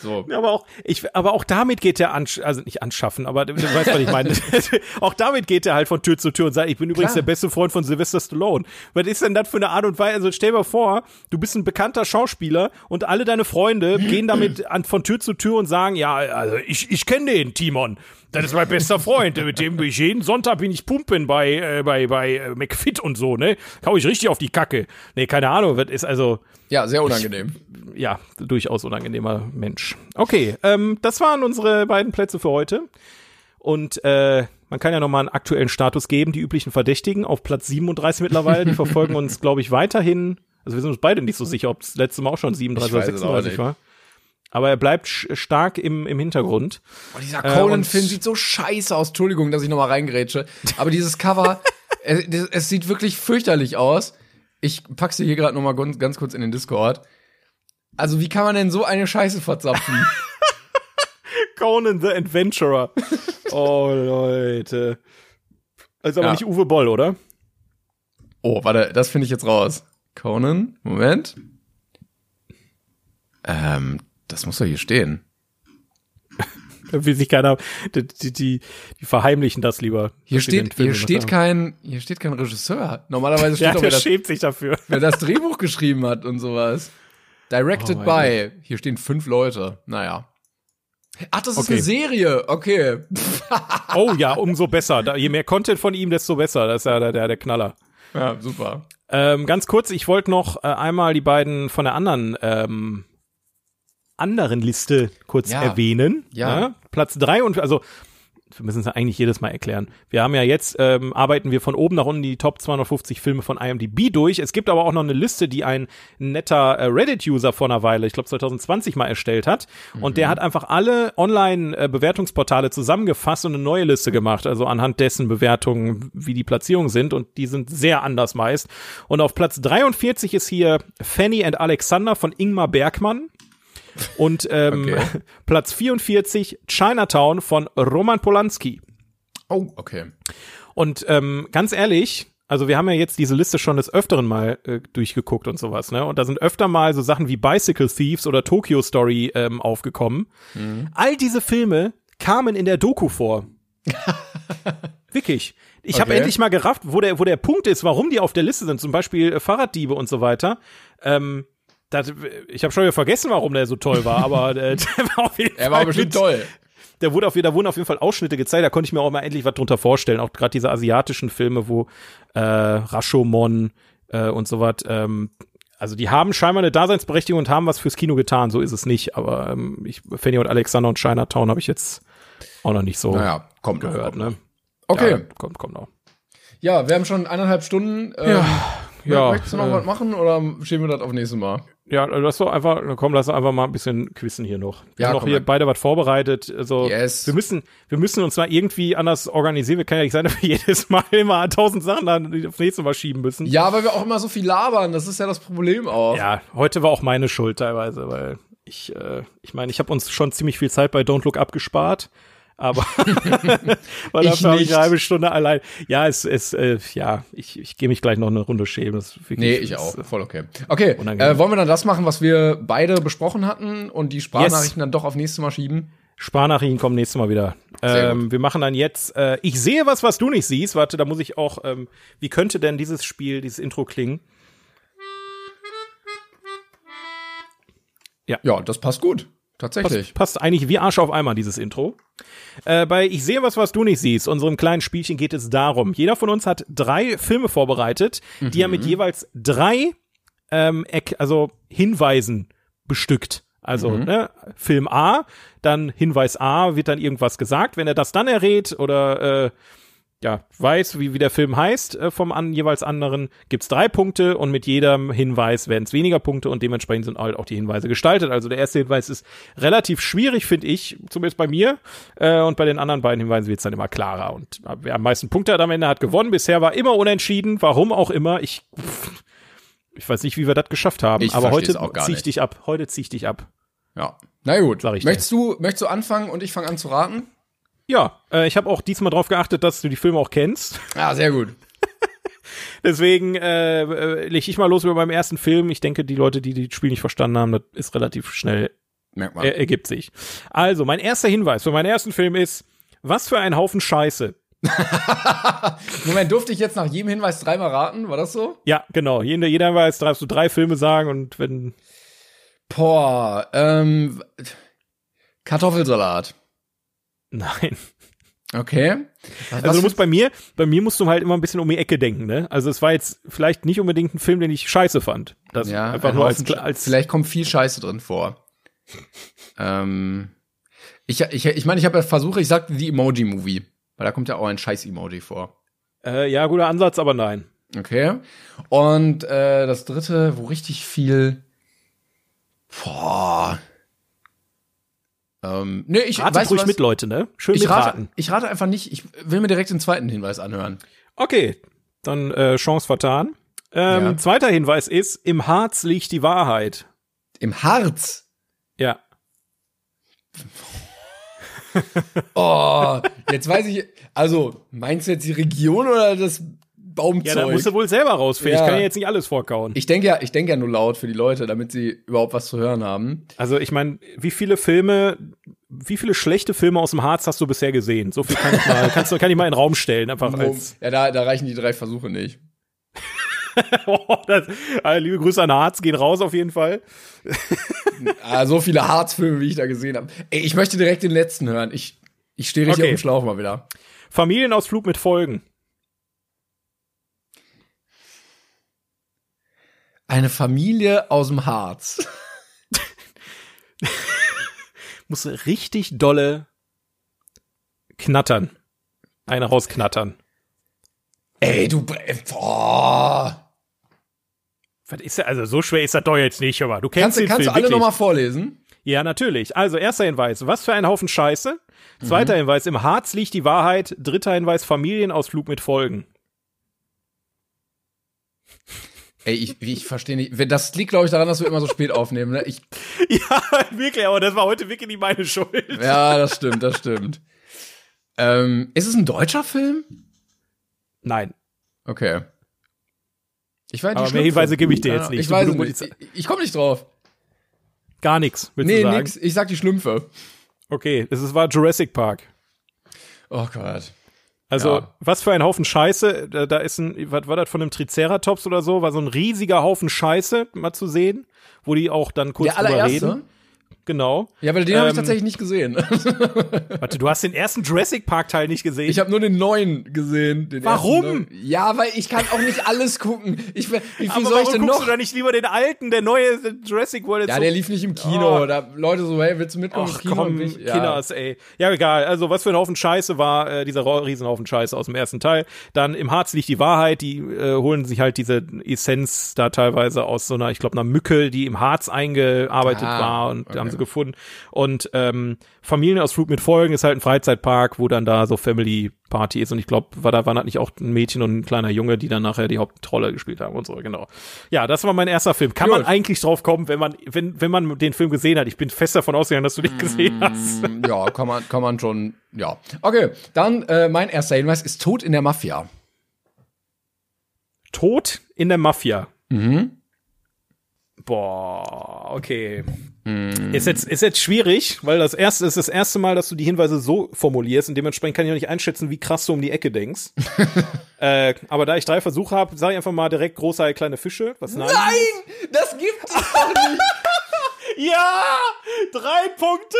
So. Ja, aber auch, ich, aber auch damit geht er an, also nicht anschaffen, aber du weißt, was ich meine. *laughs* *laughs* auch damit geht er halt von Tür zu Tür und sagt, ich bin übrigens Klar. der beste Freund von Sylvester Stallone. Was ist denn das für eine Art und Weise? Also stell dir mal vor, du bist ein bekannter Schauspieler und alle deine Freunde gehen damit an, von Tür zu Tür und sagen, ja, also ich, ich kenne den, Timon. Das ist mein bester Freund. Mit dem bin ich jeden Sonntag bin ich pumpen bei, äh, bei, bei äh, McFit und so, ne? Kau ich richtig auf die Kacke. Nee, keine Ahnung, was ist also. Ja, sehr unangenehm. Ich, ja, durchaus unangenehmer Mensch. Okay, ähm, das waren unsere beiden Plätze für heute. Und äh, man kann ja nochmal einen aktuellen Status geben. Die üblichen Verdächtigen auf Platz 37 mittlerweile. Die *laughs* verfolgen uns, glaube ich, weiterhin. Also wir sind uns beide nicht so sicher, ob es letzte Mal auch schon 37 oder 36 war aber er bleibt stark im, im Hintergrund. Oh, dieser Conan-Film äh, sieht so scheiße aus. Entschuldigung, dass ich nochmal reingrätsche. Aber dieses Cover, *laughs* es, es, sieht wirklich fürchterlich aus. Ich pack's dir hier gerade nochmal ganz, ganz kurz in den Discord. Also, wie kann man denn so eine Scheiße verzapfen? *laughs* Conan the Adventurer. *laughs* Oh, Leute. Also aber ja. nicht Uwe Boll, oder? Oh, warte, das finde ich jetzt raus. Conan, Moment. Ähm, das muss doch hier stehen. *laughs* da will sich keiner, die, die, die, die verheimlichen das lieber. Hier steht, hier steht kein, hier steht kein Regisseur. Normalerweise *laughs* steht ja, doch, wer das, schämt sich dafür. Wer das Drehbuch geschrieben hat und sowas. Directed oh, by. Hier stehen fünf Leute. Naja. Ach, das ist okay. eine Serie. Okay. *laughs* oh ja, umso besser. Da, je mehr Content von ihm, desto besser. Das ist ja der, der, der Knaller. Ja, super. Ähm, ganz kurz, ich wollte noch äh, einmal die beiden von der anderen ähm, anderen Liste kurz ja. erwähnen. Ja. ja. Platz drei und also wir müssen es eigentlich jedes Mal erklären. Wir haben ja jetzt, ähm, arbeiten wir von oben nach unten die Top 250 Filme von IMDb durch. Es gibt aber auch noch eine Liste, die ein netter äh, Reddit-User vor einer Weile, ich glaube 2020 mal erstellt hat. Mhm. Und der hat einfach alle Online-Bewertungsportale zusammengefasst und eine neue Liste gemacht. Also anhand dessen Bewertungen, wie die Platzierungen sind. Und die sind sehr anders meist. Und auf Platz 43 ist hier Fanny and Alexander von Ingmar Bergmann. Und ähm, okay. *laughs* Platz 44 Chinatown von Roman Polanski. Oh, okay. Und ähm, ganz ehrlich, also wir haben ja jetzt diese Liste schon des Öfteren mal äh, durchgeguckt und sowas, ne? Und da sind öfter mal so Sachen wie Bicycle Thieves oder Tokyo Story ähm, aufgekommen. Mhm. All diese Filme kamen in der Doku vor. *laughs* Wirklich. Ich okay. habe endlich mal gerafft, wo der, wo der Punkt ist, warum die auf der Liste sind. Zum Beispiel äh, Fahrraddiebe und so weiter. Ähm, das, ich habe schon wieder vergessen, warum der so toll war, aber äh, *laughs* der war auf jeden er war bestimmt toll. Der wurde auf, da wurden auf jeden Fall Ausschnitte gezeigt, da konnte ich mir auch mal endlich was drunter vorstellen. Auch gerade diese asiatischen Filme, wo äh, Rashomon äh, und so was, ähm, also die haben scheinbar eine Daseinsberechtigung und haben was fürs Kino getan, so ist es nicht. Aber ähm, ich, Fanny und Alexander und Chinatown habe ich jetzt auch noch nicht so naja, kommt gehört. Noch, ne? Okay. Ja, kommt, kommt noch. Ja, wir haben schon eineinhalb Stunden. Ähm, ja, ja. Möchtest du noch äh, was machen oder schieben wir das auf nächstes Mal? Ja, lass doch einfach, komm, lass doch einfach mal ein bisschen quizzen hier noch. Wir ja, haben noch hier beide was vorbereitet. Also yes. wir müssen, wir müssen uns mal irgendwie anders organisieren. Wir können ja nicht sein, dass wir *laughs* jedes Mal immer tausend Sachen dann aufs nächste Mal schieben müssen. Ja, weil wir auch immer so viel labern. Das ist ja das Problem auch. Ja, heute war auch meine Schuld teilweise, weil ich, äh, ich meine, ich habe uns schon ziemlich viel Zeit bei Don't Look abgespart aber *laughs* weil dafür habe ich eine halbe Stunde allein. Ja, es ist, äh, ja, ich, ich gehe mich gleich noch eine Runde schämen. Das nee, ich auch. Voll okay. Okay, äh, wollen wir dann das machen, was wir beide besprochen hatten und die Sprachnachrichten yes. dann doch auf nächstes Mal schieben? Sparnachrichten kommen nächstes Mal wieder. Ähm, wir machen dann jetzt, äh, ich sehe was, was du nicht siehst. Warte, da muss ich auch, ähm, wie könnte denn dieses Spiel, dieses Intro klingen? Ja. Ja, das passt gut. Tatsächlich. Passt, passt eigentlich wie Arsch auf einmal, dieses Intro. Äh, bei Ich sehe was, was du nicht siehst, unserem kleinen Spielchen geht es darum. Jeder von uns hat drei Filme vorbereitet, mhm. die er mit mhm. jeweils drei ähm, also Hinweisen bestückt. Also mhm. ne, Film A, dann Hinweis A, wird dann irgendwas gesagt. Wenn er das dann errät oder äh, ja, weiß, wie, wie der Film heißt äh, vom an, jeweils anderen, gibt's drei Punkte und mit jedem Hinweis werden es weniger Punkte und dementsprechend sind halt auch die Hinweise gestaltet. Also der erste Hinweis ist relativ schwierig, finde ich, zumindest bei mir. Äh, und bei den anderen beiden Hinweisen wird's dann immer klarer. Und wer am meisten Punkte hat am Ende, hat gewonnen. Bisher war immer unentschieden, warum auch immer. Ich, ich weiß nicht, wie wir das geschafft haben, ich aber heute zieh ich dich ab. Heute zieh ich dich ab. Ja. Na gut. Sag ich möchtest, du, möchtest du anfangen und ich fange an zu raten? Ja, äh, ich habe auch diesmal darauf geachtet, dass du die Filme auch kennst. Ja, *laughs* sehr gut. Deswegen äh, äh, leg ich mal los über meinem ersten Film. Ich denke, die Leute, die das Spiel nicht verstanden haben, das ist relativ schnell Merkt man. Er, ergibt sich. Also, mein erster Hinweis für meinen ersten Film ist, was für ein Haufen Scheiße. *laughs* Moment, durfte ich jetzt nach jedem Hinweis dreimal raten? War das so? Ja, genau. Jeder, jeder Hinweis darfst du drei Filme sagen und wenn. Boah, ähm, Kartoffelsalat. Nein. Okay. Was also du musst bei mir, bei mir musst du halt immer ein bisschen um die Ecke denken, ne? Also es war jetzt vielleicht nicht unbedingt ein Film, den ich scheiße fand. Das ja, einfach nur als, als vielleicht kommt viel Scheiße drin vor. ähm, ich ich ich meine, ich habe ja versucht, ich sag die Emoji Movie, weil da kommt ja auch ein Scheiß Emoji vor. Äh, ja, guter Ansatz, aber nein. Okay. Und äh, das dritte, wo richtig viel Boah, ähm, nee, ich Rate weiß ruhig was? mit, Leute, ne? Schön ich rate, raten. Ich rate einfach nicht. Ich will mir direkt den zweiten Hinweis anhören. Okay, dann äh, Chance vertan. Ähm, ja. Zweiter Hinweis ist, im Harz liegt die Wahrheit. Im Harz? Ja. *laughs* oh, jetzt weiß ich, also meinst du jetzt die Region oder das Baumzeug. Ja, da musst du wohl selber rausfinden. Ja. Ich kann ja jetzt nicht alles vorkauen. Ich denke ja, ich denke ja nur laut für die Leute, damit sie überhaupt was zu hören haben. Also ich meine, wie viele Filme, wie viele schlechte Filme aus dem Harz hast du bisher gesehen? So viel kann ich mal, *laughs* kannst du, kann ich mal in den Raum stellen, einfach als. Ja, da, da reichen die drei Versuche nicht. *laughs* oh, das, also, liebe Grüße an Harz, gehen raus auf jeden Fall. *laughs* ah, so viele Harz-Filme, wie ich da gesehen habe. Ey, ich möchte direkt den letzten hören. Ich, ich stehe richtig okay. auf dem Schlauch mal wieder. Familienausflug mit Folgen. Eine Familie aus dem Harz. *laughs* Muss richtig dolle knattern. Eine rausknattern. Ey, du. Boah. Was ist ja, also so schwer ist das doch jetzt nicht, aber du kennst kannst, den kannst Film, du alle nochmal vorlesen? Ja, natürlich. Also, erster Hinweis, was für ein Haufen Scheiße. Zweiter mhm. Hinweis, im Harz liegt die Wahrheit. Dritter Hinweis, Familienausflug mit Folgen. Ey, ich, ich verstehe nicht. Das liegt, glaube ich, daran, dass wir immer so spät aufnehmen. Ne? Ich, *laughs* ja, wirklich, aber das war heute wirklich nicht meine Schuld. Ja, das stimmt, das stimmt. Ähm, ist es ein deutscher Film? Nein. Okay. Ich weiß, aber mehr Hinweise gebe ich dir jetzt nicht. Ich weiß nicht. Ich, ich komme nicht drauf. Gar nichts, willst nee, du sagen? nix. Ich sag die Schlümpfe. Okay, es war Jurassic Park. Oh Gott. Also, ja. was für ein Haufen Scheiße. Da, da ist ein, was war das von einem Triceratops oder so? War so ein riesiger Haufen Scheiße mal zu sehen, wo die auch dann kurz Der drüber reden genau. Ja, aber den ähm, habe ich tatsächlich nicht gesehen. *laughs* Warte, du hast den ersten Jurassic Park Teil nicht gesehen? Ich habe nur den neuen gesehen. Den warum? Ja, weil ich kann auch nicht alles gucken. Ich, wie viel aber soll ich denn noch? du da nicht lieber den alten, der neue Jurassic World? Ja, so der lief nicht im Kino. Oh. Da Leute so, hey, willst du mitkommen Ach, im Kino? Komm, ich, ja. Kinders, ey. Ja, egal. Also, was für ein Haufen Scheiße war äh, dieser Riesenhaufen Scheiße aus dem ersten Teil. Dann im Harz liegt die Wahrheit. Die äh, holen sich halt diese Essenz da teilweise aus so einer, ich glaube, einer Mücke, die im Harz eingearbeitet ah, war und okay. haben sie gefunden. Und ähm, Familienausflug mit Folgen ist halt ein Freizeitpark, wo dann da so Family Party ist. Und ich glaube, war da waren halt nicht auch ein Mädchen und ein kleiner Junge, die dann nachher die Hauptrolle gespielt haben und so, genau. Ja, das war mein erster Film. Kann Gut. man eigentlich drauf kommen, wenn man, wenn, wenn man den Film gesehen hat? Ich bin fest davon ausgegangen, dass du den gesehen mm, hast. *laughs* ja, kann man, kann man schon, ja. Okay, dann äh, mein erster Hinweis ist Tod in der Mafia. Tod in der Mafia. Mhm. Boah, okay. Mm. Ist jetzt, ist jetzt schwierig, weil das erste ist das erste Mal, dass du die Hinweise so formulierst und dementsprechend kann ich auch nicht einschätzen, wie krass du um die Ecke denkst. *laughs* äh, aber da ich drei Versuche habe, sage ich einfach mal direkt große kleine Fische. Was nein, nein das gibt es doch nicht. Ja! Drei Punkte!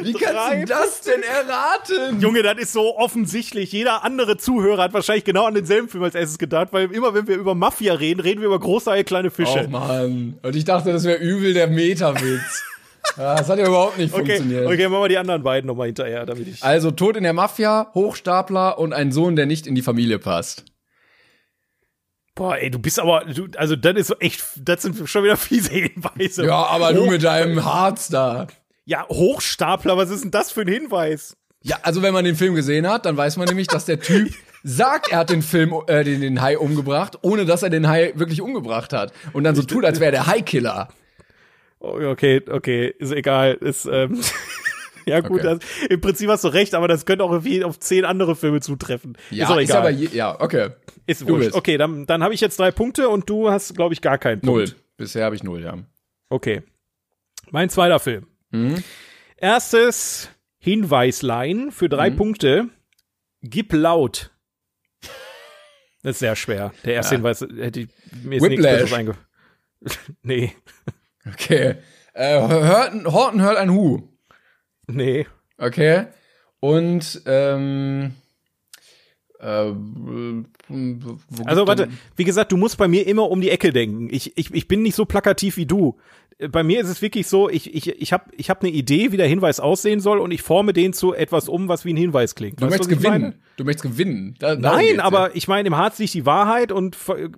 Wie Drei kannst du das denn erraten? Junge, das ist so offensichtlich. Jeder andere Zuhörer hat wahrscheinlich genau an denselben Film als erstes gedacht, weil immer wenn wir über Mafia reden, reden wir über große kleine Fische. Oh Mann. Und ich dachte, das wäre übel der Meta-Witz. *laughs* ja, das hat ja überhaupt nicht okay, funktioniert. okay, machen wir die anderen beiden nochmal hinterher, damit ich. Also Tod in der Mafia, Hochstapler und ein Sohn, der nicht in die Familie passt. Boah, ey, du bist aber, du, also das ist so echt, das sind schon wieder fiese Hinweise. Ja, aber du mit deinem Harz da. Ja, Hochstapler, was ist denn das für ein Hinweis? Ja, also wenn man den Film gesehen hat, dann weiß man nämlich, dass der Typ *laughs* sagt, er hat den Film, äh, den, den Hai umgebracht, ohne dass er den Hai wirklich umgebracht hat. Und dann so tut, als wäre der Hai-Killer. Oh, Okay, okay, ist egal. Ist, ähm, *laughs* *laughs* ja gut, Okay. das, im Prinzip hast du recht, aber das könnte auch irgendwie auf zehn andere Filme zutreffen. Ja, ist auch egal. aber je, ja, okay. ist wurscht. Okay, dann, dann habe ich jetzt drei Punkte und du hast, glaube ich, gar keinen Null. Punkt. Bisher habe ich null, ja. Okay. Mein zweiter Film. Mhm. Erstes Hinweislein für drei Mhm. Punkte. Gib laut. Das ist sehr schwer. Der erste Ja. Hinweis hätte ich mir ist Whiplash. nichts Besseres einge... *laughs* nee, Okay. Äh, hört, Horton hört ein Hu. Nee. Okay. Und, ähm, äh, wo Also warte, wie gesagt, du musst bei mir immer um die Ecke denken. Ich, ich, ich bin nicht so plakativ wie du. Bei mir ist es wirklich so, ich, ich, ich habe ich hab eine Idee, wie der Hinweis aussehen soll und ich forme den zu etwas um, was wie ein Hinweis klingt. Du Weißt möchtest gewinnen. meine? Du möchtest gewinnen. Da, Nein, aber ich meine, im Harz liegt die Wahrheit und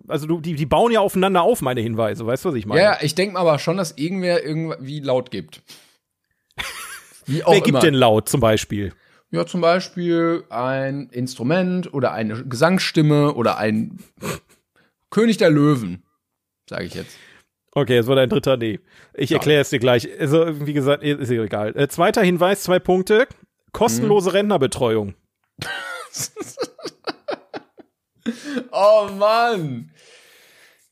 also du, die, die bauen ja aufeinander auf, meine Hinweise. Weißt du, was ich meine? Ja, ja, ich denke mal aber schon, dass irgendwer irgendwie laut gibt. Wie auch Wer gibt immer. denn laut zum Beispiel? Ja, zum Beispiel ein Instrument oder eine Gesangsstimme oder ein König der Löwen, sage ich jetzt. Okay, jetzt war dein dritter Nee. Ich erkläre es dir gleich. Also, wie gesagt, ist ja egal. Äh, zweiter Hinweis, zwei Punkte. Kostenlose Rentnerbetreuung. *laughs* Oh Mann!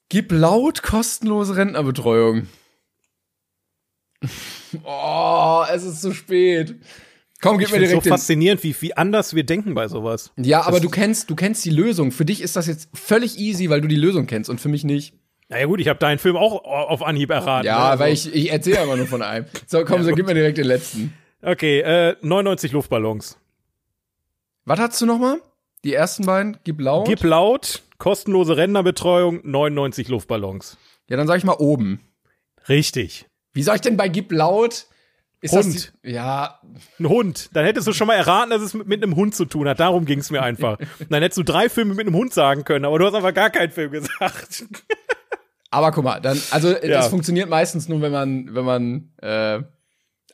Gib laut kostenlose Rentnerbetreuung. Oh, es ist zu spät. Komm, gib Ich mir so direkt den. faszinierend, wie, wie anders wir denken bei sowas. Ja, aber du kennst, du kennst die Lösung. Für dich ist das jetzt völlig easy, weil du die Lösung kennst und für mich nicht. Naja gut, ich habe deinen Film auch auf Anhieb erraten. Ja, ne? Also- weil ich, ich erzähle aber nur von einem. So, komm, *laughs* so gib mir direkt den letzten. Okay, äh, 99 Luftballons. Was hast du noch mal? Die ersten beiden? Gib laut. Gib laut, kostenlose Rentnerbetreuung, 99 Luftballons. Ja, dann sag ich mal oben. Richtig. Wie soll ich denn bei Gib laut? Ist Hund. Das die, ja, Ein Hund. Dann hättest du schon mal erraten, dass es mit, mit einem Hund zu tun hat. Darum ging es mir einfach. Und *laughs* dann hättest du drei Filme mit einem Hund sagen können, aber du hast einfach gar keinen Film gesagt. *laughs* aber guck mal, dann, also Ja. das funktioniert meistens nur, wenn man, wenn man äh,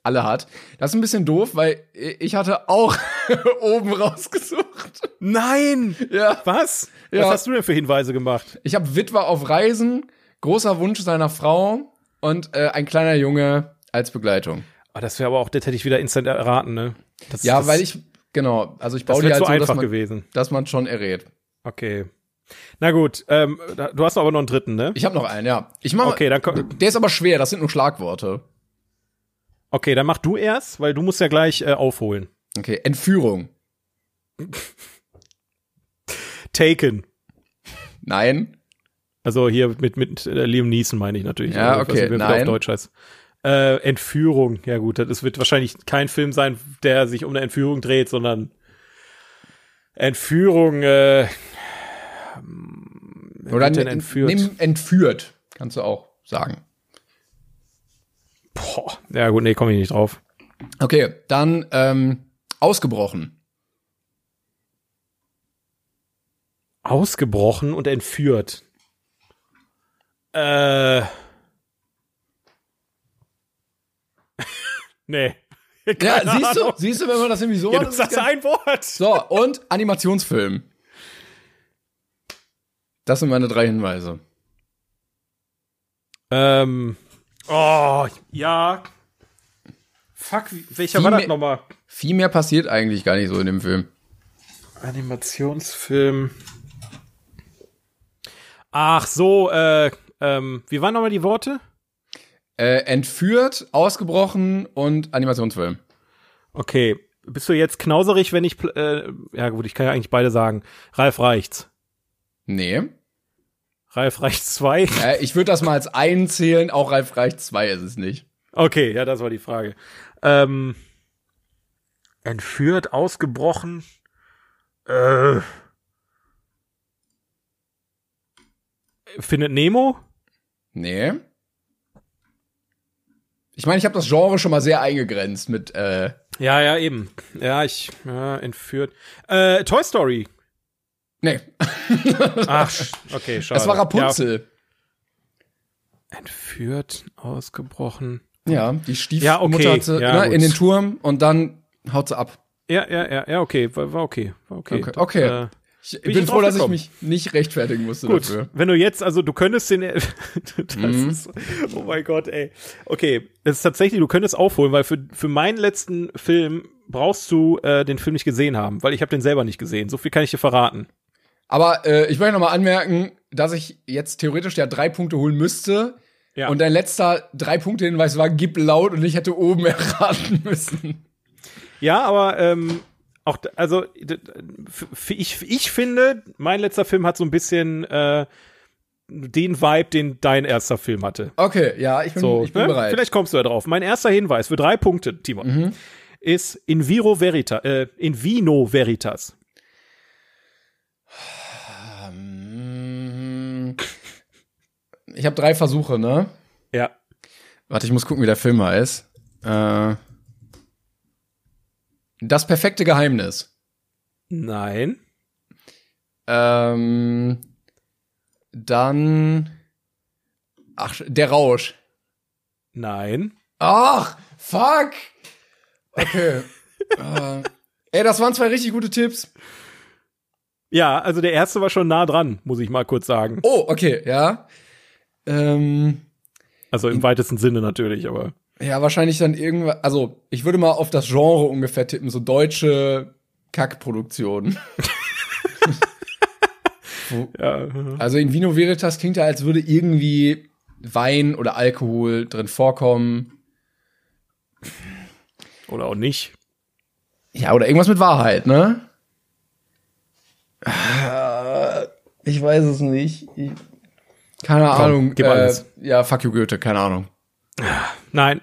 alle hat. Das ist ein bisschen doof, weil ich hatte auch *laughs* oben rausgesucht. Nein! Ja. Was? Ja. Was hast du denn für Hinweise gemacht? Ich habe Witwer auf Reisen, großer Wunsch seiner Frau und äh, ein kleiner Junge als Begleitung. Ah, das wäre aber auch, das hätte ich wieder instant erraten, ne? Das, Ja, das, weil ich, genau, also ich baue die halt so, dass einfach man, gewesen. dass man schon errät. Okay. Na gut, ähm, du hast aber noch einen dritten, ne? Ich habe noch einen, ja. Ich mach, Okay, dann komm, Der ist aber schwer, das sind nur Schlagworte. okay, dann mach du erst, weil du musst ja gleich äh, aufholen. Okay, Entführung. Taken. Nein. Also hier mit, mit äh, Liam Neeson meine ich natürlich. Ja, Also, okay, nicht, das nein. auf Deutsch heißt. Äh, Entführung. Ja gut, das wird wahrscheinlich kein Film sein, der sich um eine Entführung dreht, sondern Entführung, äh, Oder denn entführt? Nimm entführt, kannst du auch sagen. Boah. Ja gut, nee, komme ich nicht drauf. Okay, dann ähm, ausgebrochen. Ausgebrochen und entführt. Äh. *laughs* nee. *laughs* Ja, Keine siehst du, siehst du, wenn man das irgendwie so Ja, macht, du sagst ein Wort. So, und Animationsfilm. Das sind meine drei Hinweise. Ähm. Oh, ja. Fuck, welcher Viel war das nochmal? Viel mehr passiert eigentlich gar nicht so in dem Film. Animationsfilm. Ach so, äh, ähm, wie waren nochmal die Worte? Äh, entführt, ausgebrochen und Animationsfilm. Okay, bist du jetzt knauserig, wenn ich, äh, ja gut, ich kann ja eigentlich beide sagen. Ralf Reichts. Nee. Ralf Reichts 2. *laughs* Äh, ich würde das mal als einzählen, auch Ralf Reich 2 ist es nicht. Okay, ja, das war die Frage. Ähm, entführt, ausgebrochen. Äh, findet Nemo? Nee. Ich meine, ich habe das Genre schon mal sehr eingegrenzt mit äh Ja, ja, eben. Ja, ich ja, entführt. Äh, Toy Story. Nee. *laughs* Ach, okay, *laughs* schade. Das war Rapunzel. Ja. Entführt, ausgebrochen. Ja, die Stiefmutter Ja, okay. hat sie Ja, ne, in den Turm und dann haut sie ab. Ja, ja, ja, ja, okay, war, war okay, war okay. Okay, okay. Äh, Ich Bin bin, froh, dass ich mich nicht rechtfertigen musste Gut, dafür. wenn du jetzt, also du könntest den, *laughs* das Mhm. ist, oh mein Gott, ey. Okay, es ist tatsächlich, du könntest aufholen, weil für, für meinen letzten Film brauchst du äh, den Film nicht gesehen haben, weil ich habe den selber nicht gesehen. So viel kann ich dir verraten. Aber äh, ich möchte noch mal anmerken, dass ich jetzt theoretisch ja drei Punkte holen müsste. Ja. Und dein letzter drei Punkte Hinweis war gib laut und ich hätte oben *laughs* erraten müssen. Ja, aber ähm, auch, also ich, ich finde, mein letzter Film hat so ein bisschen äh, den Vibe, den dein erster Film hatte. Okay, ja, ich bin, So, ich bin ne? bereit. Mhm. Vielleicht kommst du ja drauf. Mein erster Hinweis für drei Punkte, Timon, ist in Viro Verita, äh, in Vino Veritas. Ich habe drei Versuche, ne? Ja. Warte, ich muss gucken, wie der Film heißt. Äh, das perfekte Geheimnis. Nein. Ähm, dann. Ach, der Rausch. Nein. Ach, fuck. Okay. *laughs* äh, ey, das waren zwei richtig gute Tipps. Ja, also der erste war schon nah dran, muss ich mal kurz sagen. Oh, okay, ja. Ähm, Also im weitesten Sinne natürlich, aber. Ja, wahrscheinlich dann irgendwas. Also, ich würde mal auf das Genre ungefähr tippen, so deutsche Kackproduktion. *laughs* Ja. Also in Vino Veritas klingt ja, als würde irgendwie Wein oder Alkohol drin vorkommen. Oder auch nicht. Ja, oder irgendwas mit Wahrheit, ne? Ich weiß es nicht. Ich, keine Komm, Ahnung. gib äh, alles. Ja, fuck you Goethe, keine Ahnung. Nein.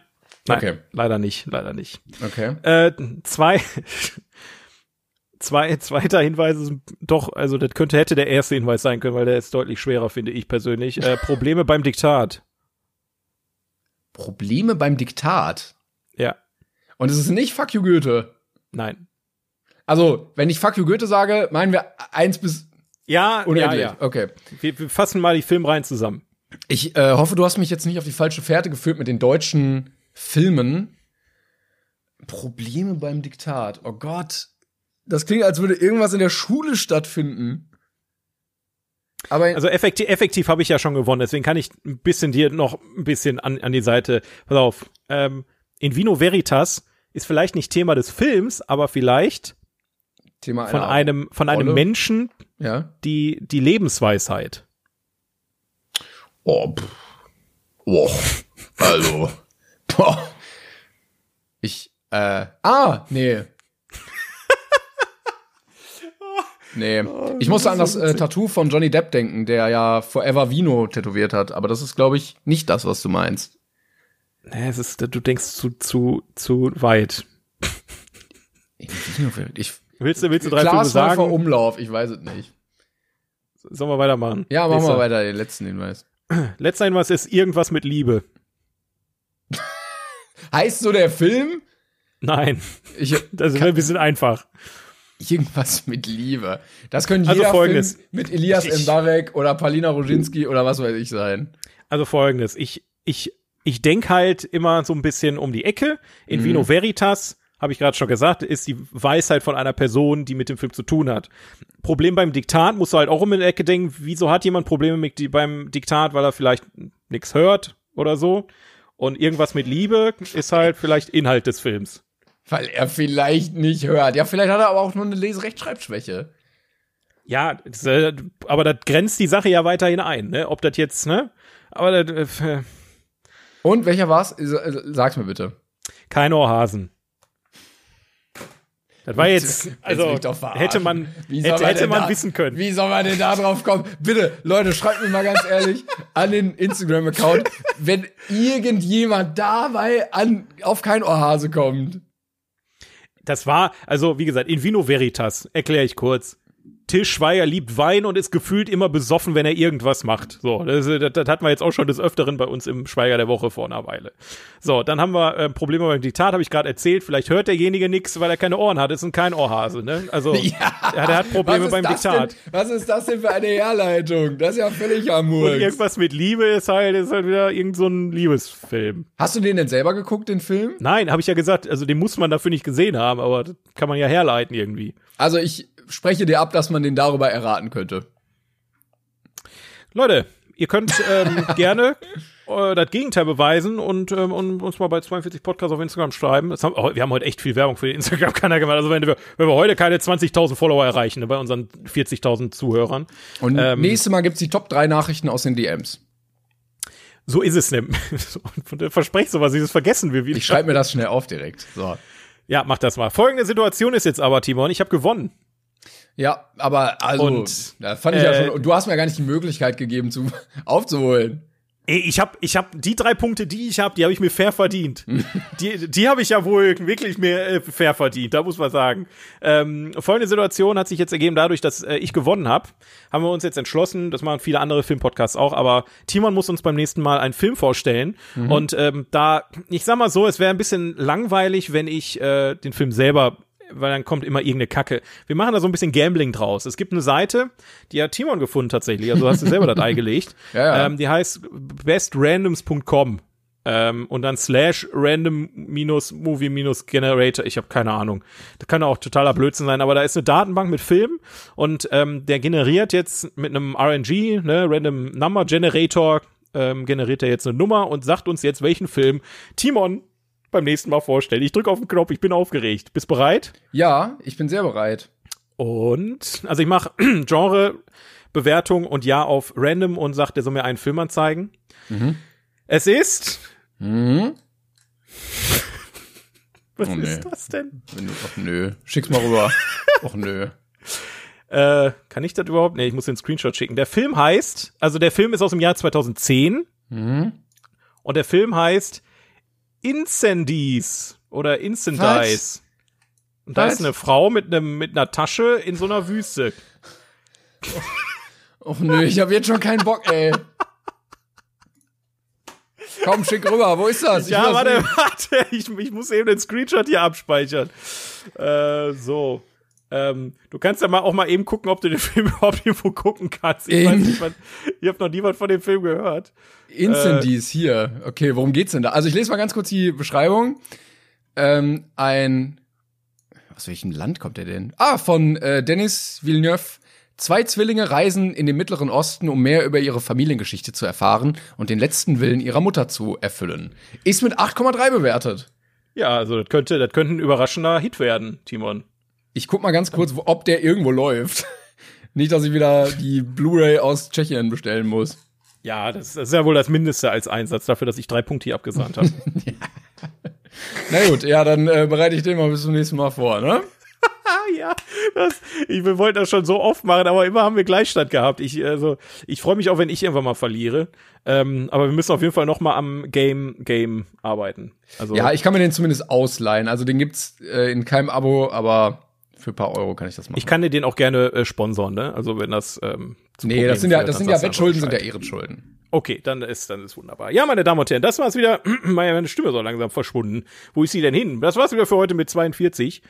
Nein. Okay. Leider nicht, leider nicht. Okay. Äh, zwei, *laughs* zwei, zweiter Hinweis ist doch, also das könnte, hätte der erste Hinweis sein können, weil der ist deutlich schwerer, finde ich persönlich. Äh, *laughs* Probleme beim Diktat. Probleme beim Diktat. Ja. Und es ist nicht fuck you Goethe. Nein. Also, wenn ich fuck you Goethe sage, meinen wir eins bis Ja, ja, unendlich. ja. Okay. Wir, wir fassen mal die Filmreihen zusammen. Ich äh, hoffe, du hast mich jetzt nicht auf die falsche Fährte geführt mit den deutschen Filmen. Probleme beim Diktat. Oh Gott. Das klingt, als würde irgendwas in der Schule stattfinden. Aber Also effektiv, effektiv habe ich ja schon gewonnen, deswegen kann ich ein bisschen dir noch ein bisschen an, an die Seite. Pass auf. Ähm, in Vino Veritas ist vielleicht nicht Thema des Films, aber vielleicht Thema von einer- einem, von einem Rolle. Menschen Ja. die, die Lebensweisheit. Oh, pff. oh. Also. Boah. Ich, äh, ah, nee. Nee. Ich musste an das äh, Tattoo von Johnny Depp denken, der ja Forever Vino tätowiert hat. Aber das ist, glaube ich, nicht das, was du meinst. Nee, es ist, du denkst zu, zu, zu weit. Ich, Willst du, willst du drei Filme sagen? Umlauf, ich weiß es nicht. Sollen wir weitermachen? Ja, machen Nächster. wir weiter, den letzten Hinweis. Letzter Hinweis ist irgendwas mit Liebe. Heißt so der Film? Nein, Ich, das ist ein bisschen einfach. irgendwas mit Liebe. Das können Also jeder folgendes. Film mit Elias Ich- Mbarek oder Palina Roginski oder was weiß ich sein. Also folgendes, ich, ich, ich denk halt immer so ein bisschen um die Ecke. In Vino Veritas, habe ich gerade schon gesagt, ist die Weisheit von einer Person, die mit dem Film zu tun hat. Problem beim Diktat musst du halt auch um die Ecke denken, wieso hat jemand Probleme mit beim Diktat, weil er vielleicht nichts hört oder so. Und irgendwas mit Liebe ist halt vielleicht Inhalt des Films. Weil er vielleicht nicht hört. Ja, vielleicht hat er aber auch nur eine Leserechtschreibschwäche. Ja, äh, aber das grenzt die Sache ja weiterhin ein, ne? Ob das jetzt, ne? Aber das, äh, Und welcher war's? Äh, Sag's mir bitte. kein Ohrhasen. Das war jetzt, also hätte man, hätte, hätte man, da, wissen können. Wie soll man denn da drauf kommen? Bitte, Leute, schreibt mir mal ganz ehrlich an den Instagram-Account, wenn irgendjemand dabei an, auf kein Ohrhase kommt. Das war, also wie gesagt, in Vino Veritas, erkläre ich kurz. Till Schweiger liebt Wein und ist gefühlt immer besoffen, wenn er irgendwas macht. So, das, das, das hatten wir jetzt auch schon des Öfteren bei uns im Schweiger der Woche vor einer Weile. So, dann haben wir äh, Probleme beim Diktat, habe ich gerade erzählt. Vielleicht hört derjenige nichts, weil er keine Ohren hat. Ist ein kein Ohrhase, ne? Also, *laughs* ja, der hat Probleme beim Diktat. Denn, was ist das denn für eine Herleitung? Das ist ja völlig. Und irgendwas mit Liebe ist halt, ist halt wieder irgend so ein Liebesfilm. Hast du den denn selber geguckt, den Film? Nein, habe ich ja gesagt. Also, den muss man dafür nicht gesehen haben, aber das kann man ja herleiten irgendwie. Also, ich spreche dir ab, dass man den darüber erraten könnte. Leute, ihr könnt ähm, *laughs* gerne äh, das Gegenteil beweisen und, ähm, und uns mal bei 42 Podcasts auf Instagram schreiben. Haben, oh, wir haben heute echt viel Werbung für den Instagram-Kanal *laughs* gemacht. Also wenn wir, wenn wir heute keine 20.000 Follower erreichen ne, bei unseren 40.000 Zuhörern. Und ähm, nächstes Mal gibt's die Top 3 Nachrichten aus den DMs. So ist es *laughs* nämlich. Versprecht sowas, dieses vergessen wir wieder. Ich schreibe mir das schnell auf direkt. So. Ja, mach das mal. Folgende Situation ist jetzt aber, Timon, ich habe gewonnen. Ja, aber also, und, da fand ich äh, ja schon, du hast mir gar nicht die Möglichkeit gegeben, zu, *laughs* aufzuholen. Ey, ich habe ich hab die drei Punkte, die ich habe, die habe ich mir fair verdient. *laughs* die die habe ich ja wohl wirklich mir äh, fair verdient, da muss man sagen. Ähm, folgende Situation hat sich jetzt ergeben dadurch, dass äh, ich gewonnen habe. Haben wir uns jetzt entschlossen, das machen viele andere Filmpodcasts auch, aber Timon muss uns beim nächsten Mal einen Film vorstellen. Mhm. Und ähm, da, ich sag mal so, es wäre ein bisschen langweilig, wenn ich äh, den Film selber weil dann kommt immer irgendeine Kacke. Wir machen da so ein bisschen Gambling draus. Es gibt eine Seite, die hat Timon gefunden tatsächlich, also hast du selber das *laughs* Ei gelegt. Ja, ja. Ähm, die heißt bestrandoms.com. Ähm, und dann slash random minus movie minus generator. Ich habe keine Ahnung. Das kann auch totaler Blödsinn sein, aber da ist eine Datenbank mit Filmen und ähm, der generiert jetzt mit einem RNG, ne, Random Number Generator, ähm, generiert er jetzt eine Nummer und sagt uns jetzt, welchen Film Timon beim nächsten Mal vorstellen. Ich drücke auf den Knopf, ich bin aufgeregt. Bist bereit? Ja, ich bin sehr bereit. Und, also ich mache *clears throat* Genre, Bewertung und Ja auf Random und sagt, der soll mir einen Film anzeigen. Mhm. Es ist. Mhm. *laughs* Was oh, ist das denn? Ach nö. Schick's mal rüber. *laughs* Ach nö. Äh, kann ich das überhaupt? Nee, ich muss den Screenshot schicken. Der Film heißt, also der Film ist aus dem Jahr 2010. Mhm. Und der Film heißt Incendies oder Incendies. Und da Was? ist eine Frau mit einem mit einer Tasche in so einer Wüste. Och, nö, ich habe jetzt schon keinen Bock, ey. Komm, schick rüber. Wo ist das? Ich ja, warte, *laughs* warte. Ich, ich, muss eben den Screenshot hier abspeichern. Äh, so. Ähm, du kannst ja mal auch mal eben gucken, ob du den *laughs* Film überhaupt irgendwo gucken kannst. Ich In weiß nicht, was, ich habe noch niemand von dem Film gehört. Incendies äh, hier. Okay, worum geht's denn da? Also ich lese mal ganz kurz die Beschreibung. Ähm, ein aus welchem Land kommt der denn? Ah, von äh, Dennis Villeneuve. Zwei Zwillinge reisen in den Mittleren Osten, um mehr über ihre Familiengeschichte zu erfahren und den letzten Willen ihrer Mutter zu erfüllen. Ist mit 8,3 bewertet. Ja, also das könnte, das könnte ein überraschender Hit werden, Timon. Ich guck mal ganz kurz, ob der irgendwo läuft. *laughs* Nicht, dass ich wieder die Blu-ray aus Tschechien bestellen muss. Ja, das, ist ja wohl das Mindeste als Einsatz dafür, dass ich drei Punkte hier abgesandt habe. *laughs* ja. Na gut, ja, dann äh, bereite ich den mal bis zum nächsten Mal vor, ne? *laughs* ja, das, ich, wir wollten das schon so oft machen, aber immer haben wir Gleichstand gehabt. Ich, also, ich freue mich auch, wenn ich irgendwann mal verliere. Ähm, aber wir müssen auf jeden Fall noch mal am Game Game arbeiten. Also ja, ich kann mir den zumindest ausleihen. Also den gibt's äh, in keinem Abo, aber für ein paar Euro kann ich das machen. Ich kann dir den auch gerne äh, sponsern, ne? Also wenn das ähm, Nee, Problem das sind ja das sind ja Wettschulden, sind ja Ehrenschulden. Okay, dann ist dann ist wunderbar. Ja, meine Damen und Herren, das war's wieder. *clears throat* Meine Stimme so langsam verschwunden. Wo ist sie denn hin? Das war's wieder für heute mit 42.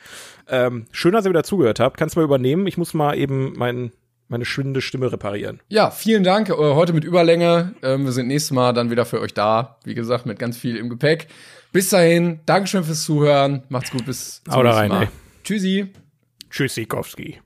Ähm, schön, dass ihr wieder zugehört habt. Kannst mal übernehmen. Ich muss mal eben mein, meine schwindende Stimme reparieren. Ja, vielen Dank. Äh, heute mit Überlänge. Ähm, wir sind nächstes Mal dann wieder für euch da. Wie gesagt, mit ganz viel im Gepäck. Bis dahin, Dankeschön fürs Zuhören. Macht's gut, bis zum nächsten Mal. Ey. Tschüssi. Tschüssikowski.